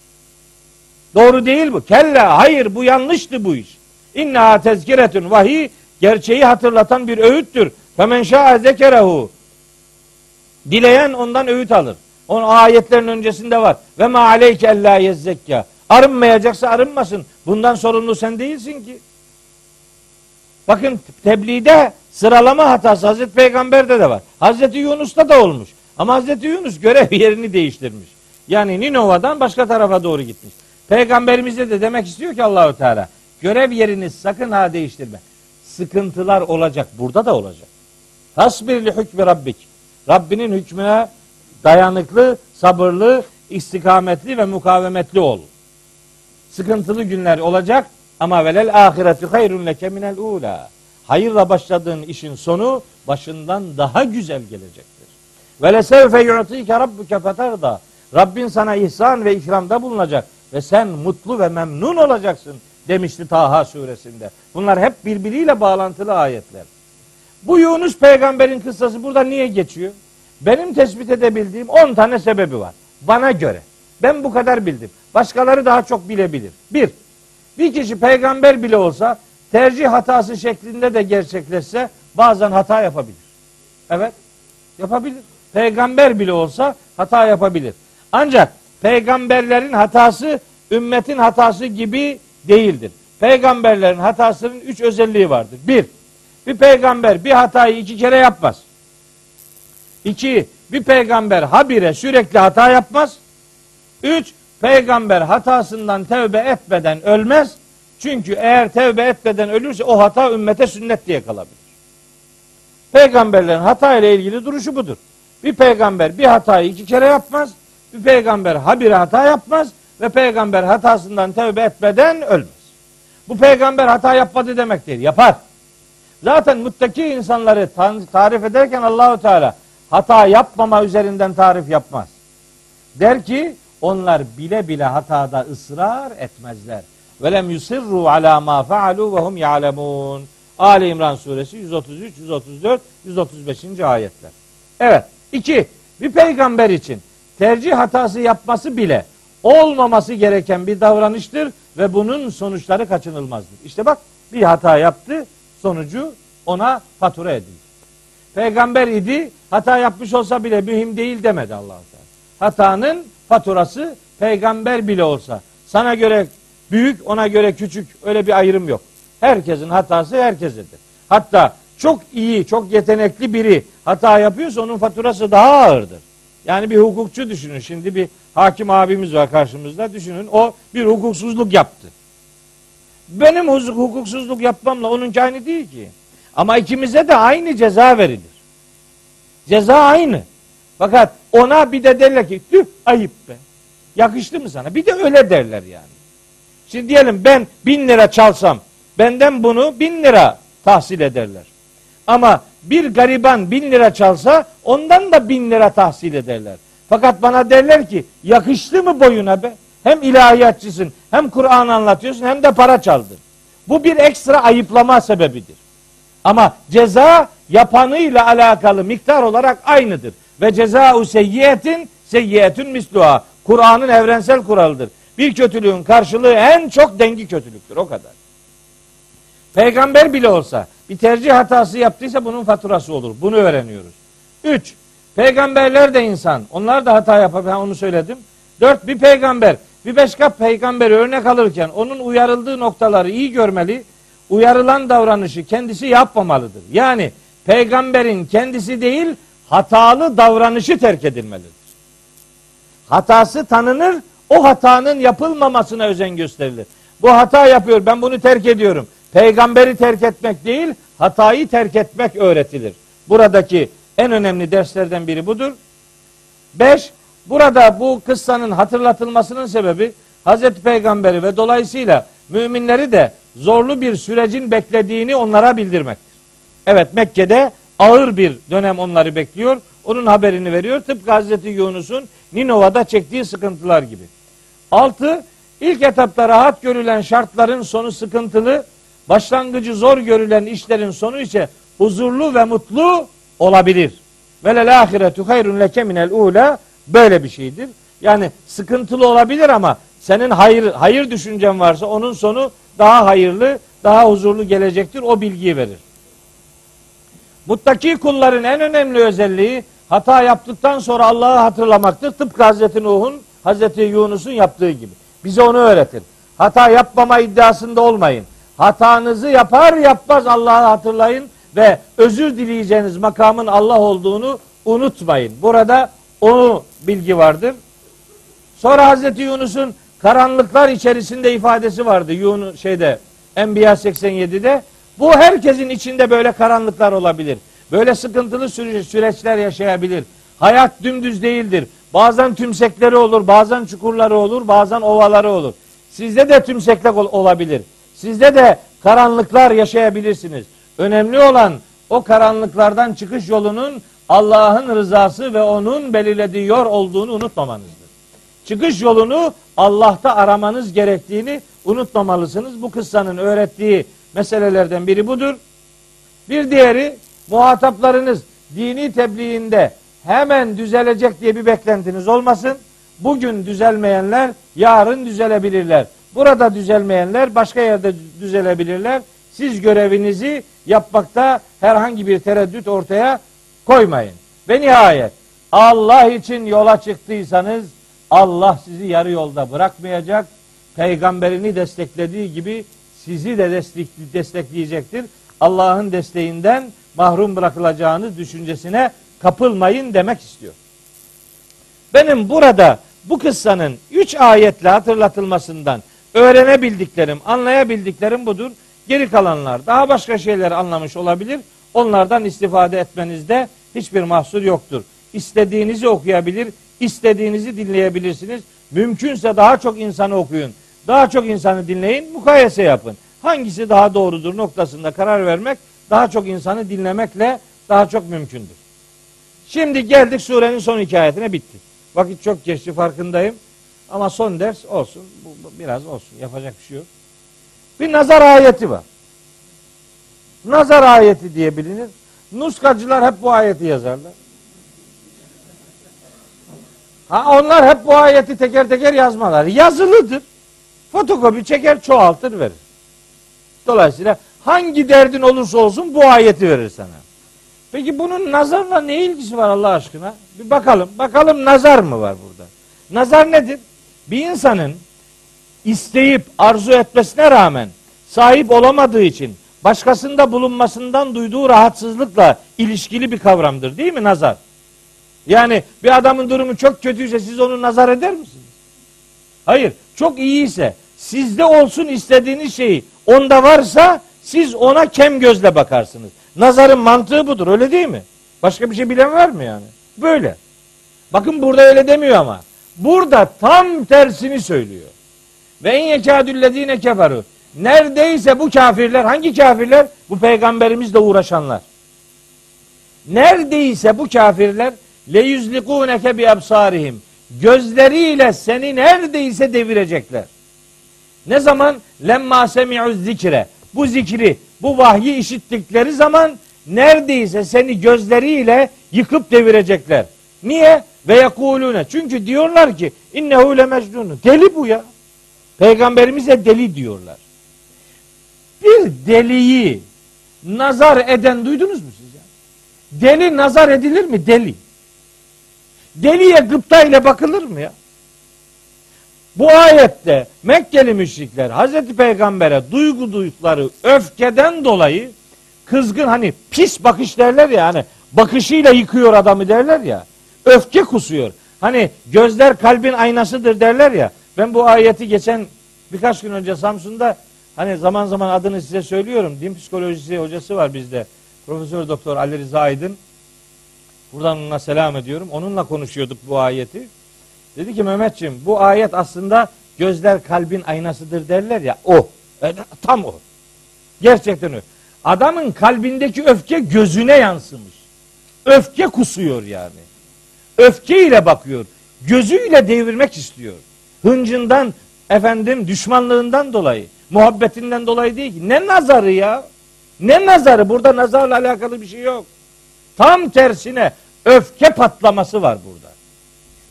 Doğru değil bu. Kella hayır bu yanlıştı bu iş. İnna tezkiretun vahiy gerçeği hatırlatan bir öğüttür. Femen şa'a zekerehu. Dileyen ondan öğüt alır. Onun ayetlerin öncesinde var. Ve ma aleyke ella yezzekka. Arınmayacaksa arınmasın. Bundan sorumlu sen değilsin ki. Bakın tebliğde sıralama hatası Hazreti Peygamber'de de var. Hazreti Yunus'ta da olmuş. Ama Hazreti Yunus görev yerini değiştirmiş. Yani Ninova'dan başka tarafa doğru gitmiş. Peygamberimizde de demek istiyor ki Allahu Teala görev yerini sakın ha değiştirme. Sıkıntılar olacak. Burada da olacak. Tasbir li hükmü rabbik. Rabbinin hükmüne dayanıklı, sabırlı, istikametli ve mukavemetli ol. Sıkıntılı günler olacak ama velel ahiretu hayrun leke minel ula. Hayırla başladığın işin sonu başından daha güzel gelecektir. Ve lesevfe yu'tike rabbuke fetarda. Rabbin sana ihsan ve ikramda bulunacak ve sen mutlu ve memnun olacaksın demişti Taha suresinde. Bunlar hep birbiriyle bağlantılı ayetler. Bu Yunus peygamberin kıssası burada niye geçiyor? Benim tespit edebildiğim 10 tane sebebi var. Bana göre. Ben bu kadar bildim. Başkaları daha çok bilebilir. Bir, bir kişi peygamber bile olsa tercih hatası şeklinde de gerçekleşse bazen hata yapabilir. Evet, yapabilir. Peygamber bile olsa hata yapabilir. Ancak peygamberlerin hatası ümmetin hatası gibi değildir. Peygamberlerin hatasının üç özelliği vardır. Bir, bir peygamber bir hatayı iki kere yapmaz. İki, bir peygamber habire sürekli hata yapmaz. Üç, peygamber hatasından tevbe etmeden ölmez. Çünkü eğer tevbe etmeden ölürse o hata ümmete sünnet diye kalabilir. Peygamberlerin hata ile ilgili duruşu budur. Bir peygamber bir hatayı iki kere yapmaz. Bir peygamber habire hata yapmaz ve peygamber hatasından tevbe etmeden ölmez. Bu peygamber hata yapmadı demek değil. Yapar. Zaten muttaki insanları tarif ederken Allahu Teala hata yapmama üzerinden tarif yapmaz. Der ki onlar bile bile hatada ısrar etmezler. Ve lem yusirru ala ma faalu ve hum ya'lemun. Ali İmran suresi 133, 134, 135. ayetler. Evet. iki Bir peygamber için tercih hatası yapması bile olmaması gereken bir davranıştır ve bunun sonuçları kaçınılmazdır. İşte bak bir hata yaptı, sonucu ona fatura edildi. Peygamber idi, hata yapmış olsa bile mühim değil demedi allah Teala. Hatanın faturası peygamber bile olsa sana göre büyük, ona göre küçük öyle bir ayrım yok. Herkesin hatası herkesedir. Hatta çok iyi, çok yetenekli biri hata yapıyorsa onun faturası daha ağırdır. Yani bir hukukçu düşünün. Şimdi bir hakim abimiz var karşımızda. Düşünün o bir hukuksuzluk yaptı. Benim hukuksuzluk yapmamla onun aynı değil ki. Ama ikimize de aynı ceza verilir. Ceza aynı. Fakat ona bir de derler ki tüh ayıp be. Yakıştı mı sana? Bir de öyle derler yani. Şimdi diyelim ben bin lira çalsam benden bunu bin lira tahsil ederler. Ama bir gariban bin lira çalsa ondan da bin lira tahsil ederler. Fakat bana derler ki yakıştı mı boyuna be? Hem ilahiyatçısın hem Kur'an anlatıyorsun hem de para çaldın. Bu bir ekstra ayıplama sebebidir. Ama ceza yapanıyla alakalı miktar olarak aynıdır. Ve ceza seyyiyetin seyyiyetün misluha. Kur'an'ın evrensel kuralıdır. Bir kötülüğün karşılığı en çok dengi kötülüktür. O kadar. Peygamber bile olsa bir tercih hatası yaptıysa bunun faturası olur. Bunu öğreniyoruz. Üç, peygamberler de insan. Onlar da hata yapar. Ben onu söyledim. Dört, bir peygamber. Bir başka peygamber örnek alırken onun uyarıldığı noktaları iyi görmeli. Uyarılan davranışı kendisi yapmamalıdır. Yani peygamberin kendisi değil hatalı davranışı terk edilmelidir. Hatası tanınır, o hatanın yapılmamasına özen gösterilir. Bu hata yapıyor, ben bunu terk ediyorum. Peygamberi terk etmek değil, hatayı terk etmek öğretilir. Buradaki en önemli derslerden biri budur. Beş, burada bu kıssanın hatırlatılmasının sebebi Hazreti Peygamberi ve dolayısıyla müminleri de zorlu bir sürecin beklediğini onlara bildirmektir. Evet Mekke'de ağır bir dönem onları bekliyor. Onun haberini veriyor. Tıpkı Hazreti Yunus'un Ninova'da çektiği sıkıntılar gibi. Altı, ilk etapta rahat görülen şartların sonu sıkıntılı, başlangıcı zor görülen işlerin sonu ise huzurlu ve mutlu olabilir. Ve lel ahiretu hayrun leke minel ula böyle bir şeydir. Yani sıkıntılı olabilir ama senin hayır hayır düşüncen varsa onun sonu daha hayırlı, daha huzurlu gelecektir. O bilgiyi verir. Muttaki kulların en önemli özelliği hata yaptıktan sonra Allah'ı hatırlamaktır. Tıpkı Hazreti Nuh'un, Hazreti Yunus'un yaptığı gibi. Bize onu öğretir. Hata yapmama iddiasında olmayın. Hatanızı yapar yapmaz Allah'ı hatırlayın ve özür dileyeceğiniz makamın Allah olduğunu unutmayın. Burada onu bilgi vardır. Sonra Hazreti Yunus'un karanlıklar içerisinde ifadesi vardı. Yunus şeyde Enbiya 87'de. Bu herkesin içinde böyle karanlıklar olabilir. Böyle sıkıntılı süreçler yaşayabilir. Hayat dümdüz değildir. Bazen tümsekleri olur, bazen çukurları olur, bazen ovaları olur. Sizde de tümsekler olabilir. Sizde de karanlıklar yaşayabilirsiniz. Önemli olan o karanlıklardan çıkış yolunun Allah'ın rızası ve onun belirlediği yol olduğunu unutmamanızdır. Çıkış yolunu Allah'ta aramanız gerektiğini unutmamalısınız. Bu kıssanın öğrettiği meselelerden biri budur. Bir diğeri muhataplarınız dini tebliğinde hemen düzelecek diye bir beklentiniz olmasın. Bugün düzelmeyenler yarın düzelebilirler. Burada düzelmeyenler başka yerde düzelebilirler. Siz görevinizi yapmakta herhangi bir tereddüt ortaya koymayın. Ve nihayet Allah için yola çıktıysanız Allah sizi yarı yolda bırakmayacak. Peygamberini desteklediği gibi sizi de destekleyecektir. Allah'ın desteğinden mahrum bırakılacağınız düşüncesine kapılmayın demek istiyor. Benim burada bu kıssanın üç ayetle hatırlatılmasından öğrenebildiklerim, anlayabildiklerim budur. Geri kalanlar daha başka şeyler anlamış olabilir. Onlardan istifade etmenizde hiçbir mahsur yoktur. İstediğinizi okuyabilir, istediğinizi dinleyebilirsiniz. Mümkünse daha çok insanı okuyun. Daha çok insanı dinleyin, mukayese yapın. Hangisi daha doğrudur noktasında karar vermek daha çok insanı dinlemekle daha çok mümkündür. Şimdi geldik surenin son iki ayetine bitti. Vakit çok geçti farkındayım. Ama son ders olsun. Bu, bu biraz olsun. Yapacak bir şey yok. Bir nazar ayeti var. Nazar ayeti diye bilinir. Nuskacılar hep bu ayeti yazarlar. Ha, onlar hep bu ayeti teker teker yazmalar. Yazılıdır. Fotokopi çeker çoğaltır verir. Dolayısıyla hangi derdin olursa olsun bu ayeti verir sana. Peki bunun nazarla ne ilgisi var Allah aşkına? Bir bakalım. Bakalım nazar mı var burada? Nazar nedir? Bir insanın isteyip arzu etmesine rağmen sahip olamadığı için başkasında bulunmasından duyduğu rahatsızlıkla ilişkili bir kavramdır değil mi nazar? Yani bir adamın durumu çok kötüyse siz onu nazar eder misiniz? Hayır. Çok iyiyse sizde olsun istediğiniz şeyi onda varsa siz ona kem gözle bakarsınız. Nazarın mantığı budur öyle değil mi? Başka bir şey bilen var mı yani? Böyle. Bakın burada öyle demiyor ama. Burada tam tersini söylüyor. Ve en yekâdüllezîne keferu. Neredeyse bu kafirler, hangi kafirler? Bu peygamberimizle uğraşanlar. Neredeyse bu kafirler le yüzlikûneke bi absarihim. Gözleriyle seni neredeyse devirecekler. Ne zaman? Lemma semi'u zikre. Bu zikri, bu vahyi işittikleri zaman neredeyse seni gözleriyle yıkıp devirecekler. Niye? Ve yekulune. Çünkü diyorlar ki innehu le mecnun. Deli bu ya. Peygamberimize deli diyorlar. Bir deliyi nazar eden duydunuz mu siz ya? Deli nazar edilir mi? Deli. Deliye gıpta ile bakılır mı ya? Bu ayette Mekkeli müşrikler Hazreti Peygamber'e duygu duydukları öfkeden dolayı kızgın hani pis bakış derler ya hani bakışıyla yıkıyor adamı derler ya. Öfke kusuyor. Hani gözler kalbin aynasıdır derler ya. Ben bu ayeti geçen birkaç gün önce Samsun'da hani zaman zaman adını size söylüyorum. Din psikolojisi hocası var bizde. Profesör Doktor Ali Rıza Aydın. Buradan ona selam ediyorum. Onunla konuşuyorduk bu ayeti. Dedi ki Mehmetciğim bu ayet aslında gözler kalbin aynasıdır derler ya o. E, tam o. Gerçekten o. Adamın kalbindeki öfke gözüne yansımış. Öfke kusuyor yani. Öfke ile bakıyor. Gözüyle devirmek istiyor. Hıncından, efendim düşmanlığından dolayı, muhabbetinden dolayı değil ki. Ne nazarı ya? Ne nazarı? Burada nazarla alakalı bir şey yok. Tam tersine öfke patlaması var burada.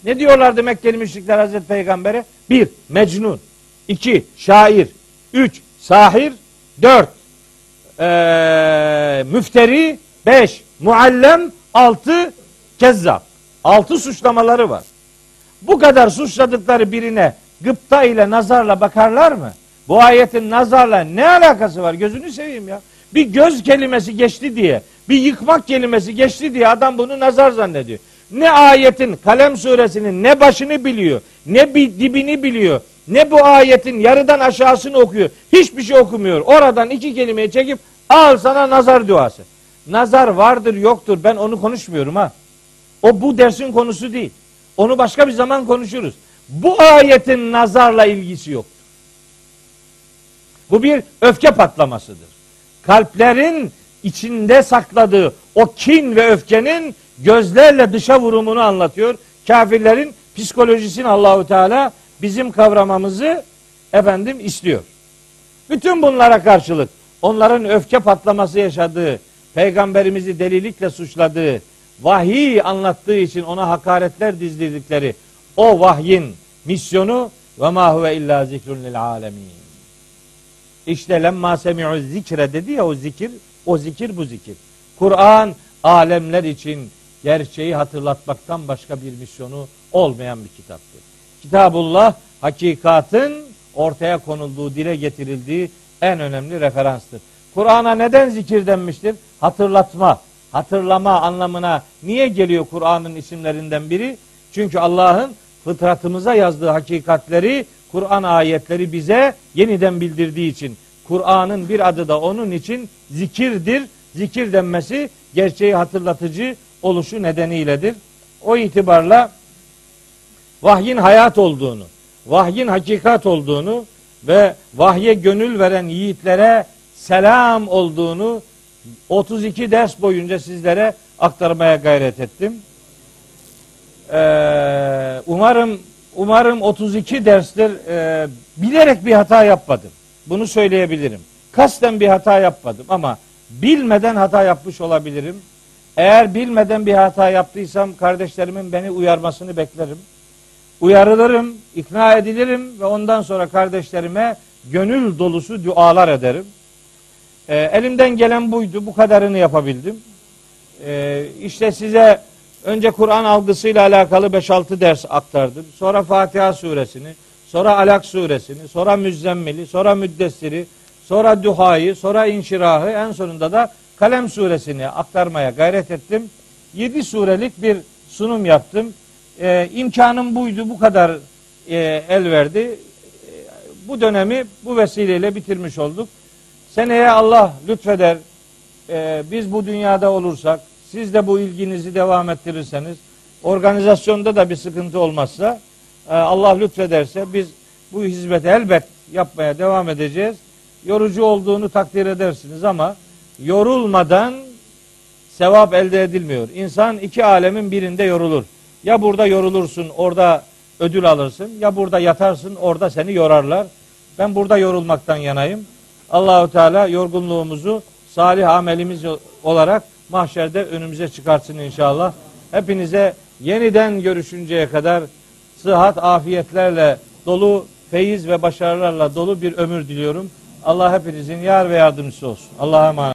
Ne diyorlardı Mekkeli müşrikler Hazreti Peygamber'e? Bir, Mecnun. iki şair. Üç, sahir. Dört, ee, müfteri. Beş, muallem. Altı, kezzap. Altı suçlamaları var. Bu kadar suçladıkları birine gıpta ile nazarla bakarlar mı? Bu ayetin nazarla ne alakası var? Gözünü seveyim ya. Bir göz kelimesi geçti diye, bir yıkmak kelimesi geçti diye adam bunu nazar zannediyor. Ne ayetin Kalem suresinin ne başını biliyor, ne dibini biliyor, ne bu ayetin yarıdan aşağısını okuyor. Hiçbir şey okumuyor. Oradan iki kelimeyi çekip al sana nazar duası. Nazar vardır yoktur ben onu konuşmuyorum ha. O bu dersin konusu değil. Onu başka bir zaman konuşuruz. Bu ayetin nazarla ilgisi yok. Bu bir öfke patlamasıdır. Kalplerin içinde sakladığı o kin ve öfkenin gözlerle dışa vurumunu anlatıyor. Kafirlerin psikolojisini Allahu Teala bizim kavramamızı efendim istiyor. Bütün bunlara karşılık onların öfke patlaması yaşadığı, peygamberimizi delilikle suçladığı, vahiy anlattığı için ona hakaretler dizdirdikleri o vahyin misyonu ve ma huve illa zikrun lil alemin. İşte lemma semi'u zikre dedi ya o zikir, o zikir bu zikir. Kur'an alemler için gerçeği hatırlatmaktan başka bir misyonu olmayan bir kitaptır. Kitabullah hakikatın ortaya konulduğu, dile getirildiği en önemli referanstır. Kur'an'a neden zikir denmiştir? Hatırlatma, hatırlama anlamına niye geliyor Kur'an'ın isimlerinden biri? Çünkü Allah'ın fıtratımıza yazdığı hakikatleri, Kur'an ayetleri bize yeniden bildirdiği için Kur'an'ın bir adı da onun için zikirdir. Zikir denmesi gerçeği hatırlatıcı oluşu nedeniyledir. O itibarla vahyin hayat olduğunu, vahyin hakikat olduğunu ve vahye gönül veren yiğitlere selam olduğunu 32 ders boyunca sizlere aktarmaya gayret ettim. Ee, umarım umarım 32 derstir e, bilerek bir hata yapmadım. Bunu söyleyebilirim. Kasten bir hata yapmadım ama bilmeden hata yapmış olabilirim. Eğer bilmeden bir hata yaptıysam kardeşlerimin beni uyarmasını beklerim. Uyarılırım, ikna edilirim ve ondan sonra kardeşlerime gönül dolusu dualar ederim. Ee, elimden gelen buydu. Bu kadarını yapabildim. Ee, işte size önce Kur'an algısıyla alakalı 5-6 ders aktardım. Sonra Fatiha suresini, sonra Alak suresini, sonra Müzzemmil'i, sonra Müddessir'i, sonra Duha'yı, sonra İnşirahı, en sonunda da Kalem suresini aktarmaya gayret ettim. 7 surelik bir sunum yaptım. Ee, imkanım buydu, bu kadar e, el verdi. E, bu dönemi bu vesileyle bitirmiş olduk. Seneye Allah lütfeder, e, biz bu dünyada olursak, siz de bu ilginizi devam ettirirseniz, organizasyonda da bir sıkıntı olmazsa, e, Allah lütfederse biz bu hizmeti elbet yapmaya devam edeceğiz. Yorucu olduğunu takdir edersiniz ama yorulmadan sevap elde edilmiyor. İnsan iki alemin birinde yorulur. Ya burada yorulursun, orada ödül alırsın. Ya burada yatarsın, orada seni yorarlar. Ben burada yorulmaktan yanayım. Allahu Teala yorgunluğumuzu salih amelimiz olarak mahşerde önümüze çıkartsın inşallah. Hepinize yeniden görüşünceye kadar sıhhat, afiyetlerle dolu, feyiz ve başarılarla dolu bir ömür diliyorum. Allah hepinizin yar ve yardımcısı olsun. Allah'a emanet.